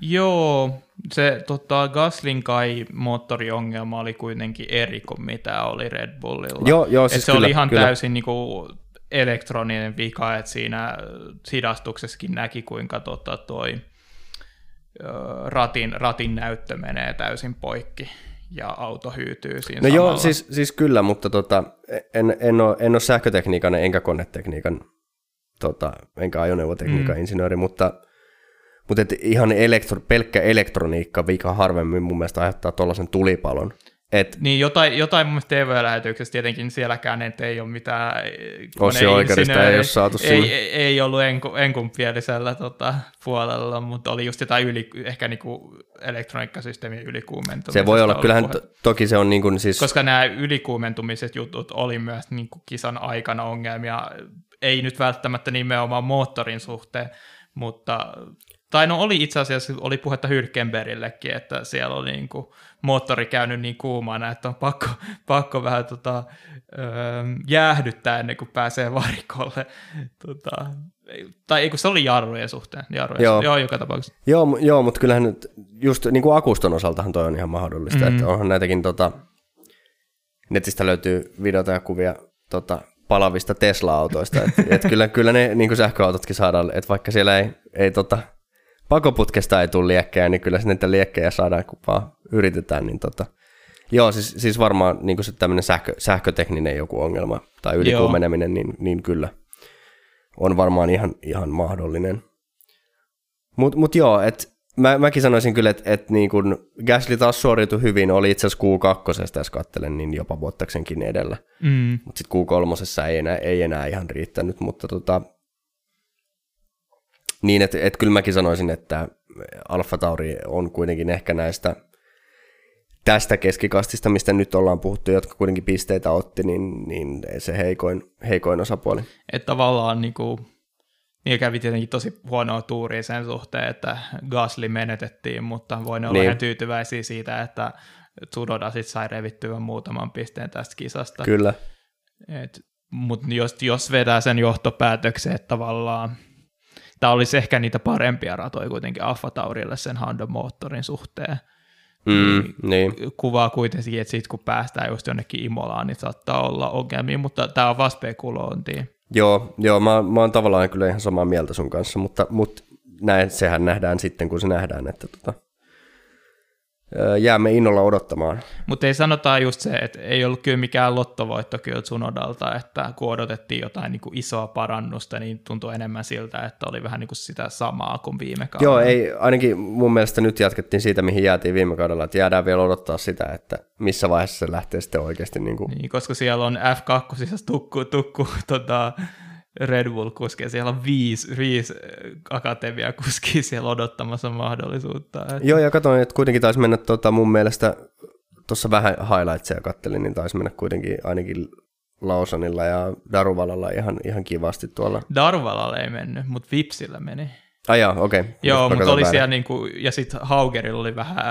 Joo, se tota, Gaslin kai moottoriongelma oli kuitenkin eri kuin mitä oli Red Bullilla. Joo, joo, Et siis se kyllä, oli ihan kyllä. täysin niinku elektroninen vika, että siinä hidastuksessakin näki, kuinka tota, toi ratin, ratin näyttö menee täysin poikki ja auto hyytyy siinä No samalla. joo, siis, siis kyllä, mutta tota, en, en, ole, en ole sähkötekniikan enkä konetekniikan, tota, enkä ajoneuvotekniikan mm. insinööri, mutta, mutta et ihan elektro, pelkkä elektroniikka vika harvemmin mun mielestä aiheuttaa tuollaisen tulipalon. Et, Niin jotain, jotain mun mielestä TV-lähetyksessä tietenkin sielläkään et ei ole mitään Ossi Oikarista ei ole saatu ei, ei, ei ollut enku, enkunpielisellä tota, puolella, mutta oli just jotain yli, ehkä niinku elektroniikkasysteemin ylikuumentumisesta. se voi olla, kyllähän puhe. to, toki se on niin kuin siis, Koska nämä ylikuumentumiset jutut oli myös niinku kisan aikana ongelmia, ei nyt välttämättä nimenomaan moottorin suhteen, mutta tai no oli itse asiassa, oli puhetta Hylkenbergillekin, että siellä oli niin kuin moottori käynyt niin kuumana, että on pakko, pakko vähän tota, öö, jäähdyttää ennen kuin pääsee varikolle. Tota, tai ei kun se oli jarrujen suhteen. Jarrujen Joo. joo. joo, joka tapauksessa. joo, joo, mutta kyllähän nyt just niin kuin akuston osaltahan toi on ihan mahdollista, mm. että onhan näitäkin tota, netistä löytyy videota ja kuvia tota, palavista Tesla-autoista, että et kyllä, kyllä ne niin kuin sähköautotkin saadaan, että vaikka siellä ei, ei tota, pakoputkesta ei tule liekkejä, niin kyllä sinne liekkejä saadaan, kun vaan yritetään, niin tota, joo, siis, siis varmaan niin se tämmöinen sähkö, sähkötekninen joku ongelma tai ylikuumeneminen, niin, niin kyllä on varmaan ihan, ihan mahdollinen. Mutta mut joo, et mä, mäkin sanoisin kyllä, että et niin kun Gasly taas suoriutui hyvin, oli itse asiassa Q2, jos katselen, niin jopa Bottaksenkin edellä. Mm. Mutta sitten Q3 ei enää, ei enää ihan riittänyt, mutta tota, niin, että et kyllä mäkin sanoisin, että Alfa Tauri on kuitenkin ehkä näistä tästä keskikastista, mistä nyt ollaan puhuttu, jotka kuitenkin pisteitä otti, niin, niin se heikoin, heikoin osapuoli. Että tavallaan niinku, Niin kävi tietenkin tosi huonoa tuuria sen suhteen, että Gasly menetettiin, mutta voin olla Niin. ihan tyytyväisiä siitä, että Tsunoda sitten sai revittyä muutaman pisteen tästä kisasta. Kyllä. Mutta jos, jos vedää sen johtopäätöksen, että tavallaan tämä olisi ehkä niitä parempia ratoja kuitenkin Alfa Taurille sen Honda-moottorin suhteen. Mm, niin. Kuvaa kuitenkin, että sitten kun päästään just jonnekin Imolaan, niin saattaa olla ongelmia, mutta tämä on vaan spekulointia. Joo, joo mä, mä oon tavallaan kyllä ihan samaa mieltä sun kanssa, mutta, mutta näin, sehän nähdään sitten, kun se nähdään, että tota, jäämme innolla odottamaan. Mutta ei sanotaan just se, että ei ollut kyllä mikään lottovoitto kyllä Tsunodalta, että kun odotettiin jotain niin kuin isoa parannusta, niin tuntui enemmän siltä, että oli vähän niin kuin sitä samaa kuin viime kaudella. Joo, ei, ainakin mun mielestä nyt jatkettiin siitä, mihin jäätiin viime kaudella, että jäädään vielä odottaa sitä, että missä vaiheessa se lähtee sitten oikeasti niin kuin, Niin, koska siellä on F2 tukku, tukku tota, Red Bull-kuskia, siellä on viisi, viisi akatemiakuskia siellä odottamassa mahdollisuutta. Että... Joo, ja katsoin, että kuitenkin taisi mennä tota, mun mielestä, tuossa vähän highlightsia kattelin, niin taisi mennä kuitenkin ainakin Lawsonilla ja Daruvalalla ihan, ihan kivasti tuolla. Darvalalle ei mennyt, mutta Vipsillä meni. Ai jaa, okei. Okay. Joo, mutta oli siellä niinku, ja sitten Haugerilla oli vähän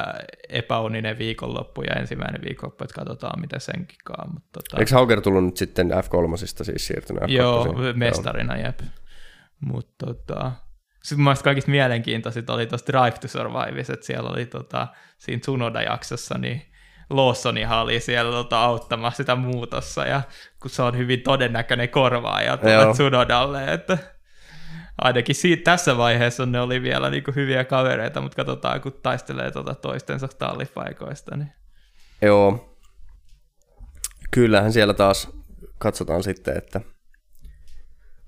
epäonninen viikonloppu ja ensimmäinen viikonloppu, että katsotaan miten senkin kaa. Mutta tota, Eikö Hauger tullut nyt sitten F3 siis siirtynyt F2? Joo, mestarina jep. Mutta tota, sitten mun kaikista mielenkiintoisit oli tuossa Drive to Survive, että siellä oli tota, siinä Tsunoda-jaksossa, niin Lawsonihan oli siellä tota, auttamassa sitä muutossa, ja kun se on hyvin todennäköinen korvaaja tuolle Joo. Tsunodalle, että ainakin siitä, tässä vaiheessa ne oli vielä niinku hyviä kavereita, mutta katsotaan, kun taistelee tota toistensa tallipaikoista. Niin. Joo. Kyllähän siellä taas katsotaan sitten, että...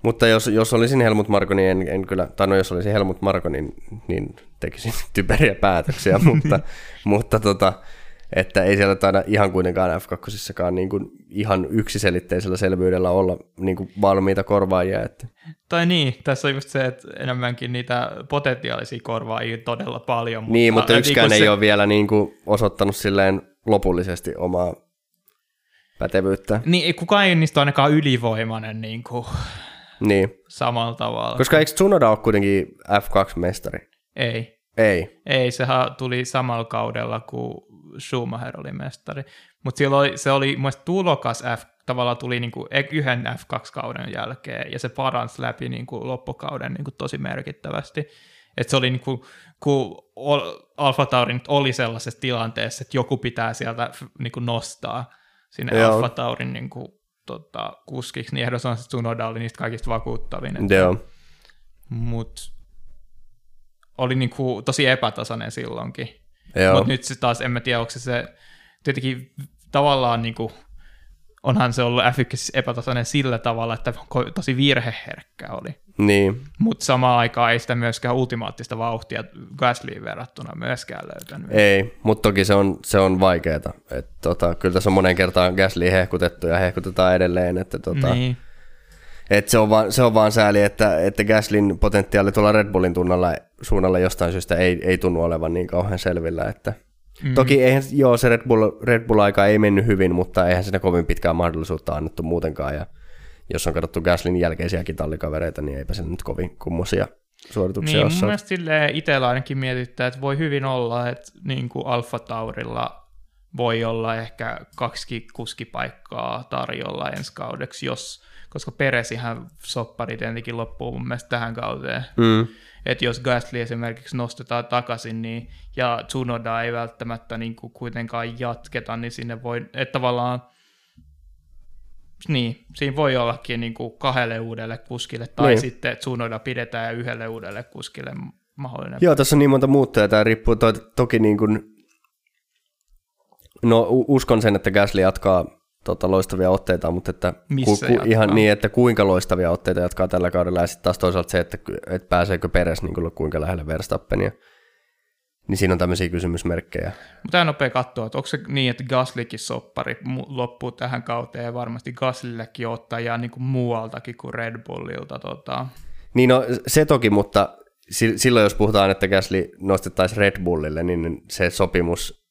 Mutta jos, jos olisin Helmut Marko, niin en, en kyllä, tai no jos olisin Helmut Marko, niin, niin tekisin typeriä päätöksiä, mutta, mutta tota, että ei siellä taida ihan kuitenkaan F2 niin kuin ihan yksiselitteisellä selvyydellä olla niin kuin valmiita korvaajia. Että. Tai niin, tässä on just se, että enemmänkin niitä potentiaalisia korvaajia todella paljon. Mutta, Niin, mutta yksikään niin ei se, ole vielä niin kuin osoittanut silleen lopullisesti omaa pätevyyttä. Niin, kukaan ei niistä ole ainakaan ylivoimainen niin kuin, Niin. samalla tavalla. Koska eikö Tsunoda ole kuitenkin F2-mestari? Ei. Ei. Ei, sehän tuli samalla kaudella, kun Schumacher oli mestari. Mutta silloin se oli mun mielestä tulokas F, tavallaan tuli niinku yhden F2-kauden jälkeen, ja se paransi läpi niinku loppukauden niinku tosi merkittävästi. Et se oli niinku, kun Alfa Tauri nyt oli sellaisessa tilanteessa, että joku pitää sieltä niinku nostaa sinne Joo. Alfa Taurin niinku, tota, kuskiksi, niin ehdottomasti Tsunoda oli niistä kaikista vakuuttavin. että- Joo. Mutta oli niinku tosi epätasainen silloinkin. Mutta nyt se taas, en mä tiedä, onko se se, tietenkin tavallaan niinku, onhan se ollut F1 epätasainen sillä tavalla, että tosi virheherkkä oli. Niin. Mutta samaan aikaan ei sitä myöskään ultimaattista vauhtia Gaslyin verrattuna myöskään löytänyt. Ei, mutta toki se on, se on vaikeeta. Et, tota, kyllä tässä on monen kertaan Gasly hehkutettu ja hehkutetaan edelleen. Että, tota, Niin. Et se, on vaan, se on vaan sääli, että, että Gaslin potentiaali tuolla Red Bullin tunnalla, suunnalla jostain syystä ei, ei tunnu olevan niin kauhean selvillä. Että, mm. Toki eihän, joo, se Red Bull, Red Bull-aika ei mennyt hyvin, mutta eihän siinä kovin pitkää mahdollisuutta annettu muutenkaan. Ja jos on katsottu Gaslin jälkeisiäkin tallikavereita, niin eipä se nyt kovin kummosia suorituksia Niin, ole mun mielestä itsellä ainakin mietittää, että voi hyvin olla, että niin kuin Alfa Taurilla voi olla ehkä kaksi kuskipaikkaa tarjolla ensi kaudeksi, jos, koska Peresihän soppari tietenkin loppuu mun mielestä tähän kauteen. Mm. Että jos Gasly esimerkiksi nostetaan takaisin, niin, ja Tsunoda ei välttämättä niin kuin kuitenkaan jatketa, niin sinne voi, että tavallaan niin, siinä voi ollakin niin kuin kahdelle uudelle kuskille, tai Niin. sitten Tsunoda pidetään ja yhdelle uudelle kuskille mahdollinen. Joo, tässä on niin monta muuttajaa. Tämä riippuu toki niin kuin, no uskon sen, että Gasly jatkaa tota, loistavia otteita, mutta että Missä jatkaa? ihan niin, että kuinka loistavia otteita jatkaa tällä kaudella ja sitten taas toisaalta se, että, että pääseekö Peres niin kuin, kuinka lähelle Verstappenia. Niin siinä on tämmöisiä kysymysmerkkejä. Mutta on nopea katsoa, että onko se niin, että Gaslykin soppari loppuu tähän kauteen ja varmasti Gaslillekin ottajaa niin kuin muualtakin kuin Red Bullilta. Tota. Niin no, se toki, mutta si- silloin jos puhutaan, että Gasly nostettaisiin Red Bullille, niin se sopimus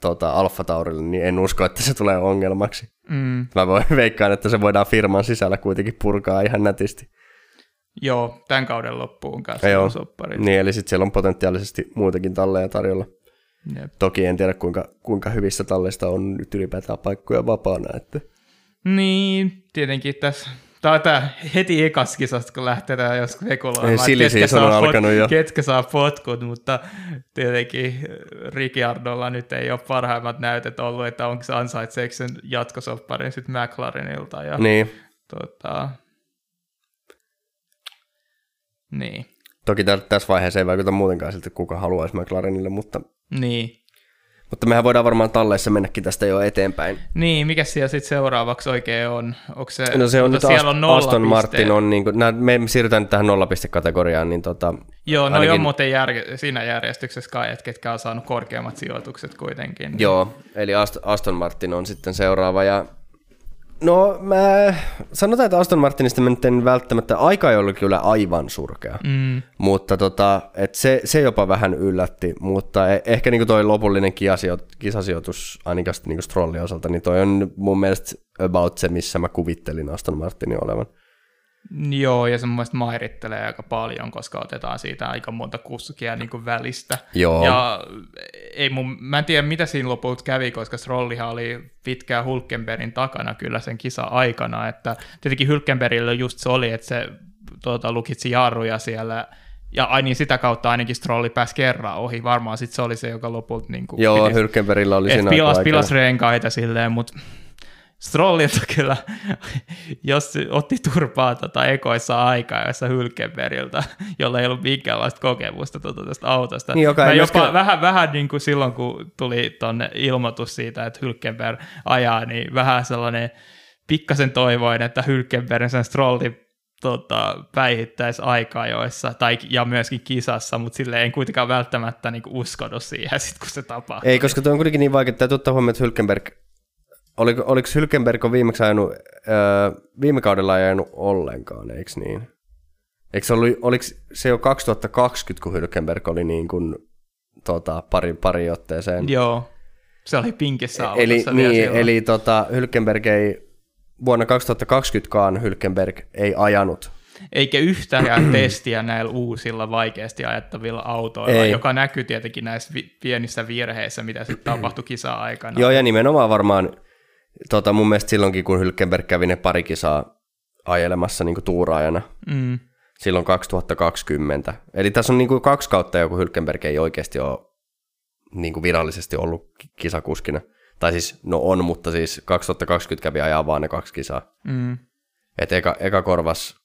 tota, Alfa Taurille, niin en usko, että se tulee ongelmaksi. Mm. Mä voin veikkaan, että se voidaan firman sisällä kuitenkin purkaa ihan nätisti. Joo, tämän kauden loppuun kanssa Joo. soppari. Niin, eli sitten siellä on potentiaalisesti muutenkin talleja tarjolla. Jep. Toki en tiedä, kuinka, kuinka hyvissä talleista on nyt ylipäätään paikkoja vapaana. Että... Niin, tietenkin tässä Tämä on tää heti ekas kisasta, kun lähdetään jos spekuloimaan, ketkä saa, alkanut jo. ketkä saa potkut, mutta tietenkin Ricciardolla nyt ei ole parhaimmat näytöt ollut, että onko se ansaitseeko sen jatkosopparin sitten McLarenilta. Ja, Niin. tota, niin. Toki tä- tässä vaiheessa ei vaikuta muutenkaan siltä, kuka haluaisi McLarenille, mutta, Niin. Mutta mehän voidaan varmaan talleissa mennäkin tästä jo eteenpäin. Niin, mikä siellä sitten seuraavaksi oikein on? Onko se, No se on nyt siellä on nolla Aston Martin on, niin kuin, nää, me siirrytään nyt tähän nollapistekategoriaan, niin tota, Joo, no ainakin- on muuten jär, siinä järjestyksessä kai, että ketkä on saanut korkeammat sijoitukset kuitenkin. Joo, eli Ast- Aston Martin on sitten seuraava. Ja no mä sanotaan, että Aston Martinista mä nyt en välttämättä, aika ei ollut kyllä aivan surkea. Mm, Mutta tota, et se, se jopa vähän yllätti, mutta e- ehkä niinku toi lopullinen kisasijo- kisasijoitus ainakin niinku Strollin osalta, niin toi on mun mielestä about se, missä mä kuvittelin Aston Martinin olevan. Joo, ja se mun mielestä mairittelee aika paljon, koska otetaan siitä aika monta kuskia niin kuin välistä. Joo. Ja ei mun, mä en tiedä, mitä siinä lopulta kävi, koska Strollihan oli pitkään Hulkenbergin takana kyllä sen kisa aikana, että tietenkin Hulkenbergillä just se oli, että se tuota, lukitsi jarruja siellä, ja ai niin sitä kautta ainakin Strolli pääsi kerran ohi, varmaan sitten se oli se, joka lopulta niin kuin Joo, piti- Hylkenbergillä oli siinä pilas, pilas renkaita silleen, mutta Strollilta kyllä, jos otti turpaa tota ekoissa aikaa, jossa Hylkenbergiltä, jolla ei ollut minkäänlaista kokemusta tuota tästä autosta. Niin, joka Mä jopa myöskään- vähän, vähän niin kuin silloin, kun tuli tonne ilmoitus siitä, että Hylkenberg ajaa, niin vähän sellainen pikkasen toivoin, että Hylkenberg sen Strollin tota, päihittäisi aika-ajoissa tai, ja myöskin kisassa, mutta sille en kuitenkaan välttämättä niin uskonut siihen, sit, kun se tapahtuu. Ei, koska tuo on kuitenkin niin vaikea, että ottaa huomioon, että Hylkenberg, oliko, oliko Hylkenberg on viimeksi ajanut, öö, viime kaudella ajanut ollenkaan, eikö niin? Eikö se ollut, oliko se jo 2020, kun Hylkenberg oli niin kuin, tota, pari, pari otteeseen? Joo, se oli pinkissä autossa eli, vielä niin, eli tota, Hylkenberg ei, vuonna 2020kaan Hylkenberg ei ajanut. Eikä yhtään testiä näillä uusilla vaikeasti ajettavilla autoilla, Ei. joka näkyy tietenkin näissä vi- pienissä virheissä, mitä sitten tapahtui kisa-aikana. Joo, ja nimenomaan varmaan tota, mun mielestä silloinkin, kun Hylkenberg kävi ne pari kisaa ajelemassa niin tuuraajana, Mm. silloin 2020. Eli tässä on niin kuin kaksi kautta joku Hylkenberg ei oikeasti ole niin kuin virallisesti ollut ki- kisakuskina. Tai siis, no on, mutta siis 2020 kävi ajaa vaan ne kaksi kisaa. Mm. Et eka, eka korvas,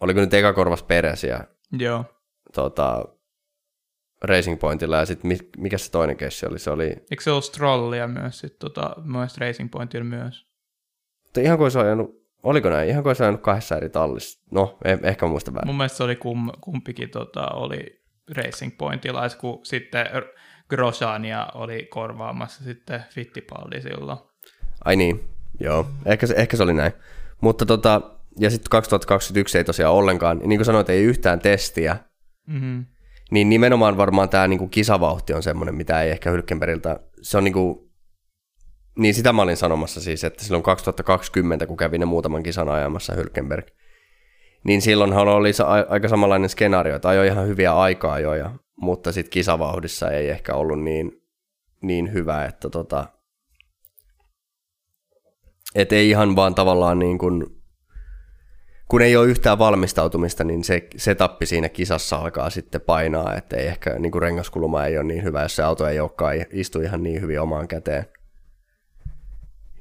oliko nyt eka korvas Peresiä Joo. tota, Racing Pointilla ja sitten mikä se toinen keissi oli? Se oli, Eikö se ollut Strollia myös, sit, tota, myös Racing Pointilla myös? mutta ihan kuin se ajanut, oliko näin? Ihan kuin se ajanut kahdessa eri tallissa. No, eh, ehkä mä muistan väärin. Mun mielestä se oli kum, kumpikin tota, oli Racing Pointilla, kun sitten Grosania oli korvaamassa sitten Fittipaldi silloin. Ai niin, joo. Ehkä se, ehkä se oli näin. Mutta tota, ja sitten 2021 ei tosiaan ollenkaan, niin kuin sanoit, ei yhtään testiä, Mm-hmm. Niin nimenomaan varmaan tämä niinku kisavauhti on semmoinen, mitä ei ehkä Hylkenbergiltä, se on niinku, niin sitä mä olin sanomassa siis, että silloin 2020, kun kävi ne muutaman kisan ajamassa Hylkenberg, niin silloinhan oli aika samanlainen skenaario, että ajoi ihan hyviä aikaa jo, ja, mutta sitten kisavauhdissa ei ehkä ollut niin, niin hyvä, että tota, et ei ihan vaan tavallaan niin kuin, kun ei ole yhtään valmistautumista, niin se, se tappi siinä kisassa alkaa sitten painaa, että ei ehkä niin kuin rengaskulma ei ole niin hyvä, jos se auto ei olekaan istu ihan niin hyvin omaan käteen.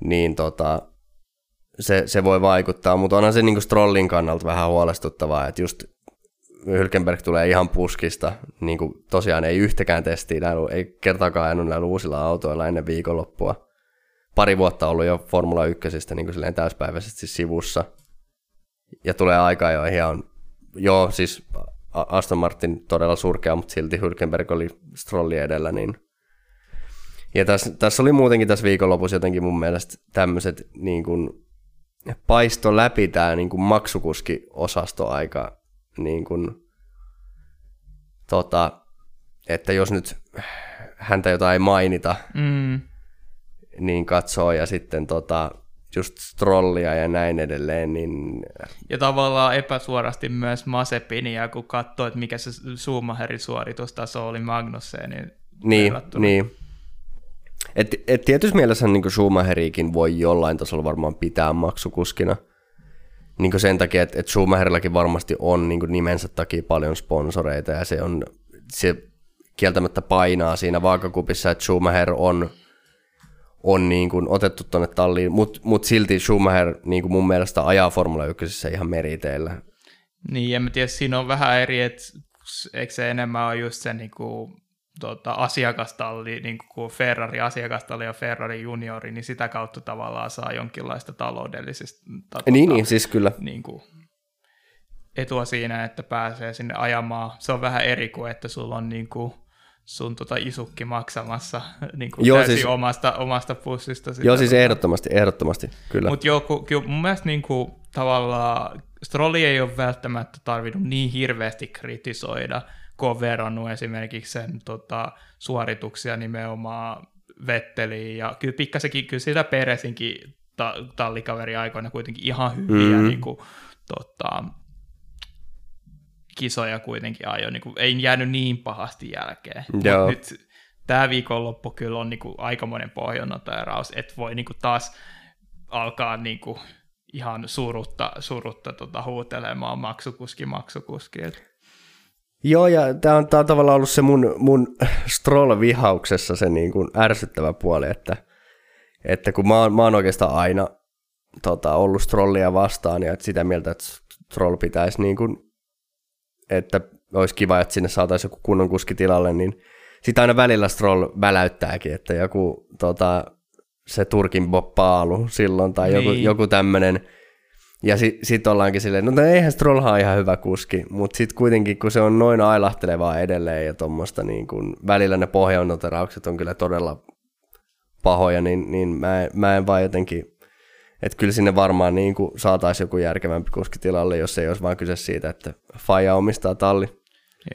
Niin tota, se, se voi vaikuttaa, mutta onhan se niin kuin Strollin kannalta vähän huolestuttavaa, että just Hylkenberg tulee ihan puskista, niin kuin tosiaan ei yhtäkään testiä, ei kertaakaan ajanut näillä uusilla autoilla ennen viikonloppua. Pari vuotta ollut jo Formula 1 niin kuin silleen täyspäiväisesti sivussa ja tulee aikaa jo ihan, joo siis Aston Martin todella surkea, mutta silti Hülkenberg oli Strolli edellä, niin ja tässä, tässä oli muutenkin tässä viikonlopussa jotenkin mun mielestä tämmöiset niin kuin, paisto läpi tämä niin kuin maksukuski-osasto aika niin kuin, tota, että jos nyt häntä jotain mainita, Mm. niin katsoo ja sitten tota, just Strollia ja näin edelleen, niin Ja tavallaan epäsuorasti myös Masepinia, kun katsoo, että mikä se Schumacherin suoritustaso oli Magnusseen, niin Niin, niin. Et, et tietysti mielessä niin Schumacherikin voi jollain tasolla varmaan pitää maksukuskina. Niin sen takia, että et Schumacherillakin varmasti on niin nimensä takia paljon sponsoreita ja se on se kieltämättä painaa siinä vaakakupissa, että Schumacher on, on niin kuin otettu tuonne talliin, mutta mut silti Schumacher niin kuin mun mielestä ajaa Formula 1 ihan meriteillä. Niin, en mä tiedä, siinä on vähän eri, että eikö se enemmän ole just se niin kuin, tota, asiakastalli, niin kuin Ferrari asiakastalli ja Ferrari juniori, niin sitä kautta tavallaan saa jonkinlaista taloudellisesta tota, Niin, niin, siis kyllä. niin kuin, etua siinä, että pääsee sinne ajamaan. Se on vähän eri kuin, että sulla on niin kuin, sun tota isukki maksamassa niin kuin Joo, siis- omasta, omasta pussista. sitä Joo, siis tota. ehdottomasti, ehdottomasti, kyllä. Mutta joo, ku, kyllä mun mielestä niinku, tavallaan Strolli ei ole välttämättä tarvinnut niin hirveästi kritisoida, kun on verrannut esimerkiksi sen tota, suorituksia nimenomaan Vetteliin. Ja kyllä pikkasenkin, kyllä sitä Peresinkin ta- tallikaveri aikoina kuitenkin ihan hyviä Mm. mm. niinku, tota, kisoja kuitenkin ajoi. Niinku, ei jäänyt niin pahasti jälkeen. Mut Joo. nyt tämä viikonloppu kyllä on niinku aikamoinen pohjannoteraus, että voi niinku taas alkaa niinku ihan surutta, surutta tota huutelemaan maksukuski, maksukuski. Et Joo, ja tämä on, tää on tavallaan ollut se mun, mun Stroll-vihauksessa se niin kuin ärsyttävä puoli, että, että kun mä oon, mä oon oikeastaan aina tota, ollut Strollia vastaan ja että sitä mieltä, että Stroll pitäisi niin kuin, että olisi kiva, että sinne saataisiin joku kunnon kuski tilalle, niin sitä aina välillä Stroll väläyttääkin, että joku tota, se Turkin Boppaalu silloin tai joku, Niin. joku tämmöinen, ja sitten sit ollaankin silleen, no eihän Strollhan ole ihan hyvä kuski, mutta sitten kuitenkin kun se on noin ailahtelevaa edelleen ja tuommoista niin kun välillä ne pohjaonnoteraukset on kyllä todella pahoja, niin, niin mä, mä en vaan jotenkin, että kyllä sinne varmaan niin saataisiin joku järkevämpi kuski tilalle, jos ei olisi vaan kyse siitä, että Faja omistaa talli.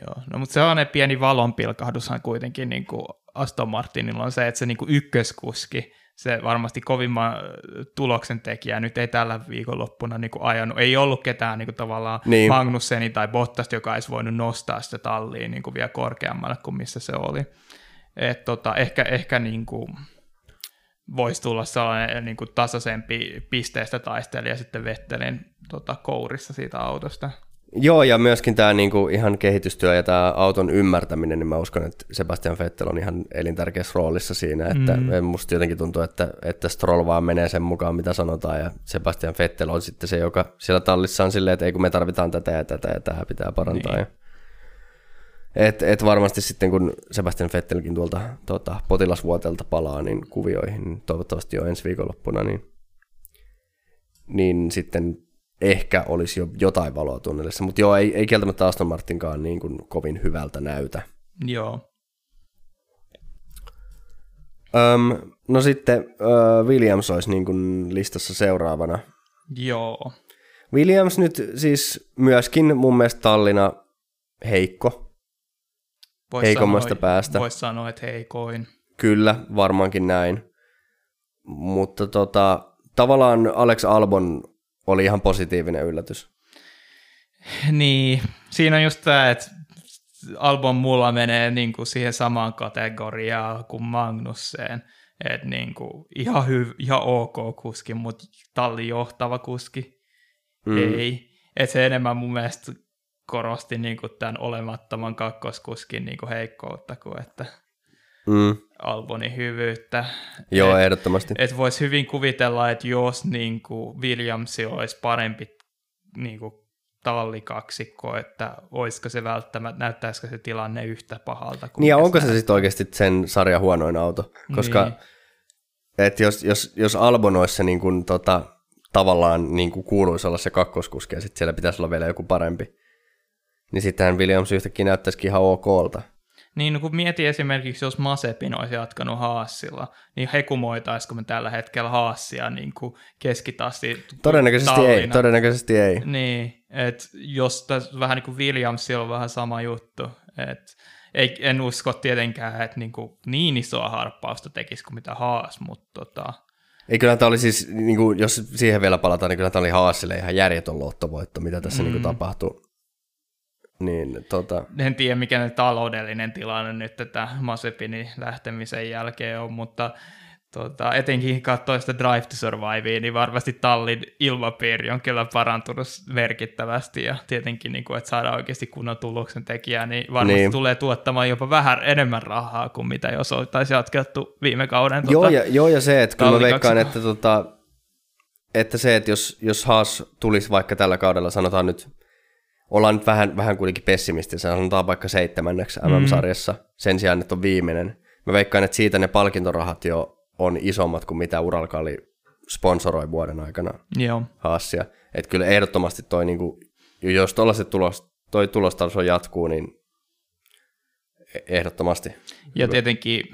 Joo, no mutta sellainen pieni valonpilkahdushan kuitenkin niin kuin Aston Martinilla on se, että se niin kuin ykköskuski, se varmasti kovimman tuloksen tekijä nyt ei tällä viikonloppuna niin kuin ajanut. Ei ollut ketään niin kuin tavallaan Niin. Magnusseni tai Bottasta, joka olisi voinut nostaa sitä talliin niin kuin vielä korkeammalle kuin missä se oli. Et tota, ehkä ehkä niin kuin voisi tulla sellainen niin kuin tasaisempi pisteestä taistelija sitten Vettelin tota, kourissa siitä autosta. Joo, ja myöskin tämä niinku ihan kehitystyö ja tämä auton ymmärtäminen, niin mä uskon, että Sebastian Vettel on ihan elintärkeässä roolissa siinä, että mm. musta jotenkin tuntuu, että, että Stroll vaan menee sen mukaan, mitä sanotaan, ja Sebastian Vettel on sitten se, joka siellä tallissa on silleen, että ei kun me tarvitaan tätä ja tätä ja tämä pitää parantaa. Niin. Ja et, et varmasti sitten, kun Sebastian Vettelkin tuolta tota, potilasvuotelta palaa niin kuvioihin, niin toivottavasti jo ensi viikonloppuna, niin, niin sitten ehkä olisi jo jotain valoa tunnelissa. Mutta joo, ei, ei kieltämättä Aston Martinkaan niin kuin kovin hyvältä näytä. Joo. Öm, no sitten ö, Williams olisi niin kuin listassa seuraavana. Joo. Williams nyt siis myöskin mun mielestä tallina heikko. Vois Heikommasta sanoa, päästä. Voisi sanoa, että heikoin. Kyllä, varmaankin näin. Mutta tota, tavallaan Alex Albon oli ihan positiivinen yllätys. Niin, siinä on just tämä, että Albon mulla menee niin kuin siihen samaan kategoriaan kuin Magnusseen. Että niin kuin ihan, hyv- ihan ok kuski, mutta tallin johtava kuski Mm. ei. Että se enemmän mun mielestä korosti niin kuin tämän olemattoman kakkoskuskin niin kuin heikkoutta kuin että Mm. Albonin hyvyyttä. Joo, Et- ehdottomasti. että voisi hyvin kuvitella, että jos niin kuin Williams olisi parempi niin kuin tallikaksikko, että olisiko se välttämättä, näyttäisikö se tilanne yhtä pahalta kuin Niin ja onko se sitten oikeasti sen sarjan huonoin auto? Koska Niin. et jos, jos, jos Albon olisi se niin kuin, tota, tavallaan niin kuin kuuluisi olla se kakkoskuski ja sitten siellä pitäisi olla vielä joku parempi, niin sittenhän Williams yhtäkkiä näyttäisikin ihan okolta. Niin, no kun mietin esimerkiksi, jos Masepin olisi jatkanut Haassilla, niin hekumoitaisiko me tällä hetkellä Haassia niin kuin keskitasti Todennäköisesti ei, tallina? todennäköisesti ei. Niin, että jos tässä vähän niin kuin Williamsilla on vähän sama juttu, että ei, en usko tietenkään, että niin, kuin niin isoa harppausta tekisi kuin mitä Haas, mutta tota, Ei kyllä tämä oli siis, niin kuin, jos siihen vielä palataan, niin kyllä tämä oli Haasille ihan järjetön lottovoitto, mitä tässä mm. niin kuin, tapahtui. Niin, tota... En tiedä, mikä ne taloudellinen tilanne nyt tätä Masepinin lähtemisen jälkeen on, mutta tota, etenkin katsoin sitä Drive to Survivea, niin varmasti tallin ilmapiiri on kyllä parantunut merkittävästi ja tietenkin, niin kuin, että saadaan oikeasti kunnon tuloksen tekijää, niin varmasti niin. tulee tuottamaan jopa vähän enemmän rahaa kuin mitä jos oltaisiin jatkettu viime kauden. Joo, tota, ja, joo ja se, että kyllä mä veikkaan, että, tota, että se, että jos, jos Haas tulisi vaikka tällä kaudella, sanotaan nyt, ollaan nyt vähän, vähän kuitenkin pessimistisiä, sanotaan vaikka seitsemänneksi MM-sarjassa, mm. sen sijaan, että on viimeinen. Mä veikkaan, että siitä ne palkintorahat jo on isommat kuin mitä Uralkali sponsoroi vuoden aikana Joo. Haassia. Että kyllä ehdottomasti toi, niin kuin, jos tuollaiset tulos, toi tulostaso jatkuu, niin e- ehdottomasti. Ja tietenkin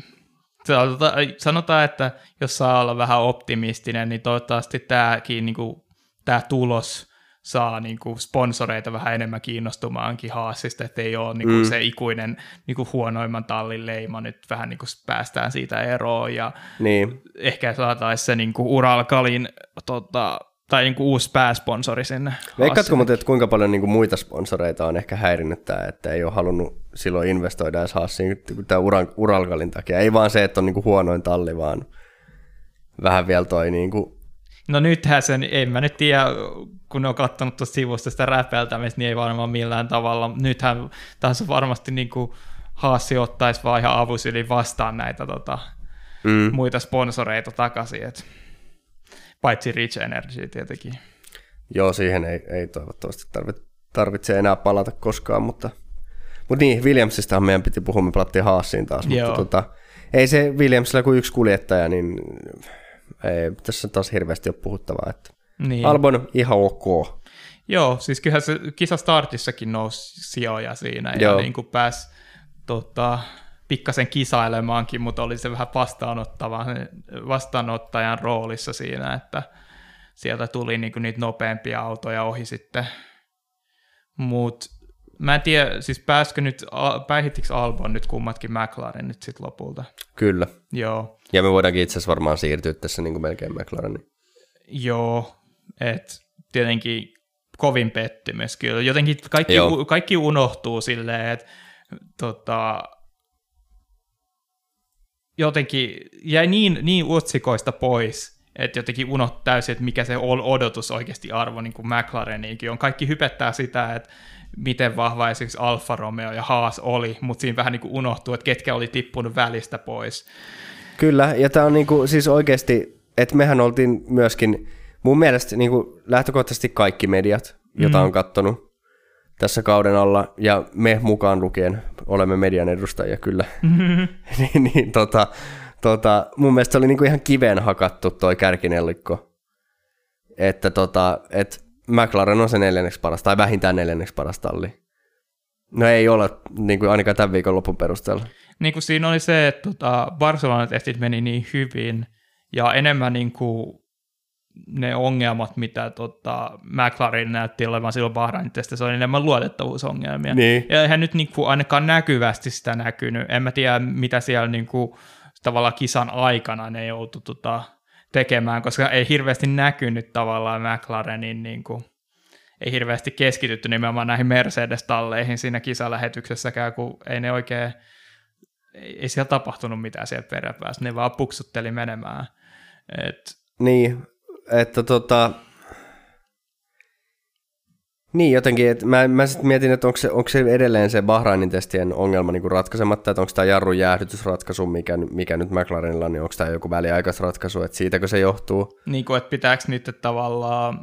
sanotaan, että jos saa olla vähän optimistinen, niin toivottavasti tämäkin niin kuin, tämä tulos saa niin kuin sponsoreita vähän enemmän kiinnostumaankin Haasista, että ei ole niin kuin mm. se ikuinen niin kuin huonoimman tallin leima, nyt vähän niin kuin päästään siitä eroon ja niin. ehkä saataisiin se niin kuin Uralkalin tota, tai niin kuin uusi pääsponsori sinne. Veikkaatko muuten, että kuinka paljon niin kuin muita sponsoreita on ehkä häirinnyt tämä, että ei ole halunnut silloin investoida edes Haasiin tämän Uralkalin takia. Ei vaan se, että on niin kuin huonoin talli, vaan vähän vielä toi niin kuin No nythän sen, en mä nyt tiedä, kun on katsonut tuosta sivusta sitä räpeltämistä, niin ei varmaan millään tavalla. Nythän tässä varmasti niin kuin Haassi ottaisi vaan ihan avusyli vastaan näitä tota, mm. muita sponsoreita takaisin. Et, paitsi Rich Energy tietenkin. Joo, siihen ei, ei toivottavasti tarvitse, tarvitse enää palata koskaan, mutta, mutta niin, Williamsista meidän piti puhua, me palattiin Haassiin taas, Joo. mutta tota, ei se Williamsilla kuin yksi kuljettaja, niin ei tässä taas hirveästi ole puhuttavaa. Että niin. Albon ihan ok. Joo, siis kyllähän se kisa startissakin nousi sijoja siinä Joo. ja niin kuin pääsi tota, pikkasen kisailemaankin, mutta oli se vähän vastaanottava, vastaanottajan roolissa siinä, että sieltä tuli niin kuin niitä nopeampia autoja ohi sitten. Mutta mä en tiedä, siis pääskö nyt, päihittikö Albon nyt kummatkin McLaren nyt sitten lopulta? Kyllä. Joo. Ja me voidaankin itse asiassa varmaan siirtyä tässä niin kuin melkein McLarenin. Joo, että tietenkin kovin pettymys kyllä. Jotenkin kaikki, kaikki unohtuu silleen, että tota, jotenkin jäi niin, niin otsikoista pois, että jotenkin unohtuu täysin, että mikä se odotus oikeasti arvo niin kuin McLareniinkin on. Kaikki hypettää sitä, että miten vahva esimerkiksi Alfa Romeo ja Haas oli, mutta siinä vähän niin kuin unohtuu, että ketkä oli tippunut välistä pois. Kyllä, ja tämä on niin kuin, siis oikeasti, että mehän oltiin myöskin, mun mielestä niin kuin lähtökohtaisesti kaikki mediat, jota mm. on kattonut tässä kauden alla, ja me mukaan lukien olemme median edustajia kyllä, mm-hmm. niin, niin tota, tota, mun mielestä oli niin kuin ihan kiveen hakattu toi kärkinellikko, että tota, et McLaren on se neljänneksi paras, tai vähintään neljänneksi paras talli. No ei ole, niin kuin ainakaan tämän viikon lopun perusteella. Niin kuin siinä oli se, että tota, Barcelona-testit meni niin hyvin, ja enemmän niin kuin ne ongelmat, mitä tota, McLaren näytti olevan silloin Bahrainin testissä, oli enemmän luotettavuusongelmia. Niin. Ja eihän nyt niin kuin ainakaan näkyvästi sitä näkynyt. En mä tiedä, mitä siellä niin kuin, tavallaan kisan aikana ne joutu tota, tekemään, koska ei hirveästi näkynyt tavallaan McLarenin niin kuin, ei hirveästi keskitytty nimenomaan näihin Mercedes-talleihin siinä kisalähetyksessäkään, kun ei ne oikein, ei, ei siellä tapahtunut mitään sieltä peräpäästä, ne vaan puksutteli menemään. Et... Niin, että tota, niin, jotenkin, että mä, mä sitten mietin, että onko se, onko se edelleen se Bahrainin testien ongelma niin ratkaisematta, että onko tämä jarrun jäähdytysratkaisu, mikä, mikä nyt McLarenilla on, niin onko tämä joku väliaikaisratkaisu, että siitäkö se johtuu? Niin kuin, että pitääkö niitä tavallaan...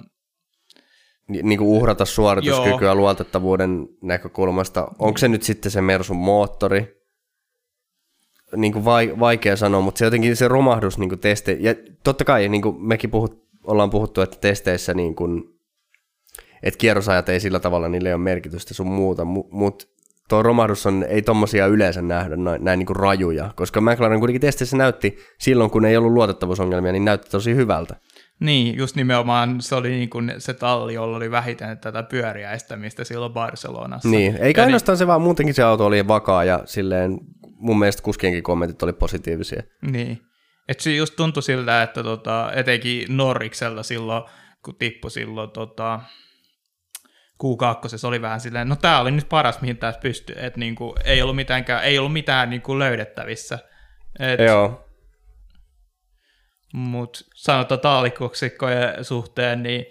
Ni, niin kuin uhrata suorituskykyä Joo. luotettavuuden näkökulmasta. Onko se nyt sitten se Mersun moottori? Niin kuin vaikea sanoa, mutta se jotenkin se romahdus niin kuin teste, ja totta kai niin kuin mekin puhut, ollaan puhuttu, että testeissä niin kuin että kierrosajat ei sillä tavalla, niille ole merkitystä sun muuta, mutta tuo romahdus on, ei tommosia yleensä nähdä näin, näin niin kuin rajuja, koska McLaren kuitenkin testissä näytti silloin, kun ei ollut luotettavuusongelmia, niin näytti tosi hyvältä. Niin, just nimenomaan se oli niin kuin se talli, jolla oli vähiten tätä pyöriäistämistä silloin Barcelonassa. Niin, eikä niin- ainoastaan niin... se vaan, muutenkin se auto oli vakaa ja silleen mun mielestä kuskienkin kommentit oli positiivisia. Niin, Et se just tuntui siltä, että tota, etenkin Norriksella silloin, kun tippui silloin tota, Q2 oli vähän silleen, no tämä oli nyt paras, mihin tässä pystyy, että niinku, ei ollut, mitäänkään, ei ollut mitään niinku löydettävissä. Et, Joo. Mutta sanotaan taalikoksikkojen suhteen, niin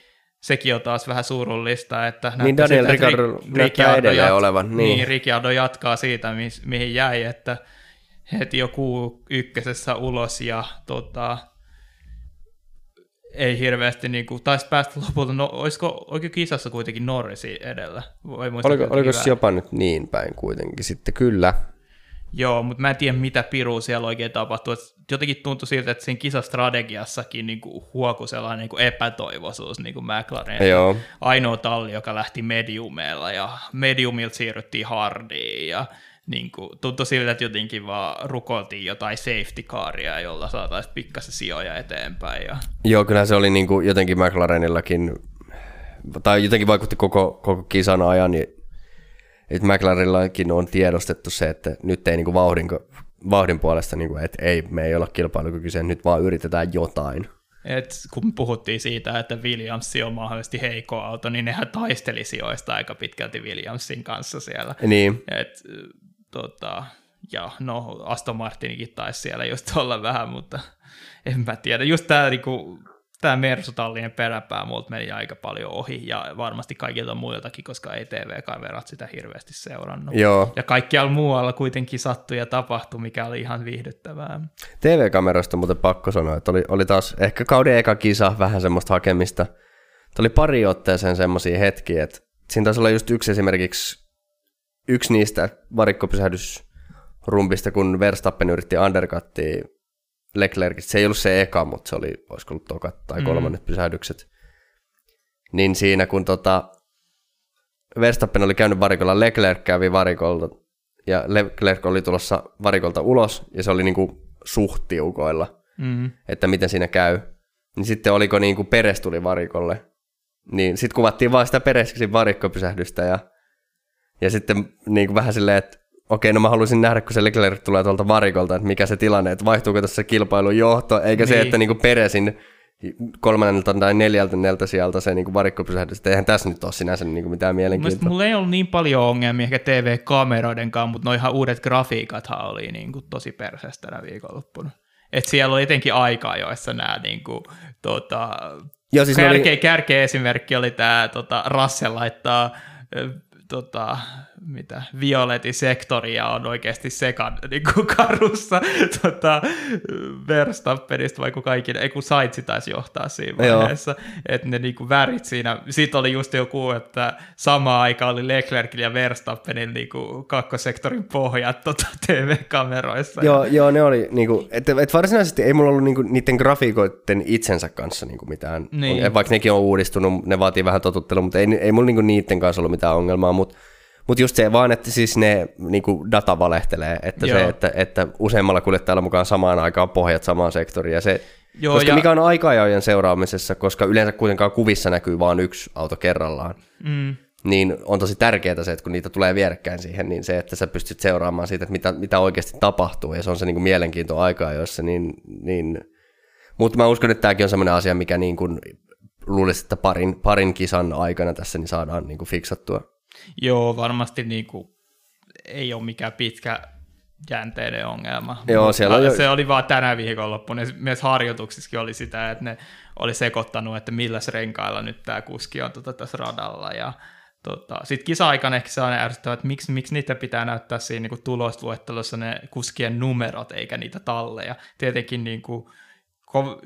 sekin on taas vähän surullista, että Niin Daniel siltä, että Ricciardo Ric- näyttää edelleen jat- olevan, niin. Niin, Ricciardo jatkaa siitä, mis, mihin jäi, että heti joku ykkösessä ulos ja tota, ei hirveästi, niin kuin, taisi päästä lopulta, no, olisiko oikein kisassa kuitenkin Norrisi edellä? Vai Oliko, oliko se jopa nyt niin päin kuitenkin sitten? Kyllä. Joo, mutta mä en tiedä, mitä pirua siellä oikein tapahtuu. Et jotenkin tuntui siltä, että siinä kisastrategiassakin niin kuin huoku sellainen niin kuin epätoivoisuus niin kuin McLaren. Joo. Ainoa talli, joka lähti mediumeilla ja mediumilta siirryttiin hardiin ja niin kuin, tuntui siltä, että jotenkin vaan rukoltiin jotain safety caria, jolla saataisiin pikkasen sijoja eteenpäin. Ja... Joo, kyllä se oli niin kuin jotenkin McLarenillakin, tai jotenkin vaikutti koko, koko kisan ajan, niin että McLarenillakin on tiedostettu se, että nyt ei niin kuin vauhdin, vauhdin puolesta, niin kuin, että ei, me ei olla kilpailukykyisiä, nyt vaan yritetään jotain. Et kun puhuttiin siitä, että Williams on mahdollisesti heikko auto, niin nehän taisteli sijoista aika pitkälti Williamsin kanssa siellä. Niin, Et, tota, ja no Aston Martinikin taisi siellä just olla vähän, mutta en mä tiedä. Just tämä niinku, tää Mersu-tallinen peräpää multa meni aika paljon ohi ja varmasti kaikilta muiltakin, koska ei TV-kamerat sitä hirveästi seurannut. joo. Ja kaikkialla muualla kuitenkin sattui ja tapahtui, mikä oli ihan viihdyttävää. TV-kamerasta muuten pakko sanoa, että oli, oli taas ehkä kauden eka kisa vähän semmoista hakemista. Tuo oli pari otteeseen semmoisia hetkiä, että siinä taisi olla just yksi esimerkiksi yksi niistä varikkopysähdysrumpista, kun Verstappen yritti undercuttia Leclercistä. Se ei ollut se eka, mutta se oli, olisiko ollut tokat tai kolmannet mm. pysähdykset. Niin siinä, kun tota, Verstappen oli käynyt varikolla, Leclerc kävi varikolta, ja Leclerc oli tulossa varikolta ulos, ja se oli niinku suht tiukoilla, Mm. että miten siinä käy. Niin sitten oliko niinku Peres tuli varikolle, niin sitten kuvattiin vaan sitä Peresin varikkopysähdystä, ja, ja sitten niinku vähän silleen, että okei, no mä haluaisin nähdä, kun se Leclerc tulee tuolta varikolta, että mikä se tilanne, että vaihtuuko tässä kilpailun johto, eikä niin. se, että niinku Peresin kolmannelta tai neljältä sieltä se niinku varikkopysähdys, että eihän tässä nyt ole sinänsä niinku mitään Mielestäni mielenkiintoa. mulla ei ollut niin paljon ongelmia ehkä TV-kameroiden kanssa, mutta noihan uudet grafiikathan oli niin kuin tosi perseestä tänä viikonloppuna. Et siellä oli etenkin aikaa, joissa nämä niin kuin, tota, Joo, siis kärkeä, oli, kärkeä esimerkki oli tämä tota, Russell laittaa tota, mitä, violetin sektoria on oikeasti sekan niin kuin karussa tota, Verstappenista, vai kun kaikki, ei kun Saitsi taisi johtaa siinä vaiheessa, että ne niin kuin värit siinä, siitä oli just joku, että sama aika oli Leclercillä ja Verstappenin niin kuin kakkosektorin pohjat tota, TV-kameroissa. joo, joo, ne oli, niinku, että et varsinaisesti ei mulla ollut niinku, niiden grafiikoiden itsensä kanssa niinku mitään, Niin. on, vaikka nekin on uudistunut, ne vaatii vähän totuttelua, mutta ei, ei mulla niinku niiden kanssa ollut mitään ongelmaa, mutta Mutta just se vaan, että siis ne niinku data valehtelee, että, se, Joo. että, että useammalla kuljettajalla mukaan samaan aikaan pohjat samaan sektoriin. Ja se, Joo, koska ja- mikä on aika-ajojen seuraamisessa, koska yleensä kuitenkaan kuvissa näkyy vain yksi auto kerrallaan, Mm. niin on tosi tärkeää se, että kun niitä tulee vierekkäin siihen, niin se, että sä pystyt seuraamaan siitä, että mitä, mitä oikeasti tapahtuu, ja se on se niin kuin mielenkiinto aikaa, jossa niin, niin... Mutta mä uskon, että tämäkin on sellainen asia, mikä niin kuin luulisin, että parin, parin kisan aikana tässä niin saadaan niin kuin fiksattua. Joo, varmasti niin kuin, ei ole mikään pitkä jänteinen ongelma. Joo, Mutta siellä on jo- Se oli vaan tänä viikonloppuna. Myös harjoituksissakin oli sitä, että ne oli sekoittanut, että milläs renkailla nyt tämä kuski on tota, tässä radalla. Ja tota, sitten kisa-aikana ehkä se on ärsyttävää, että miksi, miksi niitä pitää näyttää siinä niin tulosluettelossa ne kuskien numerot eikä niitä talleja. Tietenkin niin kuin, ko-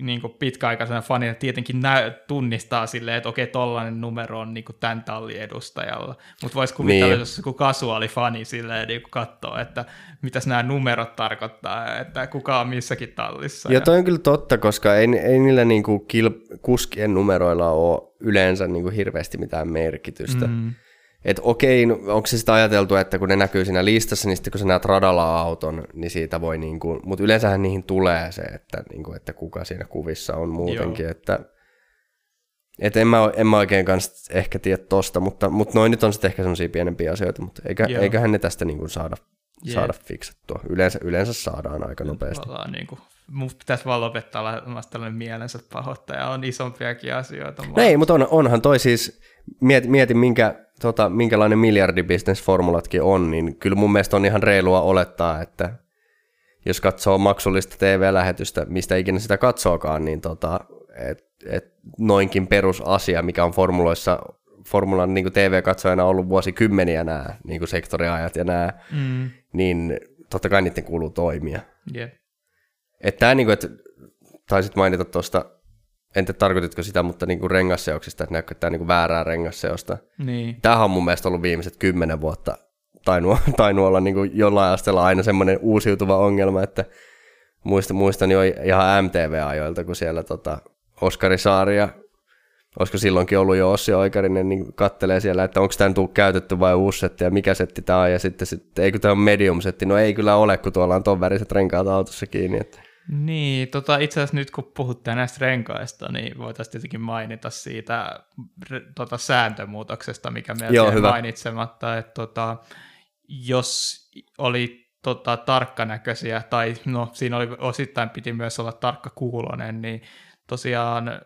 niin kuin pitkäaikaisena fanina tietenkin nä- tunnistaa silleen, että okei, tollainen numero on niin kuin tämän tallin edustajalla. Mutta voisi kuvitella, Niin. niin. jos joku kasuaali fani silleen niin kuin katsoo, että mitäs nämä numerot tarkoittaa, että kuka on missäkin tallissa. Ja toi on kyllä totta, koska ei, ei niillä niinku kil- kuskien numeroilla ole yleensä niinku hirveästi mitään merkitystä. Mm. Et okei, no, onko se sitä ajateltu, että kun ne näkyy siinä listassa, niin sitten kun sä näet radalla auton, niin siitä voi niinku, mutta yleensähän niihin tulee se, että, niinku, että kuka siinä kuvissa on muutenkin, Joo. että et en, mä, en mä oikein kanssa ehkä tiedä tosta, mutta, mutta noin nyt on sitten ehkä semmoisia pienempiä asioita, mutta eikä, Joo. eiköhän ne tästä niinku saada, Jep. saada fiksattua. Yleensä, yleensä saadaan aika nopeasti. Ollaan niin kuin mun pitäisi vaan lopettaa olemassa tällainen mielensä pahoittaja, on isompiakin asioita. No ei, mutta on, onhan toi siis, mieti, mieti minkä, tota, minkälainen miljardibisnesformulatkin on, niin kyllä mun mielestä on ihan reilua olettaa, että jos katsoo maksullista TV-lähetystä, mistä ikinä sitä katsookaan, niin tota, et, et noinkin perusasia, mikä on formuloissa, formulan niin TV-katsojana ollut vuosikymmeniä nämä niin sektoriajat ja nämä, mm. niin totta kai niiden kuuluu toimia. Yeah. Että tämä, niin kuin, että taisit mainita tuosta, en tiedä tarkoititko sitä, mutta niin kuin rengasseoksista, että näyttää niin kuin väärää rengasseosta. Niin. Tämähän on mun mielestä ollut viimeiset kymmenen vuotta tainnut, tainnut olla niin kuin jollain asteella aina semmoinen uusiutuva ongelma, että muistan, muistan jo ihan MTV-ajoilta, kun siellä tota, Oskari Saari ja olisiko silloinkin ollut jo Ossi Oikarinen, niin kattelee siellä, että onko tämä tullut käytetty vai uusi setti ja mikä setti tämä on, ja sitten, sitten eikö tämä on medium-setti, no ei kyllä ole, kun tuolla on ton väriset renkaat autossa kiinni. Että. Niin, tota, itse asiassa nyt kun puhutte näistä renkaista, niin voitaisiin tietenkin mainita siitä tota, sääntömuutoksesta, mikä meillä Joo, hyvä. mainitsematta, että tota, jos oli tota, tarkkanäköisiä, tai no siinä oli osittain piti myös olla tarkka kuulonen, niin tosiaan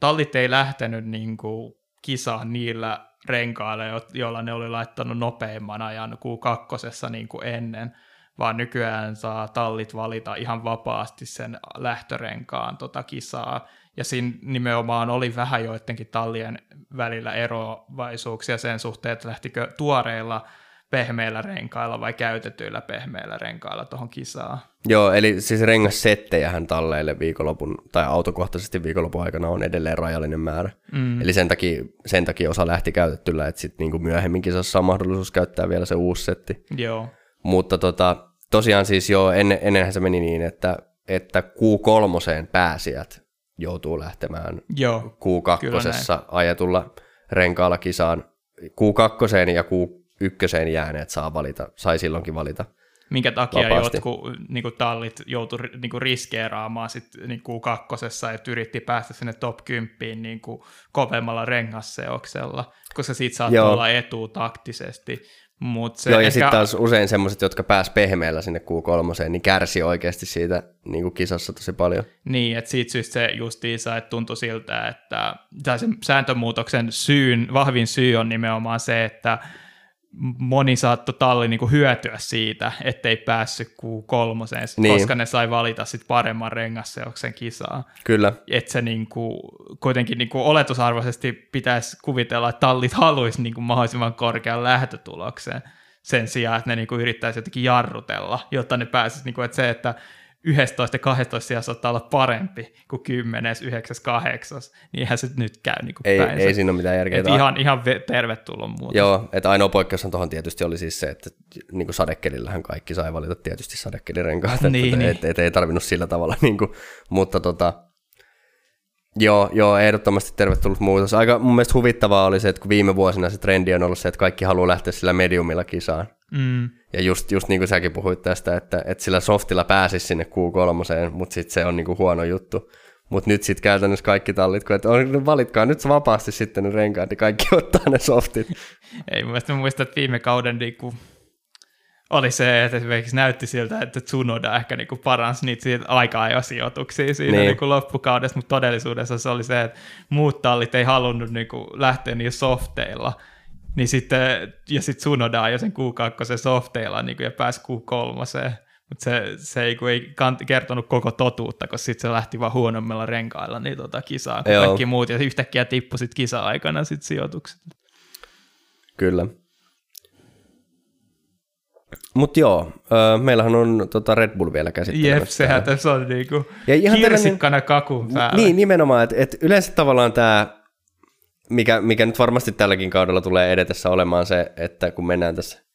tallit ei lähtenyt niin kuin, kisaan niillä renkailla, joilla ne oli laittanut nopeimman ajan Q2 niin kuin ennen, vaan nykyään saa tallit valita ihan vapaasti sen lähtörenkaan tota kisaa. Ja siinä nimenomaan oli vähän joidenkin tallien välillä erovaisuuksia sen suhteen, että lähtikö tuoreilla pehmeillä renkailla vai käytetyillä pehmeillä renkailla tuohon kisaan. Joo, eli siis rengassettejähän talleille viikonlopun, tai autokohtaisesti viikonlopun aikana on edelleen rajallinen määrä. Mm. Eli sen takia, sen takia osa lähti käytettyllä, että sitten niinku myöhemmin kisassa on mahdollisuus käyttää vielä se uusi setti. Joo. Mutta tota, tosiaan siis jo ennen, ennenhän se meni niin, että, että Q3 pääsijät joutuu lähtemään Joo, Q2 ajetulla renkaalla kisaan. Q2 ja Q1 jääneet saa valita, sai silloinkin valita minkä takia vapaasti. jotkut niin kuin, tallit joutui niin kuin, riskeeraamaan sit, niin kuin, kakkosessa, että yritti päästä sinne top 10 niin kuin, kovemmalla rengasseoksella, koska siitä saattaa Joo. olla etu taktisesti. Mut se Joo, ja ehkä... sitten taas usein semmoiset, jotka pääs pehmeällä sinne Q3, niin kärsi oikeasti siitä niin kuin kisassa tosi paljon. Niin, että siitä syystä se justiinsa, että tuntui siltä, että sen sääntömuutoksen syyn, vahvin syy on nimenomaan se, että moni saattoi talli niin kuin hyötyä siitä, ettei päässyt Q3, niin. koska ne sai valita sit paremman rengasseoksen kisaa. Kyllä. Että se niin kuin, kuitenkin niin kuin oletusarvoisesti pitäisi kuvitella, että tallit haluaisi niin kuin mahdollisimman korkean lähtötuloksen sen sijaan, että ne niin kuin yrittäisi jotenkin jarrutella, jotta ne pääsisi, niin kuin, että se, että 11 ja 12 sijassa saattaa olla parempi kuin 10, 9, 8, niin eihän se nyt käy niin kuin ei, päin. Ei siinä ole mitään järkeä. ihan, ihan tervetuloa muuta. Joo, että ainoa poikkeus on tuohon tietysti oli siis se, että niin kuin sadekelillähän kaikki sai valita tietysti sadekelirenkaat, niin, että niin. Et, et, ei tarvinnut sillä tavalla, niin kuin, mutta tota, Joo, joo, ehdottomasti tervetullut muutos. Aika mun mielestä huvittavaa oli se, että kun viime vuosina se trendi on ollut se, että kaikki haluaa lähteä sillä mediumilla kisaan. Mm. Ja just, just niin kuin säkin puhuit tästä, että, että sillä softilla pääsisi sinne Q3, mutta sitten se on niin kuin huono juttu. Mutta nyt sitten käytännössä kaikki tallit, kun että on, valitkaa nyt vapaasti sitten ne renkaat, niin kaikki ottaa ne softit. Ei mun mielestä muista, että viime kauden niin kuin oli se, että esimerkiksi näytti siltä, että Tsunoda ehkä niinku paransi niitä siitä aika-ajosijoituksia siinä niin. niinku loppukaudessa, mutta todellisuudessa se oli se, että muut tallit ei halunnut niinku lähteä niillä softeilla, niin sitten, ja sitten Tsunoda ajoi sen Q2 softeilla niinku, ja pääsi Q3, mutta se, se ei, ei kertonut koko totuutta, koska sitten se lähti vaan huonommilla renkailla niin tota kisaa kuin Joo. kaikki muut, ja yhtäkkiä tippui sitten kisa-aikana sit sijoitukset. Kyllä. Mutta joo, äh, meillähän on tota Red Bull vielä käsittelemässä. Jep, sehän tässä on niinku ja ihan kirsikkana kakun päällä. Niin, nimenomaan, että et yleensä tavallaan tämä, mikä, mikä nyt varmasti tälläkin kaudella tulee edetessä olemaan se, että kun mennään tässä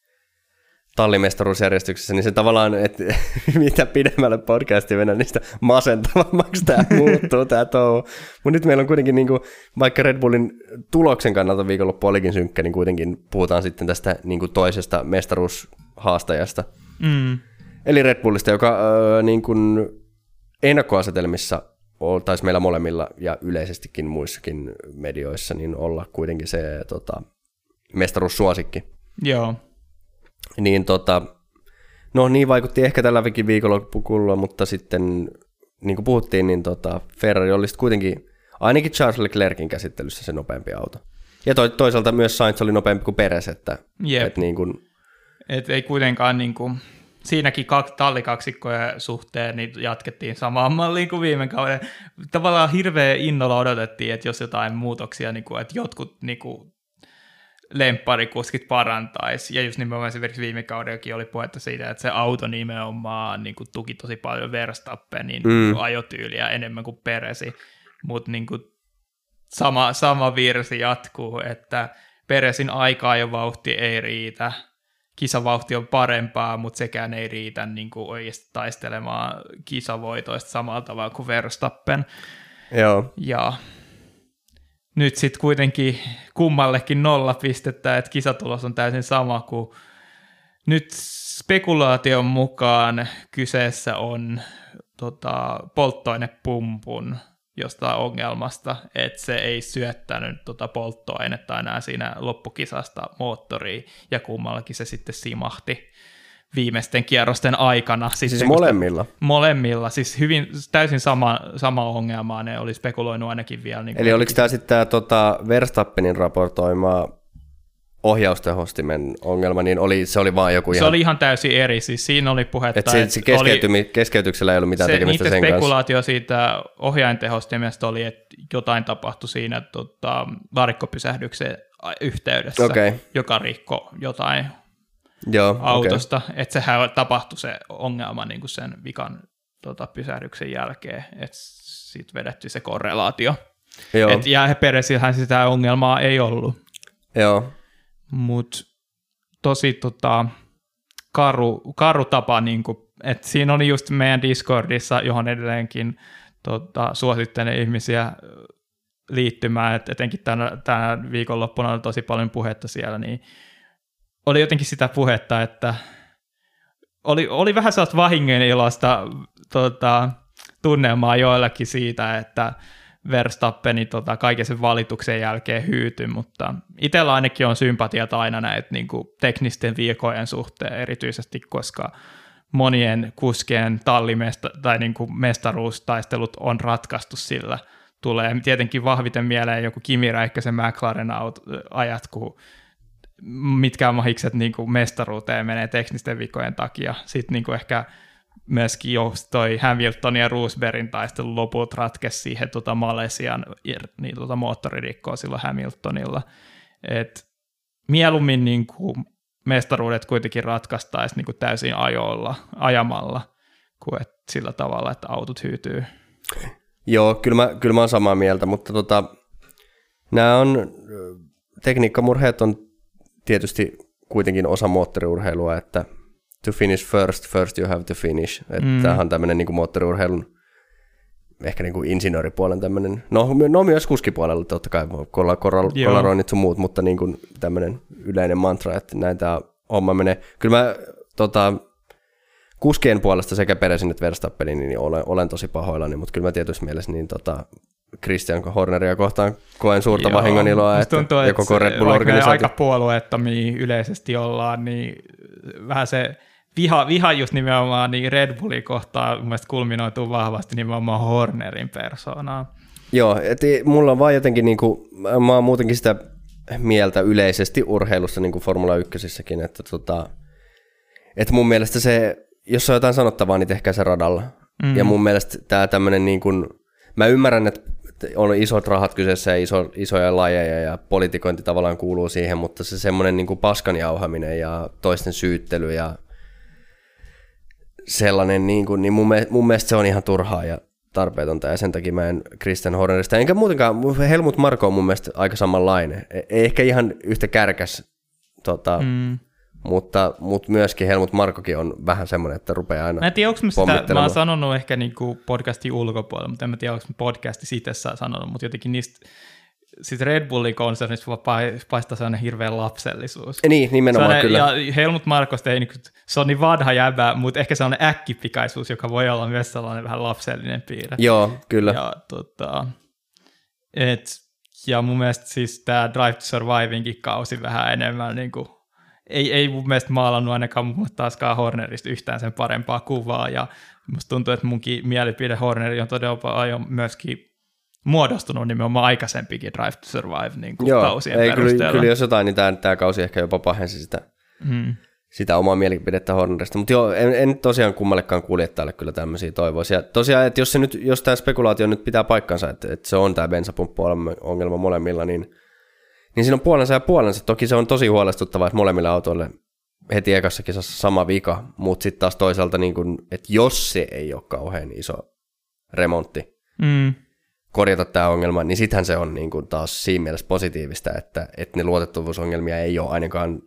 tallimestaruusjärjestyksessä, niin se tavallaan, että mitä pidemmälle podcasti mennään, niin sitä masentavammaksi tämä muuttuu tämä touhu. Mutta nyt meillä on kuitenkin, niin kuin, vaikka Red Bullin tuloksen kannalta viikonloppu olikin synkkä, niin kuitenkin puhutaan sitten tästä niin kuin toisesta mestaruushaastajasta. Mm. Eli Red Bullista, joka äh, niin kuin ennakkoasetelmissa taisi meillä molemmilla ja yleisestikin muissakin medioissa niin olla kuitenkin se tota, mestaruussuosikki. Joo. Niin tota, no niin vaikutti ehkä tällä viikonloppukulla, mutta sitten niin kuin puhuttiin, niin tota, Ferrari oli kuitenkin ainakin Charles Leclercin käsittelyssä se nopeampi auto. Ja to, toisaalta myös Sainz oli nopeampi kuin Peres, että, Jep. että niin kuin, Et ei kuitenkaan niin kuin, siinäkin kak, tallikaksikkojen suhteen niin jatkettiin samaan malliin kuin viime kauden. Tavallaan hirveä innolla odotettiin, että jos jotain muutoksia, niin kuin, että jotkut niin kuin, lempparikuskit parantaisi. Ja just nimenomaan esimerkiksi viime kaudellakin oli puhetta siitä, että se auto nimenomaan niin kuin, tuki tosi paljon Verstappenin mm. ajotyyliä enemmän kuin Peresi. Mutta niin kuin, sama, sama virsi jatkuu, että Peresin aikaa ja vauhti ei riitä. Kisavauhti on parempaa, mutta sekään ei riitä niin kuin oikeasti taistelemaan kisavoitoista samalla tavalla kuin Verstappen. joo. Ja nyt sitten kuitenkin kummallekin nolla pistettä, että kisatulos on täysin sama kuin nyt spekulaation mukaan kyseessä on tota, polttoainepumpun jostain ongelmasta, että se ei syöttänyt tota polttoainetta enää siinä loppukisasta moottoriin, ja kummallakin se sitten simahti viimeisten kierrosten aikana. Siis sitten, sitä- molemmilla. Molemmilla, siis hyvin täysin sama, sama ongelma, ne oli spekuloinut ainakin vielä. Niin Eli oliko tämä sitten tämä tota, Verstappenin raportoima ohjaustehostimen ongelma, niin oli, se oli vaan joku se ihan... oli ihan täysin eri, siis siinä oli puhetta, että se, se keskeytymi, keskeytyksellä ei ollut mitään se, tekemistä sen kanssa. spekulaatio siitä ohjaintehostimesta oli, että jotain tapahtui siinä tota, varikkopysähdyksen yhteydessä, Okei. joka rikko jotain Joo, autosta, että sehän tapahtui se ongelma niin kuin sen vikan tota, pysähdyksen jälkeen, että siitä vedettiin se korrelaatio. Joo, Et, ja Peresillähän sitä ongelmaa ei ollut, joo. Mutta tosi tota, karu, karu tapa, niin kuin, että siinä oli just meidän Discordissa, johon edelleenkin tota, suosittelen ihmisiä liittymään, että etenkin tänä, tänä viikonloppuna oli tosi paljon puhetta siellä, niin oli jotenkin sitä puhetta, että oli, oli vähän sellaista vahingoilosta tota, tunnelmaa joillakin siitä, että Verstappeni tota, kaiken sen valituksen jälkeen hyytyi, mutta itsellä ainakin on sympatiat aina näitä niin kuin, teknisten viikojen suhteen erityisesti, koska monien kuskien tallimesta tai niin kuin mestaruustaistelut on ratkaistu sillä. Tulee tietenkin vahviten mieleen joku Kimi Räikkösen McLaren ajat, kun mitkään mahikset niin kuin mestaruuteen menee teknisten vikojen takia. Sitten niin kuin ehkä myöskin jos toi Hamilton ja Roosbergin taistelu loput ratkesi siihen tota Malesian niin tota moottoririkkoa silloin Hamiltonilla. Et mieluummin niin kuin mestaruudet kuitenkin ratkaistaisiin niin kuin täysin ajoilla, ajamalla, kuin et sillä tavalla, että autot hyytyy. Joo, kyllä mä, kyllä mä oon samaa mieltä, mutta tota, nämä on, tekniikkamurheet on tietysti kuitenkin osa moottoriurheilua, että to finish first, first you have to finish. Että mm. Tämähän on tämmöinen niin moottoriurheilun ehkä niin kuin insinööripuolen tämmöinen, no, no myös kuskipuolella totta kai, kolla, kolla, Joo. kollaroinnit sun muut, mutta niin kuin tämmöinen yleinen mantra, että näin tämä homma menee. Kyllä mä tota, kuskien puolesta sekä Peresin että Verstappenin, niin olen, olen tosi pahoillani, mutta kyllä mä tietysti mielessä niin tota, Christian Horneria kohtaan koen suurta Joo, vahingoniloa, että tuntuu, ja koko Red vaikka me Bull-organisaatio. aika puolueettomia yleisesti ollaan, niin vähän se viha, viha just nimenomaan niin Red Bullin kohtaan mun mielestä kulminoituu vahvasti nimenomaan Hornerin persoonaan. Joo, et mulla on vaan jotenkin, niinku, mä mä oon muutenkin sitä mieltä yleisesti urheilussa, niin kuin Formula 1 että, tota, että mun mielestä se, jos on jotain sanottavaa, niin tehkää se radalla. Mm. Ja mun mielestä tämä tämmöinen, niin kuin, mä ymmärrän, että on isot rahat kyseessä ja iso, isoja lajeja ja politikointi tavallaan kuuluu siihen, mutta se semmoinen niin kuin paskan jauhaminen ja toisten syyttely ja sellainen, niin, kuin, niin mun, mielestä, mun mielestä se on ihan turhaa ja tarpeetonta ja sen takia mä en Christian Hornerista, enkä muutenkaan, Helmut Marko on mun mielestä aika samanlainen, E- ei ehkä ihan yhtä kärkäs, tota, mm. Mutta, mutta myöskin Helmut Markokin on vähän semmoinen, että rupeaa aina Mä en tiedä, onko mä sitä, mä oon sanonut ehkä niinku podcastin ulkopuolella, mutta en mä tiedä, onko mä podcasti itsessään sanonut, mutta jotenkin niistä siis Red Bullin pa- paistaa sellainen hirveä lapsellisuus. Niin, nimenomaan Sellainen- kyllä. Ja Helmut Markosta ei, niinku, se on niin vanha jäbä, mutta ehkä sellainen äkkipikaisuus, joka voi olla myös sellainen vähän lapsellinen piirre. Joo, kyllä. Ja, tota, et, ja mun mielestä siis tämä Drive to Survivingin kausi vähän enemmän niin kuin, ei, ei mun mielestä maalannut ainakaan mulle taaskaan Hornerista yhtään sen parempaa kuvaa, ja Musta tuntuu, että munkin mielipide Horneri on todella paljon myöskin muodostunut nimenomaan aikaisempikin Drive to Survive niin kuin Joo, kausien ei, perusteella. kyllä, kyllä jos jotain, niin tämä, tämä kausi ehkä jopa pahensi sitä, Hmm. sitä omaa mielipidettä Hornerista. Mutta joo, en, en tosiaan kummallekaan kuljettajalle kyllä tämmöisiä toivoisi. Ja tosiaan, että jos, se nyt, jos tämä spekulaatio nyt pitää paikkansa, että, että se on tämä bensapumppu-ongelma molemmilla, niin, niin siinä on puolensa ja puolensa. Toki se on tosi huolestuttavaa, että molemmilla autoille heti ekassa kisassa sama vika, mutta sitten taas toisaalta, niin kun, että jos se ei ole kauhean iso remontti, Mm. Korjata tämä ongelma, niin sittenhän se on niin kuin taas siinä mielessä positiivista, että, että ne luotettavuusongelmia ei ole ainakaan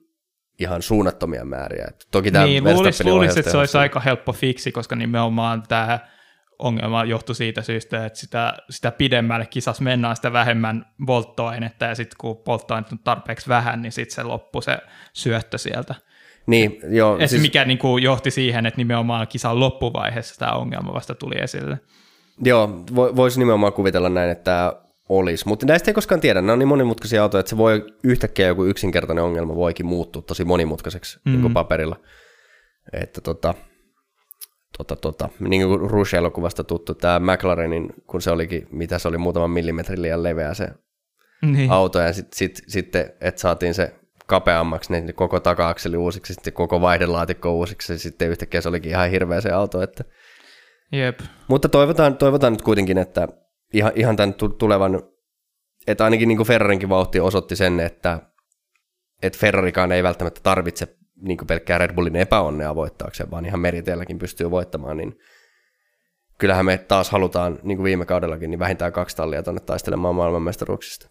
ihan suunnattomia määriä. Että toki tämä Niin, Verstappenin luulis, että se olisi aika helppo fiksi, koska nimenomaan tämä ongelma johtui siitä syystä, että sitä, sitä pidemmälle kisas mennään, sitä vähemmän polttoainetta, ja sitten kun polttoainetta on tarpeeksi vähän, niin sitten se loppu se syöttö sieltä. Niin, joo, siis, Mikä niin kuin johti siihen, että nimenomaan kisan loppuvaiheessa tämä ongelma vasta tuli esille. Joo vo- voisi nimenomaan kuvitella näin, että tämä olisi. Mutta näistä ei koskaan tiedä. Nämä on niin monimutkaisia autoja, että se voi yhtäkkiä joku yksinkertainen ongelma voikin muuttua tosi monimutkaiseksi mm. niin kuin paperilla. Että tota, tota, tota, niin kuin Rush-elokuvasta tuttu, tämä McLarenin, kun se olikin, mitä se oli, muutaman millimetrin liian leveä se Niin. auto ja sitten sit, sitten, että saatiin se kapeammaksi, niin koko taka-akseli uusiksi, sitten koko vaihdelaatikko uusiksi, ja sitten yhtäkkiä se olikin ihan hirveä se auto. Että. Jep. Mutta toivotaan, toivotaan nyt kuitenkin, että ihan, ihan tämän tu- tulevan, että ainakin niin kuin Ferrarinkin vauhti osoitti sen, että, että Ferrarikaan ei välttämättä tarvitse niin kuin pelkkää Red Bullin epäonnea voittaakseen, vaan ihan meriteelläkin pystyy voittamaan, niin kyllähän me taas halutaan, niin kuin viime kaudellakin, niin vähintään kaksi tallia tuonne taistelemaan maailmanmestaruuksista.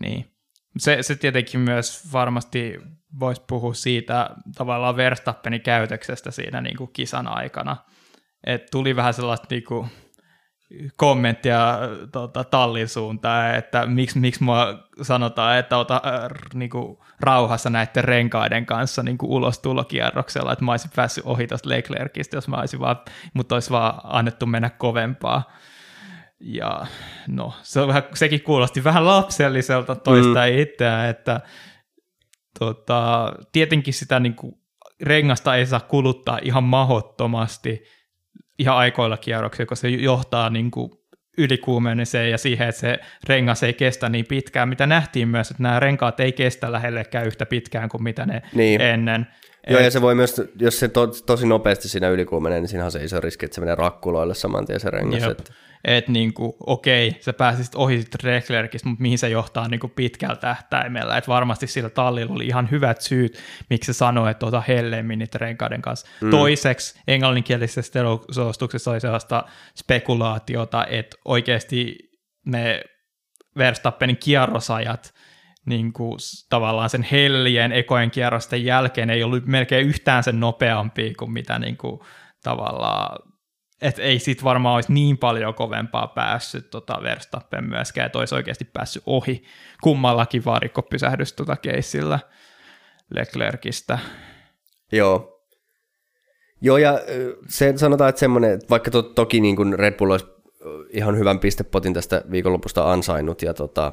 Niin. Se, se tietenkin myös varmasti voisi puhua siitä tavallaan Verstappenin käytöksestä siinä niin kuin kisan aikana. Et tuli vähän sellaista niin kuin kommenttia tota, tallin suuntaan, että miksi, miksi mua sanotaan, että ota äh, niin kuin, rauhassa näiden renkaiden kanssa niin kuin ulos tulokierroksella, että mä olisin päässyt ohi tuosta Leclercistä, jos mä olisin vaan, mutta olisi vaan annettu mennä kovempaa. Ja no, se on vähän, sekin kuulosti vähän lapselliselta toista mm. itseään, että tota, tietenkin sitä niin kuin, rengasta ei saa kuluttaa ihan mahottomasti ihan aikoilla kierroksilla, koska se johtaa niin kuin, ylikuumeneseen ja siihen, että se rengas ei kestä niin pitkään, mitä nähtiin myös, että nämä renkaat ei kestä lähellekään yhtä pitkään kuin mitä ne Niin. ennen. Joo, Et- ja se voi myös, jos se to, tosi nopeasti siinä ylikuumenee, niin siinä on se iso riski, että se menee rakkuloille saman tien se rengas. Jep. Että, että niinku, okei, sä pääsisit ohi Leclercistä, mutta mihin se johtaa niinku pitkällä tähtäimellä. Et varmasti sillä tallilla oli ihan hyvät syyt, miksi se sanoi, että ota hellemmin niitä renkaiden kanssa. Mm. Toiseksi englanninkielisessä suostuksessa oli sellaista spekulaatiota, että oikeasti ne Verstappenin kierrosajat niin kuin tavallaan sen hellien ekojen kierrosten jälkeen ei ollut melkein yhtään sen nopeampi kuin mitä niin kuin, tavallaan että ei sit varmaan olisi niin paljon kovempaa päässyt tota Verstappen myöskään, että olisi oikeasti päässyt ohi kummallakin varikkopysähdys tota keissillä Leclercistä. joo. Joo, ja se, sanotaan, että semmoinen, vaikka to, toki niin kuin Red Bull olisi ihan hyvän pistepotin tästä viikonlopusta ansainnut, ja tota,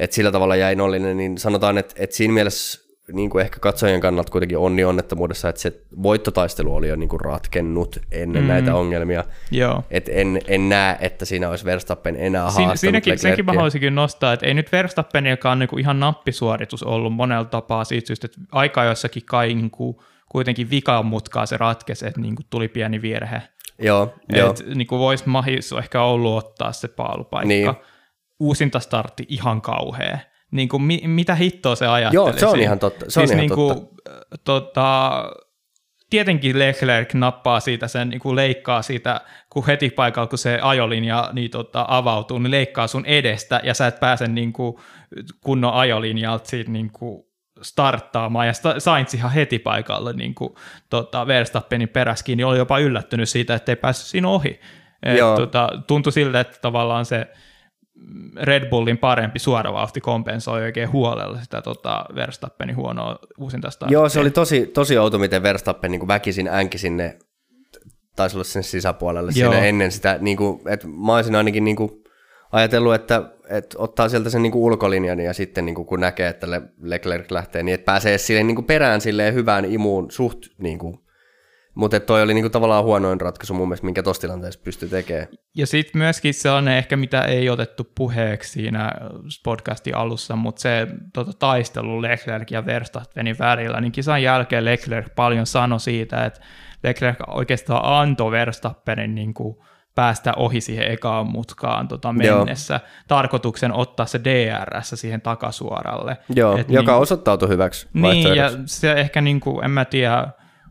että sillä tavalla jäi nollinen, niin sanotaan, että, että siinä mielessä niin kuin ehkä katsojien kannalta kuitenkin onni onnettomuudessa, että se voittotaistelu oli jo niin kuin ratkennut ennen mm. näitä ongelmia. Joo. Et en, en näe, että siinä olisi Verstappen enää Siin, haastanut siinäkin, senkin mä Leclercia. haluaisin nostaa, että ei nyt Verstappenillakaan niinku ihan nappisuoritus ollut monella tapaa siitä syystä, että aika jossakin kai niinku, kuitenkin vikaan mutkaa se ratkesi, että niinku tuli pieni virhe. Joo, joo. Et, niinku voisi mahis ehkä ollut ottaa se paalupaikka. Niin. Uusinta startti ihan kauhea. Niinku, mi, mitä hittoa se ajatteli? Joo, se on ihan totta. Se on siis ihan niinku, totta. äh, Tota, tietenkin Leclerc nappaa siitä sen, niin kuin leikkaa siitä, kun heti paikalla, kun se ajolinja niin tota, avautuu, niin leikkaa sun edestä, ja sä et pääse niin kuin, kunnon ajolinjalta siitä niin kuin, starttaamaan, ja Sainz ihan heti paikalle niin kuin, tota, Verstappenin peräskin, niin oli jopa yllättynyt siitä, että ei päässyt siinä ohi. Et, tota, tuntui siltä, että tavallaan se Red Bullin parempi suoravauhti kompensoi oikein huolella sitä tota, Verstappenin huonoa uusinta starttia. Joo, se oli tosi, tosi outo, miten Verstappen niin väkisin änki sinne, taisi olla sinne sisäpuolelle Joo. siinä ennen sitä, niin kuin, että mä olisin ainakin niin kuin ajatellut, että, että ottaa sieltä sen niin kuin ulkolinjan ja sitten niin kuin, kun näkee, että Le- Leclerc lähtee, niin että pääsee sille niin kuin perään silleen hyvään imuun suht niin kuin Mutta toi oli niinku tavallaan huonoin ratkaisu mun mielestä, minkä tuossa tilanteessa pystyy tekemään. Ja sitten myöskin sellainen ehkä, mitä ei otettu puheeksi siinä podcastin alussa, mutta se tota, taistelu Leclerc ja Verstappenin välillä, niin kisan jälkeen Leclerc paljon sanoi siitä, että Leclerc oikeastaan antoi Verstappenin niin kuin, päästä ohi siihen ekaan mutkaan tota, mennessä. Joo. Tarkoituksen ottaa se DRS siihen takasuoralle. Joo, Et joka niin, osoittautui hyväksi Niin, ja se ehkä, niin kuin, en mä tiedä,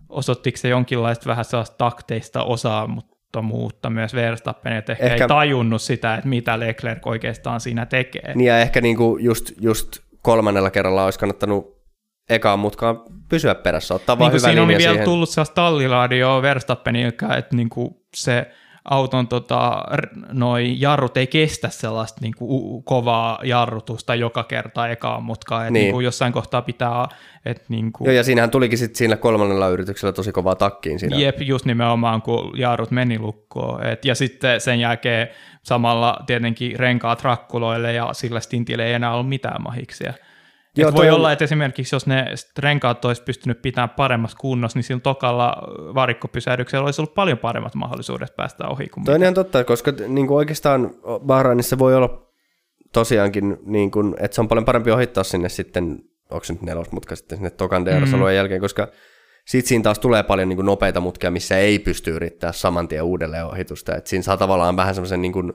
osoittiko se jonkinlaista vähän sellaista takteista osaamattomuutta myös Verstappen, että ehkä, ehkä ei tajunnut sitä, että mitä Leclerc oikeastaan siinä tekee. Niin ja ehkä niin kuin just, just kolmannella kerralla olisi kannattanut ekaan mutkaan pysyä perässä, ottaa niin vaan hyvä Siinä oli vielä siihen. tullut sellaista talliradioa Verstappenilta, että niin kuin se auton tota, noi jarrut ei kestä sellaista niin kuin, kovaa jarrutusta joka kerta ekaan mutkaan, että niin. niin kuin, jossain kohtaa pitää... Että, niin kuin... Joo, ja siinähän tulikin sitten siinä kolmannella yrityksellä tosi kovaa takkiin siinä. Jep, just nimenomaan, kun jarrut meni lukkoon. Et, ja sitten sen jälkeen samalla tietenkin renkaat rakkuloille ja sillä stintille ei enää ollut mitään mahiksia. Joo, voi on... olla, että esimerkiksi jos ne renkaat olisi pystynyt pitämään paremmassa kunnossa, niin sillä tokalla varikkopysähdyksellä olisi ollut paljon paremmat mahdollisuudet päästä ohi. Kuin Toi on ihan totta, koska niin kuin oikeastaan Bahrainissa voi olla tosiaankin, niin kuin, että se on paljon parempi ohittaa sinne sitten, onko se nyt nelosmutka sitten sinne tokan DRS-alueen mm. jälkeen, koska sitten siinä taas tulee paljon niin kuin nopeita mutkia, missä ei pysty yrittää saman tien uudelleen ohitusta. Et siinä saa tavallaan vähän semmoisen niin kuin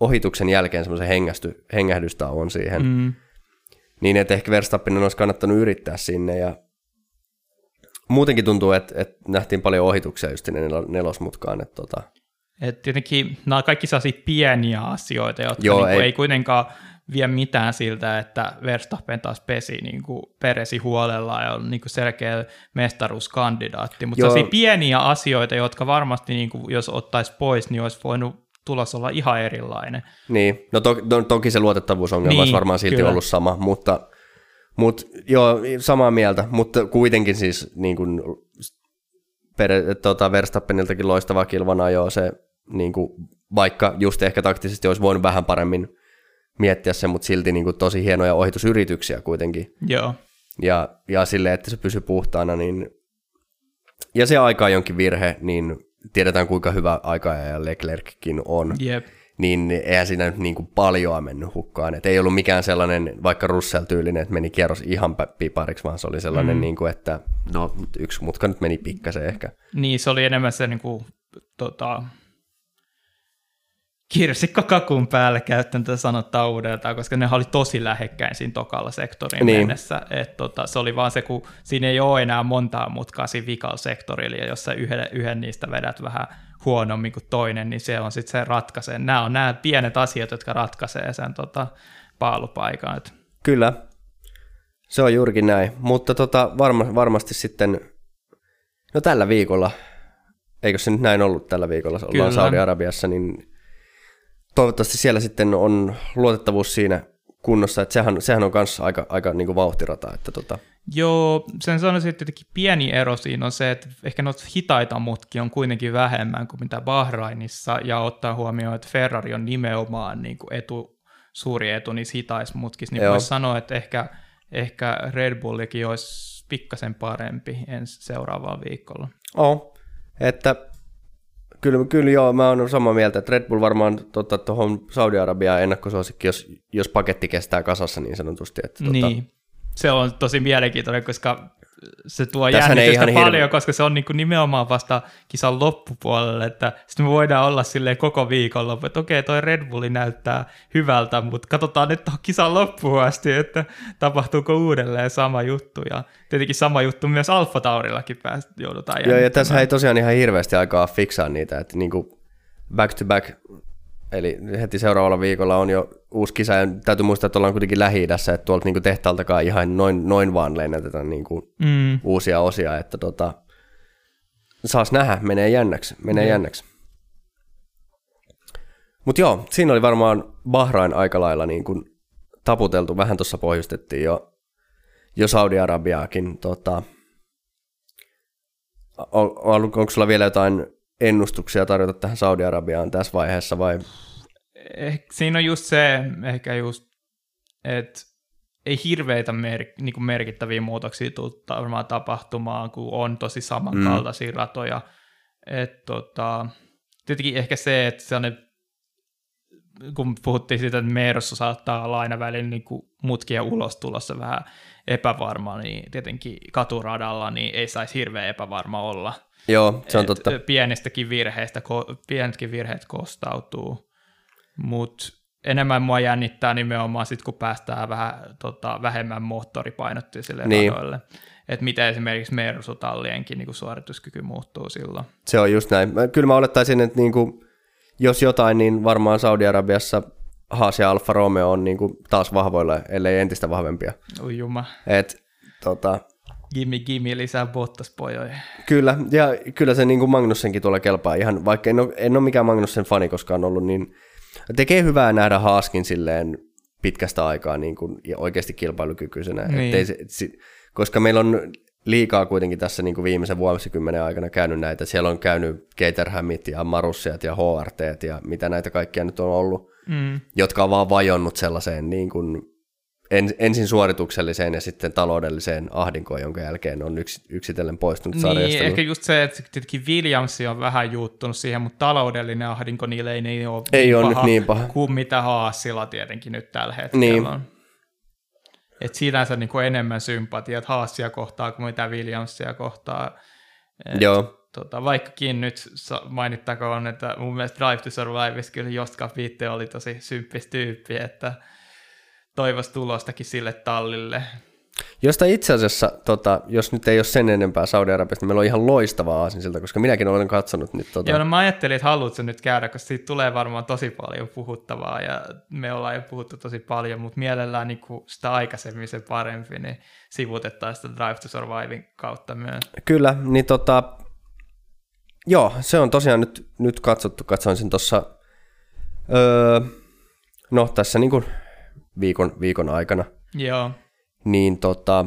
ohituksen jälkeen semmoisen hengähdystä on siihen. Mm niin että ehkä Verstappen olisi kannattanut yrittää sinne ja muutenkin tuntuu, että, että nähtiin paljon ohituksia just sinne nelosmutkaan. Että tota. Et tietenkin nämä on kaikki sellaisia pieniä asioita, jotka Joo, niin ei. ei kuitenkaan vie mitään siltä, että Verstappen taas pesi niin kuin peresi huolella ja on niin kuin selkeä mestaruuskandidaatti. Mutta sellaisia pieniä asioita, jotka varmasti, niin kuin, jos ottaisi pois, niin olisi voinut tulos olla ihan erilainen. Niin, no, to, to, toki se luotettavuusongelma niin, olisi varmaan silti kyllä. ollut sama, mutta, mutta joo, samaa mieltä, mutta kuitenkin siis niin kuin, per, tota, Verstappeniltakin loistava kilvana jo se, niin kuin, vaikka just ehkä taktisesti olisi voinut vähän paremmin miettiä se, mutta silti niin kuin, tosi hienoja ohitusyrityksiä kuitenkin. Joo. Ja, ja silleen, että se pysyy puhtaana, niin ja se aika jonkin virhe, niin tiedetään kuinka hyvä aika ja Leclerckin on, Jep. niin eihän siinä nyt niin kuin paljoa mennyt hukkaan. Et ei ollut mikään sellainen, vaikka Russell-tyylinen, että meni kierros ihan pipariksi, vaan se oli sellainen, mm. niin kuin, että no yksi mutka nyt meni pikkasen ehkä. Niin, se oli enemmän se niin kuin, tota, kirsikko kakun päälle käyttänyt tätä sanottaa uudeltaan, koska ne oli tosi lähekkäin siinä tokalla sektorin niin. mennessä. Et tota, se oli vaan se, kun siinä ei ole enää montaa mutkaa siinä vikalla sektorilla, ja jos sä yhden, yhden niistä vedät vähän huonommin kuin toinen, niin se on sitten se ratkaisee. Nämä on nämä pienet asiat, jotka ratkaisee sen tota, paalupaikan. Kyllä, se on juurikin näin. Mutta tota, varma, varmasti sitten, no tällä viikolla, eikö se nyt näin ollut tällä viikolla, ollaan Saudi-Arabiassa, niin toivottavasti siellä sitten on luotettavuus siinä kunnossa, että sehän, sehän on myös aika, aika niin kuin vauhtirata. Että tota. Joo, sen sanoisin, että tietenkin pieni ero siinä on se, että ehkä noita hitaita mutkia on kuitenkin vähemmän kuin mitä Bahrainissa, ja ottaa huomioon, että Ferrari on nimenomaan niin kuin etu, suuri etu niissä hitaissa mutkissa, niin voisi sanoa, että ehkä, ehkä Red Bullikin olisi pikkasen parempi ensi seuraavalla viikolla. Oh, että Kyllä, kyllä joo, mä oon samaa mieltä, että Red Bull varmaan tuota, tuohon Saudi-Arabiaan ennakkosuosikki, jos, jos paketti kestää kasassa niin sanotusti. Että, tuota... Niin, se on tosi mielenkiintoinen, koska se tuo jännitystä paljon, hirve... koska se on niin kuin nimenomaan vasta kisan loppupuolelle, että sitten me voidaan olla silleen koko viikonloppu, että okei, toi Red Bulli näyttää hyvältä, mutta katsotaan nyt tuohon kisan loppuun asti, että tapahtuuko uudelleen sama juttu, ja tietenkin sama juttu myös Alfa Taurillakin päästä joudutaan Joo, ja tässä ei tosiaan ihan hirveästi aikaa fiksaa niitä, että niin kuin back to back Eli heti seuraavalla viikolla on jo uusi kisa, ja täytyy muistaa, että ollaan kuitenkin lähi että tuolta niinku tehtaaltakaan ihan noin, noin vaan lennätetään niinku mm. uusia osia, että tota, saas nähdä, menee jännäksi, menee mm. jännäksi. Mutta joo, siinä oli varmaan Bahrain aika lailla niin kuin taputeltu, vähän tuossa pohjustettiin jo, jo Saudi-Arabiaakin. Tota, on, onko sulla vielä jotain ennustuksia tarjota tähän Saudi-Arabiaan tässä vaiheessa vai? Eh, siinä on just se, ehkä just, että ei hirveitä mer- niin kuin merkittäviä muutoksia tule varmaan tapahtumaan, kun on tosi samankaltaisia mm. ratoja. Et, tota, tietenkin ehkä se, että sellainen, kun puhuttiin siitä, että Mersu saattaa olla aina välillä niin kuin mutkia ulostulossa vähän epävarma, niin tietenkin katuradalla niin ei saisi hirveän epävarma olla. Joo, se on totta. Pienistäkin virheistä, pienetkin virheet kostautuu, mutta enemmän mua jännittää nimenomaan sitten, kun päästään vähän tota, vähemmän moottoripainotteisille niin. radoille. Että miten esimerkiksi Mersu-tallienkin niin suorituskyky muuttuu silloin. Se on just näin. Kyllä mä olettaisin, että niin kuin, jos jotain, niin varmaan Saudi-Arabiassa Haas ja Alfa Romeo on niin kuin taas vahvoilla, ellei entistä vahvempia. Ujuma. Et, tota, Gimmi, gimmi, lisää Bottas-pojoja. Kyllä, ja kyllä se niin kuin Magnussenkin tulee kelpaa ihan, vaikka en ole, en ole mikään Magnussen fani koskaan ollut, niin tekee hyvää nähdä Haaskin silleen pitkästä aikaa niin kuin, ja oikeasti kilpailukykyisenä. Niin. se, se, koska meillä on liikaa kuitenkin tässä niin kuin viimeisen vuosikymmenen aikana käynyt näitä. Siellä on käynyt Caterhamit ja Marussiat ja HRT ja mitä näitä kaikkia nyt on ollut, mm. jotka on vaan vajonnut sellaiseen niin kuin en, ensin suoritukselliseen ja sitten taloudelliseen ahdinkoon, jonka jälkeen on yks, yksitellen poistunut niin, sarjasta. ehkä just se, että tietenkin Williams on vähän juuttunut siihen, mutta taloudellinen ahdinko niille ei, niin ole, ei niin ole paha, nyt niin paha kuin mitä Haasilla tietenkin nyt tällä hetkellä niin. on. Et sinänsä niin kuin enemmän sympatiat Haasia kohtaa kuin mitä Williamsia kohtaa. Et, Joo. Tota, vaikkakin nyt mainittakoon, että mun mielestä Drive to Survive kyllä Joska Pitte oli tosi symppis tyyppi, että toivoisi tulostakin sille tallille. Josta itse asiassa, tota, jos nyt ei ole sen enempää Saudi-Arabiasta, niin meillä on ihan loistava aasinsilta, koska minäkin olen katsonut nyt. Tota... Joo, no mä ajattelin, että haluatko nyt käydä, koska siitä tulee varmaan tosi paljon puhuttavaa ja me ollaan jo puhuttu tosi paljon, mutta mielellään niin kuin sitä aikaisemmin se parempi, niin sivutettaisiin sitä Drive to Surviving kautta myös. Kyllä, niin tota, joo, se on tosiaan nyt, nyt katsottu, katsoin sen tuossa, öö, no tässä niin kuin viikon, viikon aikana. Joo. Niin tota,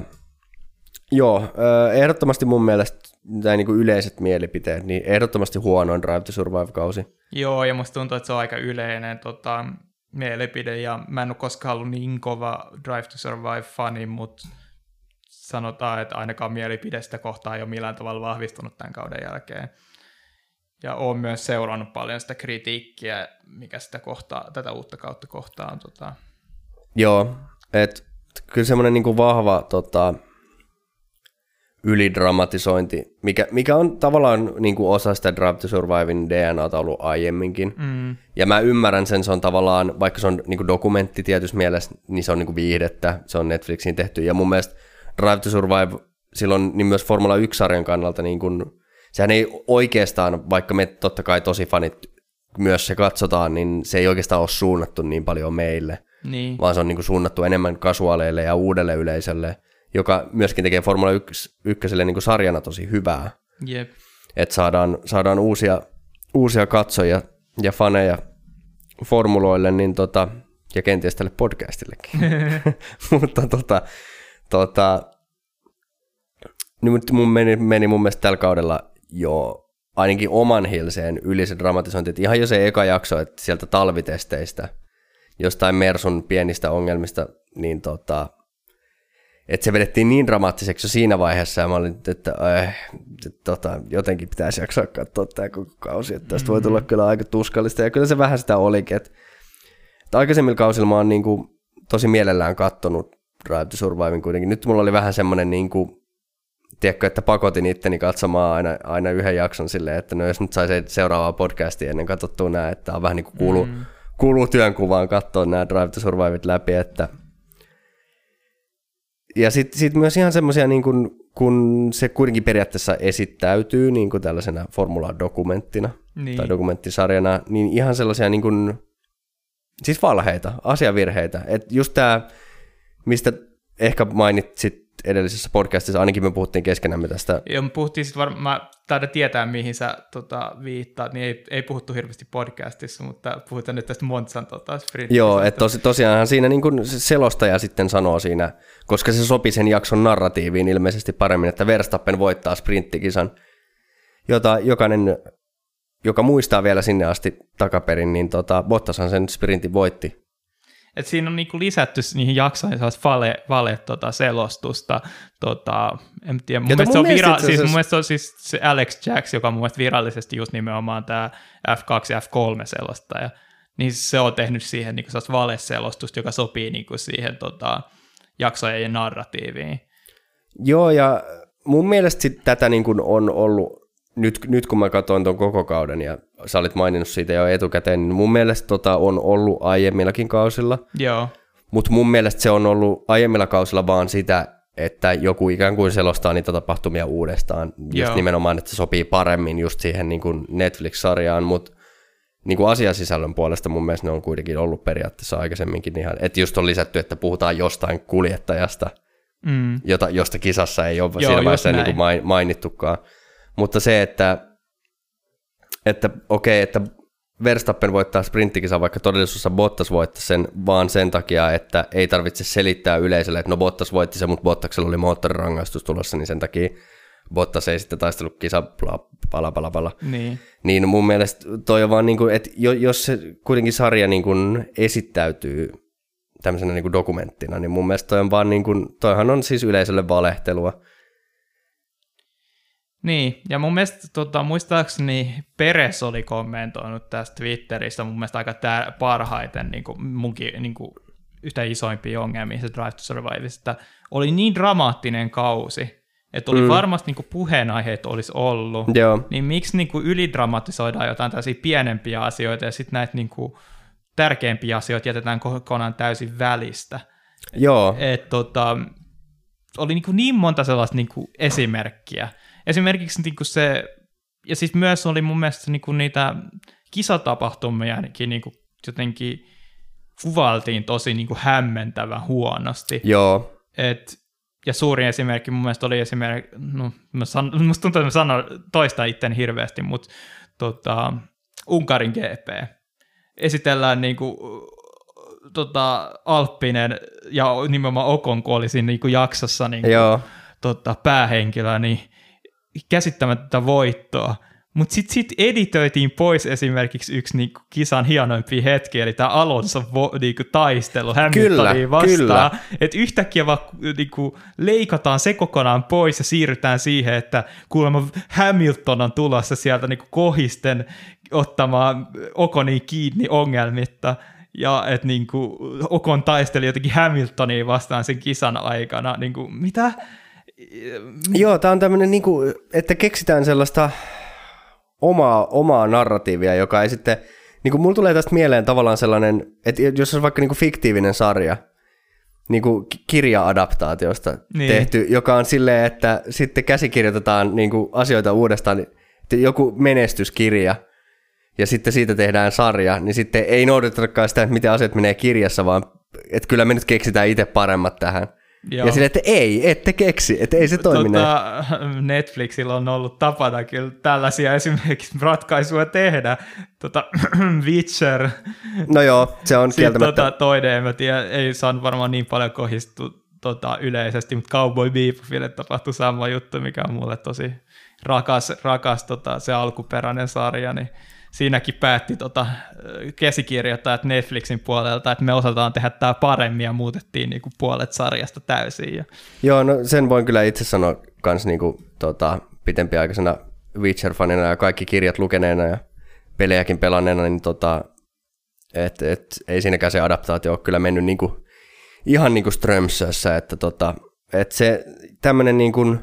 joo, ehdottomasti mun mielestä tai niin kuin yleiset mielipiteet, niin ehdottomasti huonoin Drive to Survive-kausi. Joo, ja musta tuntuu, että se on aika yleinen tota, mielipide, ja mä en ole koskaan ollut niin kova Drive to Survive-fani, mutta sanotaan, että ainakaan mielipide sitä kohtaa ei ole millään tavalla vahvistunut tämän kauden jälkeen. Ja olen myös seurannut paljon sitä kritiikkiä, mikä sitä kohtaa, tätä uutta kautta kohtaan tota, Joo, että kyllä semmoinen niin vahva tota, ylidramatisointi, mikä, mikä on tavallaan niin kuin osa sitä Drive to Survivin DNAta ollut aiemminkin. Mm. Ja mä ymmärrän sen, se on tavallaan, vaikka se on niin kuin dokumentti tietyssä mielessä, niin se on niin kuin viihdettä, se on Netflixin tehty. Ja mun mielestä Drive to Survive silloin niin myös Formula 1-sarjan kannalta, niin kuin, sehän ei oikeastaan, vaikka me totta kai tosi fanit myös se katsotaan, niin se ei oikeastaan ole suunnattu niin paljon meille – niin. vaan se on niin kuin suunnattu enemmän kasuaaleille ja uudelle yleisölle, joka myöskin tekee Formula 1 ykköselle niin kuin sarjana tosi hyvää. Jep. Että saadaan, saadaan uusia, uusia katsojia ja faneja formuloille niin tota, ja kenties tälle podcastillekin. Mutta tota, tota, nyt mun meni, meni mun mielestä tällä kaudella jo ainakin oman hilseen yli se dramatisointi, että ihan jo se eka jakso, että sieltä talvitesteistä – jostain Mersun pienistä ongelmista, niin tota, että se vedettiin niin dramaattiseksi jo siinä vaiheessa, ja mä olin, että, äh, tota, jotenkin pitäisi jaksaa katsoa tämä koko kausi, että tästä mm-hmm. voi tulla mm. kyllä aika tuskallista, ja kyllä se vähän sitä olikin, että, että aikaisemmilla kausilla mä oon niin kuin, tosi mielellään kattonut Drive to Surviving kuitenkin. Nyt mulla oli vähän semmoinen, niin kuin, tiedätkö, että pakotin itteni katsomaan aina, aina yhden jakson silleen, että no jos nyt saisi seuraavaa podcastia ennen katsottua nämä, että on vähän niin kuin kuulu, mm kuuluu työnkuvaan katsoa nämä Drive to Surviveit läpi, että ja sitten sit myös ihan semmoisia, niin kun, kun se kuitenkin periaatteessa esittäytyy niin kuin tällaisena formula-dokumenttina niin. tai dokumenttisarjana, niin ihan sellaisia niin kuin, siis valheita, asiavirheitä. Että just tämä, mistä ehkä mainitsit edellisessä podcastissa, ainakin me puhuttiin keskenämme tästä. Joo, me puhuttiin sitten varmaan, taida tietää mihin sä tota, viittaat, niin ei, ei puhuttu hirveästi podcastissa, mutta puhutaan nyt tästä Monsan tota, sprintistä. Joo, että tos, tosiaanhan siinä niin kuin selostaja sitten sanoo siinä, koska se sopi sen jakson narratiiviin ilmeisesti paremmin, että Verstappen voittaa sprinttikisan, jota jokainen, joka muistaa vielä sinne asti takaperin, niin tota, Bottashan sen sprintin voitti Et siinä on niinku lisätty niihin jaksoihin sellaista vale, vale tota, selostusta. Tota, en tiedä, mun mielestä, mun se on mielestä vira- siis mun mielestä se on siis se Alex Jacks, joka on mun mielestä virallisesti just nimenomaan tämä F2 ja F3 selostaja. Niin se on tehnyt siihen niinku sellaista valeselostusta, joka sopii niinku siihen tota, jaksojen narratiiviin. Joo, ja mun mielestä sit tätä niin kuin on ollut, nyt, nyt kun mä katsoin ton koko kauden, ja sä olit maininnut siitä jo etukäteen, niin mun mielestä tota on ollut aiemmillakin kausilla, Joo, mutta mun mielestä se on ollut aiemmilla kausilla vaan sitä, että joku ikään kuin selostaa niitä tapahtumia uudestaan, just Joo. nimenomaan, että se sopii paremmin just siihen niin kuin Netflix-sarjaan, mutta niin kuin asiasisällön puolesta mun mielestä ne on kuitenkin ollut periaatteessa aikaisemminkin ihan, että just on lisätty, että puhutaan jostain kuljettajasta, mm. jota, josta kisassa ei ole Joo, siinä vaiheessa niin kuin main- mainittukaan. Mutta se, että, että okei, että Verstappen voittaa sprinttikisan, vaikka todellisuudessa Bottas voitti sen vaan sen takia, että ei tarvitse selittää yleisölle, että no Bottas voitti sen, mutta Bottaksella oli moottorirangaistus tulossa, niin sen takia Bottas ei sitten taistellut kisa, bla, pala, pala, pala. niin. Niin mun mielestä toi on vaan niin kuin, että jo- jos se kuitenkin sarja niin kuin esittäytyy tämmöisenä niin kuin dokumenttina, niin mun mielestä toi on vaan niin kuin, toihan on siis yleisölle valehtelua. Niin, ja mun mielestä tota, muistaakseni Peres oli kommentoinut tästä Twitteristä mun mielestä aika tää parhaiten niin kuin munkin niin kuin yhtä isoimpia ongelmia se Drive to Survive, että oli niin dramaattinen kausi, että oli mm. varmasti niin kuin puheenaiheet olisi ollut, Joo, niin miksi niin kuin ylidramatisoidaan jotain tällaisia pienempiä asioita ja sitten näitä niin kuin tärkeimpiä asioita jätetään kokonaan täysin välistä. joo, Et, tota, oli niin, niin monta sellaista niin kuin esimerkkiä. Esimerkiksi niin kuin se, ja siis myös oli mun mielestä niin kuin niitä kisatapahtumiakin niin kuin jotenkin kuvailtiin tosi niin kuin hämmentävän huonosti. joo, Et, ja suurin esimerkki mun mielestä oli esimerkki, no, mä san, musta tuntuu, että mä sanon toista itten hirveästi, mutta tota, Unkarin GP. Esitellään niinku, tota, Alppinen ja nimenomaan Okon, kun oli siinä niinku jaksossa niinku, joo, tota, päähenkilö, niin käsittämättä voittoa. Mutta sitten sit editöitiin pois esimerkiksi yksi niinku kisan hienoimpia hetkiä, eli tämä Alonso vo, niinku taistelu Hamiltonia vastaan. Että yhtäkkiä vaan niinku, leikataan se kokonaan pois ja siirrytään siihen, että kuulemma Hamilton on tulossa sieltä niinku kohisten ottamaan Okonia kiinni ongelmitta. Ja että niinku, Okon taisteli jotenkin Hamiltonia vastaan sen kisan aikana. Niinku, mitä? Joo, tämä on tämmöinen, niinku, että keksitään sellaista omaa, omaa narratiivia, joka ei sitten, niinku, mulla tulee tästä mieleen tavallaan sellainen, että jos olisi vaikka niinku fiktiivinen sarja, niinku ki- kirja-adaptaatiosta Niin. niin. tehty, joka on silleen, että sitten käsikirjoitetaan niinku asioita uudestaan, että joku menestyskirja, ja sitten siitä tehdään sarja, niin sitten ei noudatetakaan sitä, että miten asiat menee kirjassa, vaan että kyllä me nyt keksitään itse paremmat tähän. Joo. Ja silleen, että ei, ette keksi, että ei se toimi näin. tota, Netflixillä on ollut tapana kyllä tällaisia esimerkiksi ratkaisuja tehdä. Tota, Witcher, No joo, se on sitten kieltämättä. tota, toinen, en mä tiedä, ei saanut varmaan niin paljon kohistu tota, yleisesti, mutta Cowboy Bebopille tapahtui sama juttu, mikä on mulle tosi rakas, rakas tota, se alkuperäinen sarja, niin siinäkin päätti tota, käsikirjoittajat Netflixin puolelta, että me osataan tehdä tämä paremmin ja muutettiin niinku puolet sarjasta täysin. Ja, Joo, no sen voin kyllä itse sanoa kans niinku, tota, pitempiaikaisena Witcher-fanina ja kaikki kirjat lukeneena ja pelejäkin pelanneena, niin tota, et, et, ei siinäkään se adaptaatio ole kyllä mennyt niinku, ihan niinku Strömsössä, että tota, et se tämmönen niinku,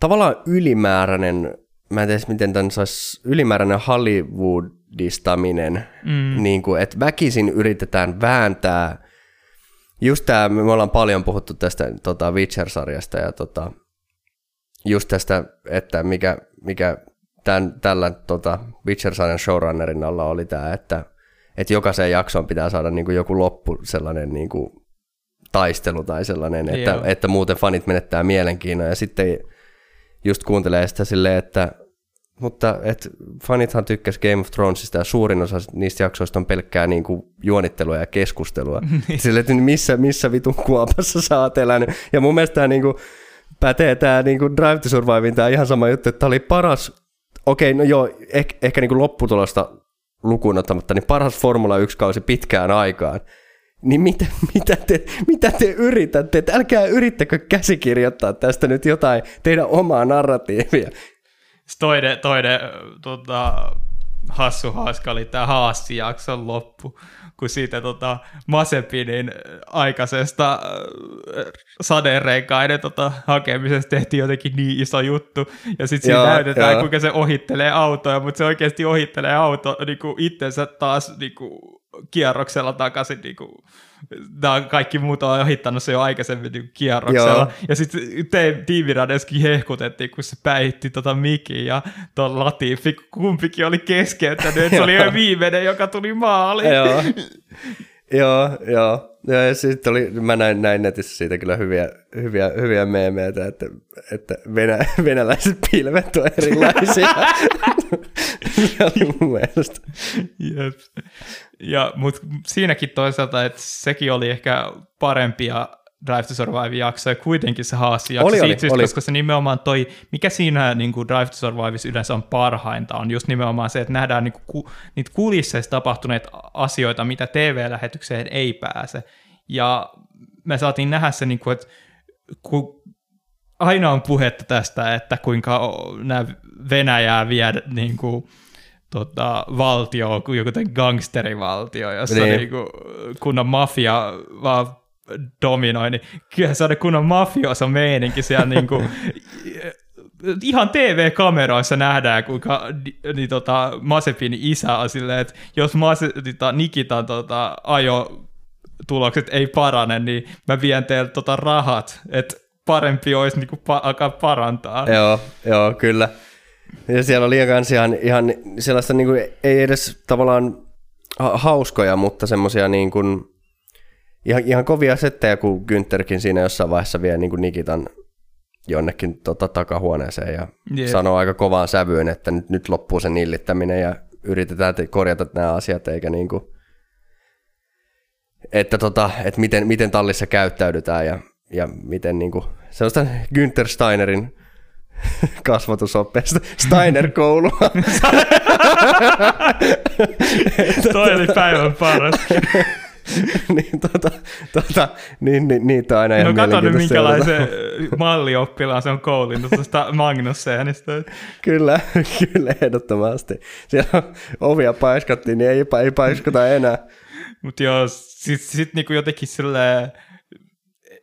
tavallaan ylimääräinen, mä en tiedä miten tämän saisi, ylimääräinen Hollywoodistaminen, mm. niin kuin, että väkisin yritetään vääntää, just tämä, me ollaan paljon puhuttu tästä tota Witcher-sarjasta ja tota, just tästä, että mikä, mikä tämän, tällä tota Witcher-sarjan showrunnerin alla oli tämä, että, että jokaiseen jaksoon pitää saada niin kuin joku loppu sellainen niin kuin taistelu tai sellainen, että, Joo. että muuten fanit menettää mielenkiinnon ja sitten just kuuntelee sitä silleen, että mutta et fanithan tykkäs Game of Thronesista ja suurin osa niistä jaksoista on pelkkää niin kuin juonittelua ja keskustelua. Sille, että missä, missä vitun kuopassa sä oot elänyt. Ja mun mielestä tämä niin kuin, pätee tämä niin kuin Drive to Survivein tämä ihan sama juttu, että tämä oli paras, okei, no joo, ehkä, ehkä niin kuin lopputulosta lukuun ottamatta, niin paras Formula 1-kausi pitkään aikaan. Niin mitä, mitä, te, mitä te yritätte? Et älkää yrittäkö käsikirjoittaa tästä nyt jotain teidän omaa narratiivia. Toinen, toinen tota, hassu haaska oli tämä Haassi-jakson loppu, kun siitä tota, Masepinin aikaisesta äh, saderenkaiden tota, hakemisesta tehtiin jotenkin niin iso juttu, ja sitten siinä näytetään, joo. kuinka se ohittelee autoja, mutta se oikeasti ohittelee auto niin itsensä taas niin kuin, kierroksella takaisin niin kuin, nämä kaikki muut on ohittanut se jo aikaisemmin niin kierroksella. Joo. Ja sitten te, tiimiradeskin hehkutettiin, kun se päihitti tota Miki ja tuon Latifi, kumpikin oli keskeyttänyt, että se oli jo viimeinen, joka tuli maaliin. Joo. Joo, joo. Ja sitten oli, mä näin, näin netissä siitä kyllä hyviä, hyviä, hyviä meemeitä, että, että venä, venäläiset pilvet on erilaisia. mun mielestä. Jep. Ja, mutta siinäkin toisaalta, että sekin oli ehkä parempia Drive to Survive-jaksoja, kuitenkin se haasti jakso oli, siitä oli, oli. koska se nimenomaan toi, mikä siinä niin kuin Drive to Survive yleensä on parhainta, on just nimenomaan se, että nähdään niin kuin, ku, niitä kulisseissa tapahtuneet asioita, mitä TV-lähetykseen ei pääse. Ja me saatiin nähdä se, niin kuin, että kun aina on puhetta tästä, että kuinka nämä Venäjää vie niin kuin, tota, valtio, joku gangsterivaltio, jossa niin. niinku, kunnon mafia vaan dominoi, niin kyllä se on kunnon mafiosa meininki siellä niinku, ihan TV-kameroissa nähdään, kuinka niin, tota, Masepin isä on silleen, että jos Mase, tota, Nikitan tota, ajo tulokset ei parane, niin mä vien teiltä tota rahat, että parempi olisi niin kuin, pa- alkaa parantaa. Joo, joo, kyllä. Ja siellä oli kans ihan, ihan sellaista, niin kuin, ei edes tavallaan hauskoja, mutta semmoisia niin kuin, ihan, ihan kovia settejä, kun Güntherkin siinä jossain vaiheessa vie niin kuin Nikitan jonnekin tota, takahuoneeseen ja yep. sanoo aika kovaan sävyyn, että nyt, nyt loppuu se nillittäminen ja yritetään korjata nämä asiat, eikä niin kuin, että, tota, että miten, miten tallissa käyttäydytään ja, ja miten niin kuin, sellaista Günther Steinerin kasvatusoppeesta Steiner-koulua. Toi oli päivän paras. niin, tota, tota, niin, niin, niitä aina no, ihan kato nyt minkälaisen mallioppilaan se on koulun tuosta Magnusseenista. kyllä, kyllä, ehdottomasti. Siellä ovia paiskattiin, niin ei, ei paiskata enää. Mutta joo, sitten sit niinku jotenkin silleen,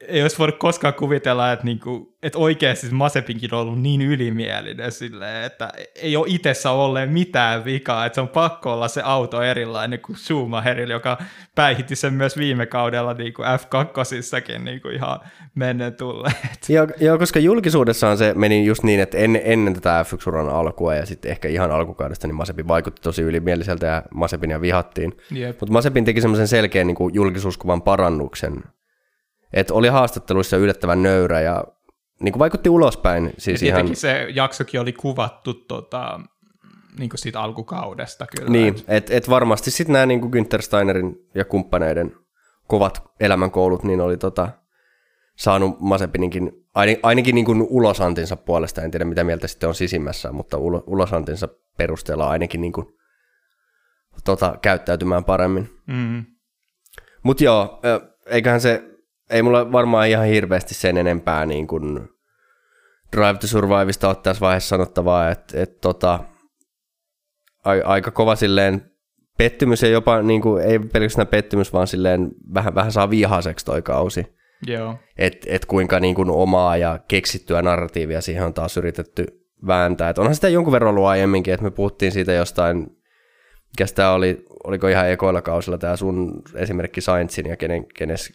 ei olisi voinut koskaan kuvitella, että, niinku, että oikeasti Masepinkin on ollut niin ylimielinen silleen, että ei ole itsessä olleen mitään vikaa, että se on pakko olla se auto erilainen kuin Schumacherilla, joka päihitti sen myös viime kaudella niin kuin F2 niin kuin ihan menneen tulleet. Joo, joo, koska julkisuudessaan se meni just niin, että ennen, ennen tätä F1-uran alkua ja sitten ehkä ihan alkukaudesta, niin Masepin vaikutti tosi ylimieliseltä ja Masepin ja vihattiin. Mutta Masepin teki semmoisen selkeän niin kuin julkisuuskuvan parannuksen että oli haastatteluissa yllättävän nöyrä ja niin kuin vaikutti ulospäin. Siis ja ihan... se jaksokin oli kuvattu tota, niin kuin siitä alkukaudesta kyllä. Niin, että et varmasti sitten nämä niin kuin Günther Steinerin ja kumppaneiden kovat elämänkoulut, niin oli tota, saanut Masepininkin ain, ainakin niin kuin ulosantinsa puolesta, en tiedä mitä mieltä sitten on sisimmässä, mutta ulo, ulosantinsa perusteella ainakin niin kuin, tota, käyttäytymään paremmin. Mm. Mutta joo, eiköhän se ei mulla varmaan ihan hirveästi sen enempää niin kuin Drive to Survivesta ole tässä vaiheessa sanottavaa, että, että tota, aika kova silleen pettymys ja jopa niin kuin, ei pelkästään pettymys, vaan silleen vähän, vähän saa vihaseksi toi kausi. Joo. Et, et kuinka niin kuin omaa ja keksittyä narratiivia siihen on taas yritetty vääntää. Et onhan sitä jonkun verran ollut aiemminkin, että me puhuttiin siitä jostain mikä tämä oli, oliko ihan ekoilla kausilla tämä sun esimerkki Saintsin ja kenen, kenes...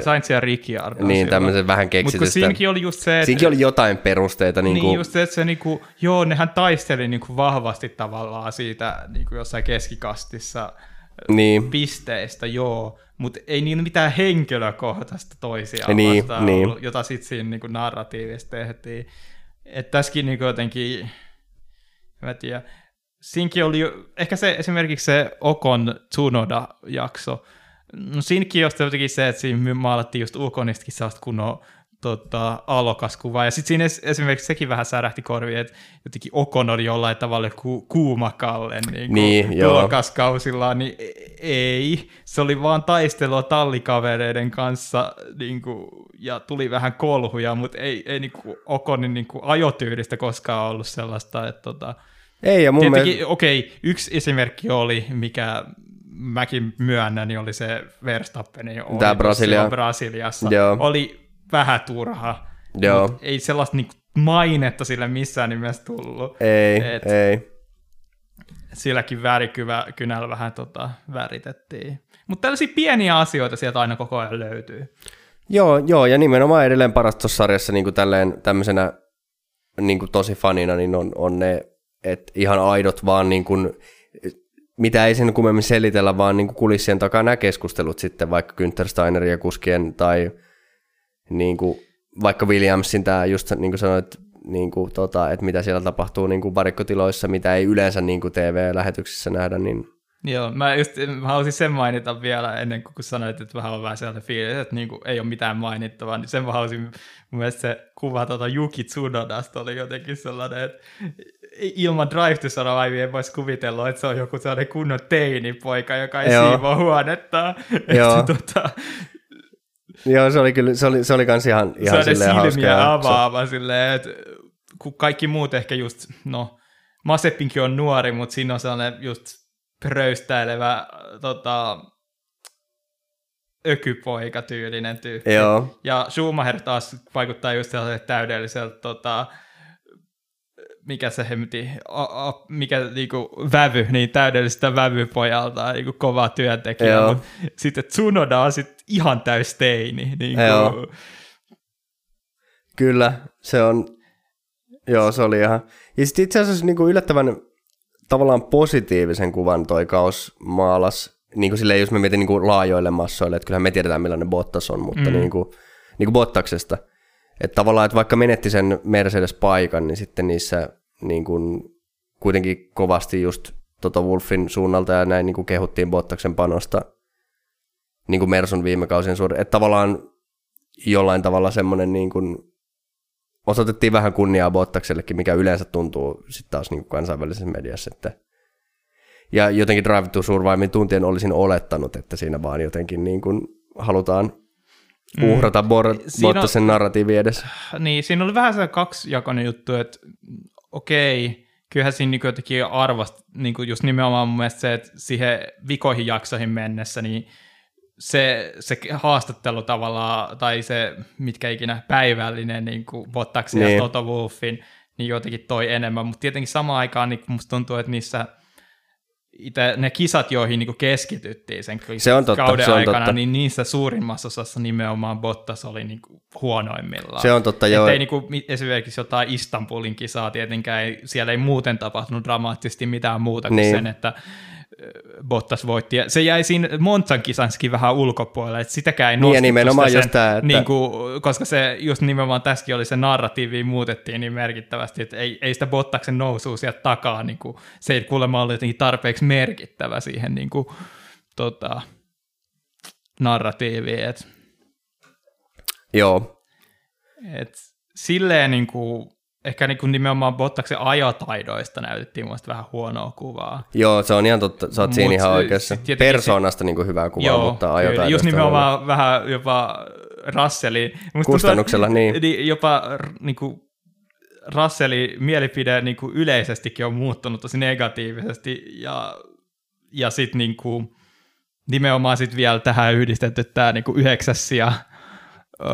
Saintsin ja Ricciardo. Niin, tämmöisen vähän keksitystä. Mutta siinäkin oli just se, että... Siinäkin oli jotain perusteita. Niin, niin kuin... just se, että se niinku, joo, nehän taisteli niinku vahvasti tavallaan siitä niinku jossain keskikastissa niin. pisteistä, joo, mutta ei niin mitään henkilökohtaista toisiaan niin, vastaan niin. Ollut, jota sitten siinä niinku narratiivissa tehtiin. Että tässäkin niinku jotenkin, mä tiedän, siinkin oli ehkä se esimerkiksi se Okon Tsunoda-jakso, no siinkin just jotenkin se, että siinä maalattiin just Ukonistakin sellaista kunnon tota, alokas kuva. Ja sitten siinä esimerkiksi sekin vähän särähti korviin, että jotenkin Okon oli jollain tavalla ku, kuumakalle niin Niin, tulokaskausillaan, niin e- ei. Se oli vaan taistelua tallikavereiden kanssa niin kuin, ja tuli vähän kolhuja, mutta ei, ei niin kuin Okonin niin kuin ajotyylistä koskaan ollut sellaista, että tota, Ei, ja mun Tietenkin, mielestä, okei, yksi esimerkki oli, mikä mäkin myönnän, niin oli se Verstappenin ohitus Tää Brasilia. silloin Brasiliassa. Joo. Oli vähän turha. Joo. Mut ei sellaista niinku mainetta sille missään nimessä tullut. ei, et- ei. Silläkin värikynällä vähän tota, väritettiin. Mutta tällaisia pieniä asioita sieltä aina koko ajan löytyy. Joo, joo, ja nimenomaan edelleen parasta tuossa sarjassa niin kuin tälleen tämmöisenä niin kuin tosi fanina, niin on, on ne, että ihan aidot vaan niin kuin, mitä ei sen kummemmin selitellä, vaan niin kuin kulissien takaa nämä keskustelut sitten, vaikka Günther Steinerin ja kuskien tai niin kuin, vaikka Williamsin tämä just niin kuin sanoit, niin kuin, tota, että mitä siellä tapahtuu niin kuin varikkotiloissa, mitä ei yleensä niin kuin TV-lähetyksissä nähdä, niin Joo, mä, just, mä haluaisin sen mainita vielä ennen kuin sanoit, että vähän on vähän sellainen fiilis, että niin kuin ei ole mitään mainittavaa, niin sen mä haluaisin, mun mielestä se kuva tuota Yuki Tsunodasta oli jotenkin sellainen, että ilman Drive to Survive ei voisi kuvitella, että se on joku sellainen kunnon teinipoika, joka ei Joo. siivoa huonetta. Joo. Että, tota, joo, se oli kyllä, se oli, se oli kans ihan, ihan se silleen hauska. silmiä avaava silleen, että kun kaikki muut ehkä just, no, Masepinkin on nuori, mutta siinä on sellainen just pröystäilevä tota, ökypoika tyylinen tyyppi. Joo, Ja Schumacher taas vaikuttaa just sellaiselta täydelliseltä, tota, mikä se hemti, a, a, mikä niinku vävy, niin täydellisestä vävypojalta, niinku kova työntekijä, mutta sitten Tsunoda on sit ihan täys teini. Niinku, Joo. Kyllä, se on, joo se oli ihan. Ja sitten itse asiassa niin kuin yllättävän tavallaan positiivisen kuvan toi kaus maalas, niin kuin silleen, jos me mietin niin kuin laajoille massoille, että kyllähän me tiedetään millainen Bottas on, mutta mm. niin, kuin, niin kuin Bottaksesta. Että tavallaan, että vaikka menetti sen Mercedes-paikan, niin sitten niissä niin kuin, kuitenkin kovasti just Toto Wolfin suunnalta ja näin niin kuin kehuttiin Bottaksen panosta niin kuin Mersun viime kausien suuri. Että tavallaan jollain tavalla semmoinen niin kuin, osoitettiin vähän kunniaa Bottaksellekin, mikä yleensä tuntuu sitten taas niin kuin kansainvälisessä mediassa. Että ja jotenkin Drive to Survivein tuntien olisin olettanut, että siinä vaan jotenkin niin kuin halutaan uhrata mm. Bor- Siinä on- Bottasen narratiivi edes. Niin, siinä oli vähän se kaksijakoinen juttu, että okei, kyllähän siinä niin jotenkin arvosta, niin just nimenomaan mun mielestä se, että siihen vikoihin jaksoihin mennessä, niin se, se haastattelu tavallaan, tai se mitkä ikinä päivällinen niin kuin Bottaksen Niin. ja Toto Wolffin, niin jotenkin toi enemmän, mutta tietenkin samaan aikaan niin musta tuntuu, että niissä itse ne kisat, joihin niin keskityttiin sen Se on totta, kauden se on aikana, totta. niin niissä suurimmassa osassa nimenomaan Bottas oli niin kuin huonoimmillaan. Se on totta, joo. Ei niinku, mi- esimerkiksi jotain Istanbulin kisaa tietenkään, ei, siellä ei muuten tapahtunut dramaattisesti mitään muuta kuin Niin. sen, että Bottas voitti. Ja se jäi siinä Monzan kisanskin vähän ulkopuolelle, että sitäkään ei Niin, nostettu nimenomaan sitä just tää, että- niin kuin, koska se just nimenomaan tässäkin oli se narratiivi muutettiin niin merkittävästi, että ei, ei sitä Bottaksen nousua sieltä takaa, niin kuin, se ei kuulemma ollut jotenkin tarpeeksi merkittävä siihen niin kuin, tota, narratiiviin, että Joo, et silleen niin kuin, ehkä niin kuin nimenomaan Bottaksen ajotaidoista näytettiin muista vähän huonoa kuvaa. joo, se on ihan totta, sä oot siinä ihan oikeassa. Persoonasta niin kuin hyvää kuvaa, mutta kyllä, ajotaidosta just on nimenomaan vähän jopa Russellin. Musta tuntuu, Kustannuksella, että- niin. niin. Jopa niin kuin Russellin mielipide niin kuin yleisestikin on muuttunut tosi negatiivisesti ja, ja sitten niin kuin, nimenomaan sit vielä tähän yhdistetty tämä niin kuin yhdeksäs sija ö,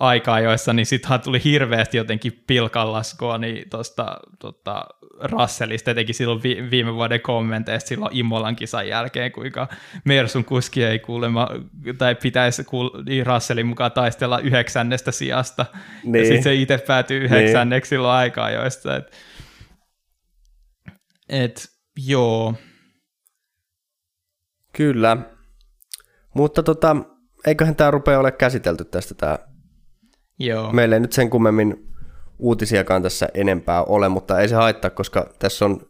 aikaa, joissa niin sittenhän tuli hirveästi jotenkin pilkanlaskua niin tuosta tota, Russellista, etenkin silloin vi- viime vuoden kommenteista silloin Imolan kisan jälkeen, kuinka Mersun kuski ei kuulemma, tai pitäisi kuul- niin Russellin mukaan taistella yhdeksännestä sijasta, niin. Niin. ja sitten se itse päätyi yhdeksänneksi silloin aikaa joista, et, et joo, Kyllä. Mutta tota, eiköhän tämä rupea ole käsitelty tästä tämä. Joo. Meillä ei nyt sen kummemmin uutisiakaan tässä enempää ole, mutta ei se haittaa, koska tässä on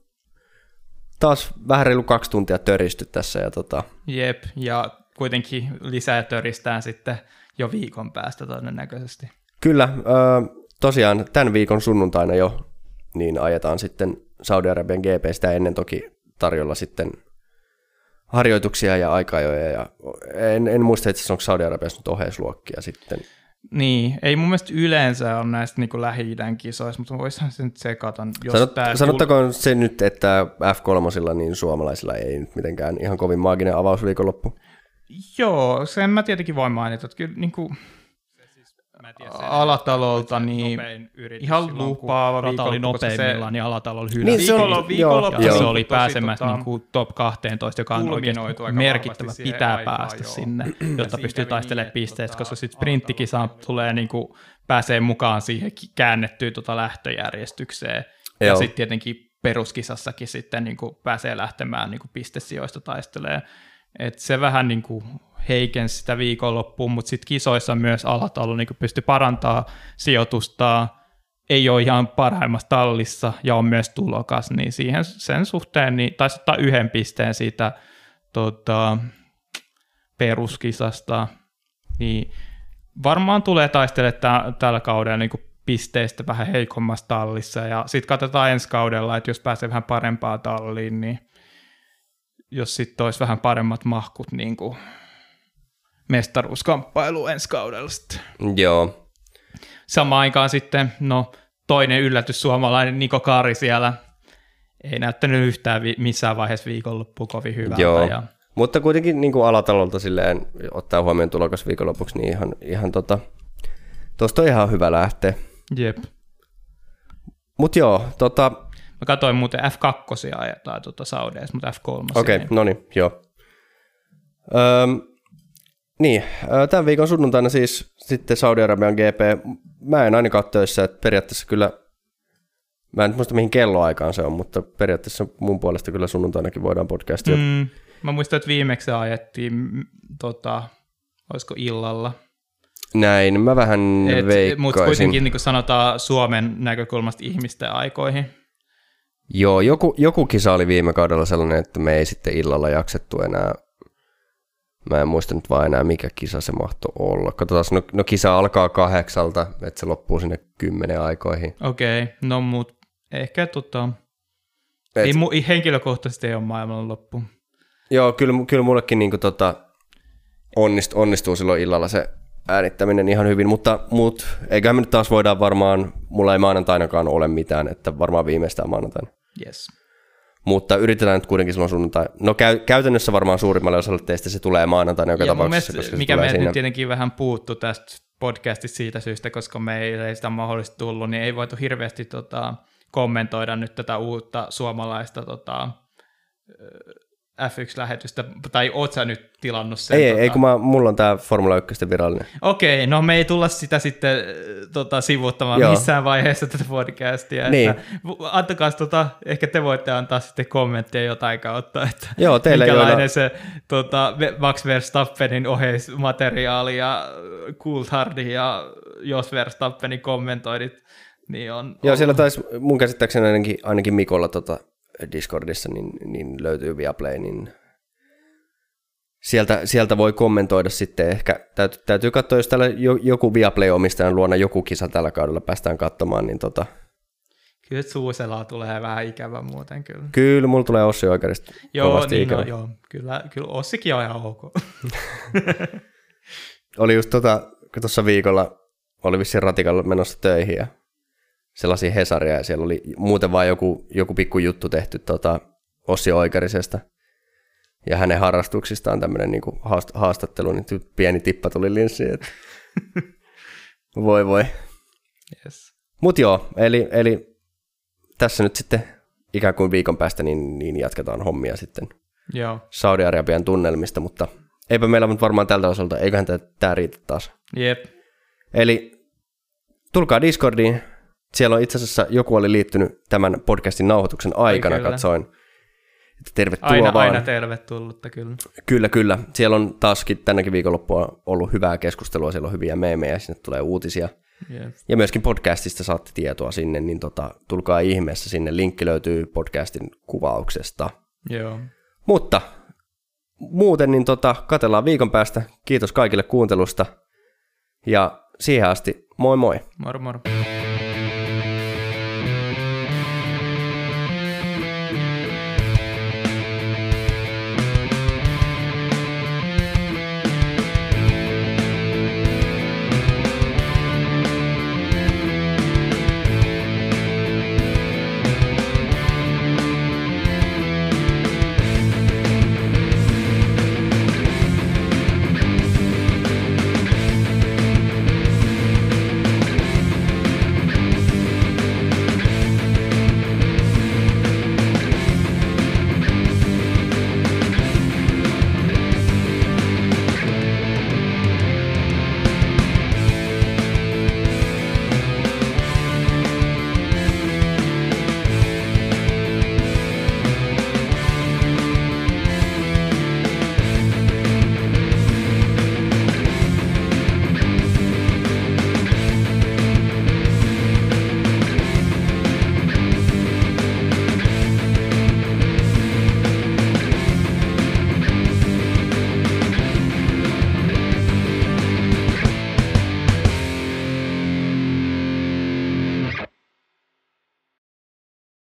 taas vähän reilu kaksi tuntia töristy tässä. Ja tota, Jep, ja kuitenkin lisää töristään sitten jo viikon päästä todennäköisesti. Kyllä, ö, tosiaan tämän viikon sunnuntaina jo niin ajetaan sitten Saudi-Arabian GP sitä ennen toki tarjolla sitten harjoituksia ja aikajoja. Ja en, en muista itse asiassa, onko Saudi-Arabiassa nyt oheisluokkia sitten. Niin, ei mun mielestä yleensä ole näistä niin Lähi-idän kisoissa, mutta voisihan se nyt sekata. Jos Sanot, tää sanottakoon se nyt, että F3 niin suomalaisilla ei nyt mitenkään ihan kovin maaginen avausviikonloppu. Joo, sen mä tietenkin voin mainita, että kyllä niin kuin alatalolta niin ihan lupaava Rata oli nopeimmillaan, niin alatalo oli Niin, se on- hylätty. viikonloppu, joo. Ja se oli pääsemässä tota- niin kuin top 12, joka on oikeasti merkittävä, pitää aikaan, päästä joo. sinne, Ja jotta pystyy taistelemaan niin, pisteistä, että koska tota, sitten sprinttikisaan tulee niin kuin, pääsee mukaan siihen käännettyyn tota lähtöjärjestykseen. Ja Joo. sitten tietenkin peruskisassakin sitten niin kuin pääsee lähtemään niin kuin pistesijoista taistelee. Et se vähän niin kuin heikensi sitä viikonloppuun, mutta sitten kisoissa myös alatalo niin pystyi parantaa sijoitusta, ei ole ihan parhaimmassa tallissa ja on myös tulokas, niin siihen sen suhteen niin taisi ottaa yhden pisteen siitä tota, peruskisasta, niin varmaan tulee taistelemaan tä- tällä kaudella niin kuin pisteistä vähän heikommassa tallissa, ja sitten katsotaan ensi kaudella, että jos pääsee vähän parempaan talliin, niin jos sitten olisi vähän paremmat mahkut niin kuin mestaruuskamppailu ensi kaudella sitten. Joo, Samaan aikaan sitten, no toinen yllätys suomalainen Niko Kari siellä ei näyttänyt yhtään vi- missään vaiheessa viikonloppu kovin hyvältä. Joo. Ja, mutta kuitenkin niin kuin alatalolta silleen, ottaa huomioon tulokas viikonlopuksi, niin ihan, ihan tota, tuosta on ihan hyvä lähteä. jep. Mutta joo, tota, Mä katsoin muuten F2 ajetaan tuota Saudeissa, mutta F3. okei, ei. no niin, joo. Öm, niin, tämän viikon sunnuntaina siis sitten Saudi-Arabian GP. Mä en ainakaan töissä, että periaatteessa kyllä, mä en muista mihin kelloaikaan se on, mutta periaatteessa mun puolesta kyllä sunnuntainakin voidaan podcastia. Mm. Mä muistan, että viimeksi se ajettiin, tota, olisiko illalla. Näin, mä vähän Et, veikkaisin. mutta kuitenkin niin kuin sanotaan Suomen näkökulmasta ihmisten aikoihin. Joo, joku, joku kisa oli viime kaudella sellainen, että me ei sitten illalla jaksettu enää. Mä en muista nyt vaan enää, mikä kisa se mahtoi olla. Katsotaan, no, no kisa alkaa kahdeksalta, että se loppuu sinne kymmenen aikoihin. Okei, okay, no mut ehkä tota, Et, ei, mu, ei henkilökohtaisesti ei ole maailmanloppu. Joo, kyllä, kyllä mullekin niin kuin, tota, onnist, onnistuu silloin illalla se äänittäminen ihan hyvin, mutta mut, eiköhän me nyt taas voidaan varmaan, mulla ei maanantainakaan ole mitään, että varmaan viimeistään maanantaina. Yes. Mutta yritetään nyt kuitenkin silloin sunnuntai. No käy, käytännössä varmaan suurimmalle osalle teistä se tulee maanantaina joka Ja tapauksessa, mielestä, koska mikä meiltä siinä. nyt tietenkin vähän puuttu tästä podcastista siitä syystä, koska meillä ei sitä mahdollisesti tullut, niin ei voitu hirveästi tota, kommentoida nyt tätä uutta suomalaista tota, F1-lähetystä, tai oot sä nyt tilannut sen? Ei, ei, tota... ei, kun mä, mulla on tää Formula 1 virallinen. Okei, no me ei tulla sitä sitten äh, tota, sivuuttamaan Joo. missään vaiheessa tätä podcastia. Niin. Että, antakaa, tota, ehkä te voitte antaa sitten kommentteja jotain kautta, että Joo, teille, minkälainen joilla- se tota, Max Verstappenin oheismateriaali ja Coulthardin ja Jos Verstappenin kommentoidit, niin on... Joo, on- siellä taisi mun käsittääkseni ainakin, ainakin Mikolla tota Discordissa niin, niin löytyy Viaplay, niin sieltä, sieltä voi kommentoida sitten ehkä. Täytyy, täytyy katsoa, jos täällä jo, joku Viaplay-omistajan luona joku kisa tällä kaudella päästään katsomaan, niin tota, Kyllä Suuselaa tulee vähän ikävä muuten kyllä. kyllä mulla tulee Ossi Oikeudesta Joo, niin ikävä. no, joo, kyllä, kyllä Ossikin on ihan ok. Oli just tota, kun tuossa viikolla oli vissiin ratikalla menossa töihin ja sellaisia Hesaria ja siellä oli muuten vaan joku, joku pikku juttu tehty tota Ossi Oikarisesta ja hänen harrastuksistaan tämmöinen niinku haast- haastattelu, niin pieni tippa tuli linssiin, että voi voi. Yes. Mut joo, eli, eli tässä nyt sitten ikään kuin viikon päästä niin, niin jatketaan hommia sitten Joo, Saudi-Arabian tunnelmista, mutta eipä meillä nyt varmaan tältä osalta, eiköhän tämä riitä taas. jep. Eli tulkaa Discordiin. Siellä on itse asiassa joku oli liittynyt tämän podcastin nauhoituksen aikana, kyllä. katsoin. Että tervetuloa Aina, vaan. aina tervetullutta kyllä. Kyllä, kyllä. Siellä on taaskin tänäkin viikonloppua ollut hyvää keskustelua, siellä on hyviä meemejä, sinne tulee uutisia. Jep. Ja myöskin podcastista saatte tietoa sinne, niin tota, tulkaa ihmeessä sinne. Linkki löytyy podcastin kuvauksesta. Joo. Mutta muuten niin tota, katellaan viikon päästä. Kiitos kaikille kuuntelusta. Ja siihen asti, moi moi. Moro moro.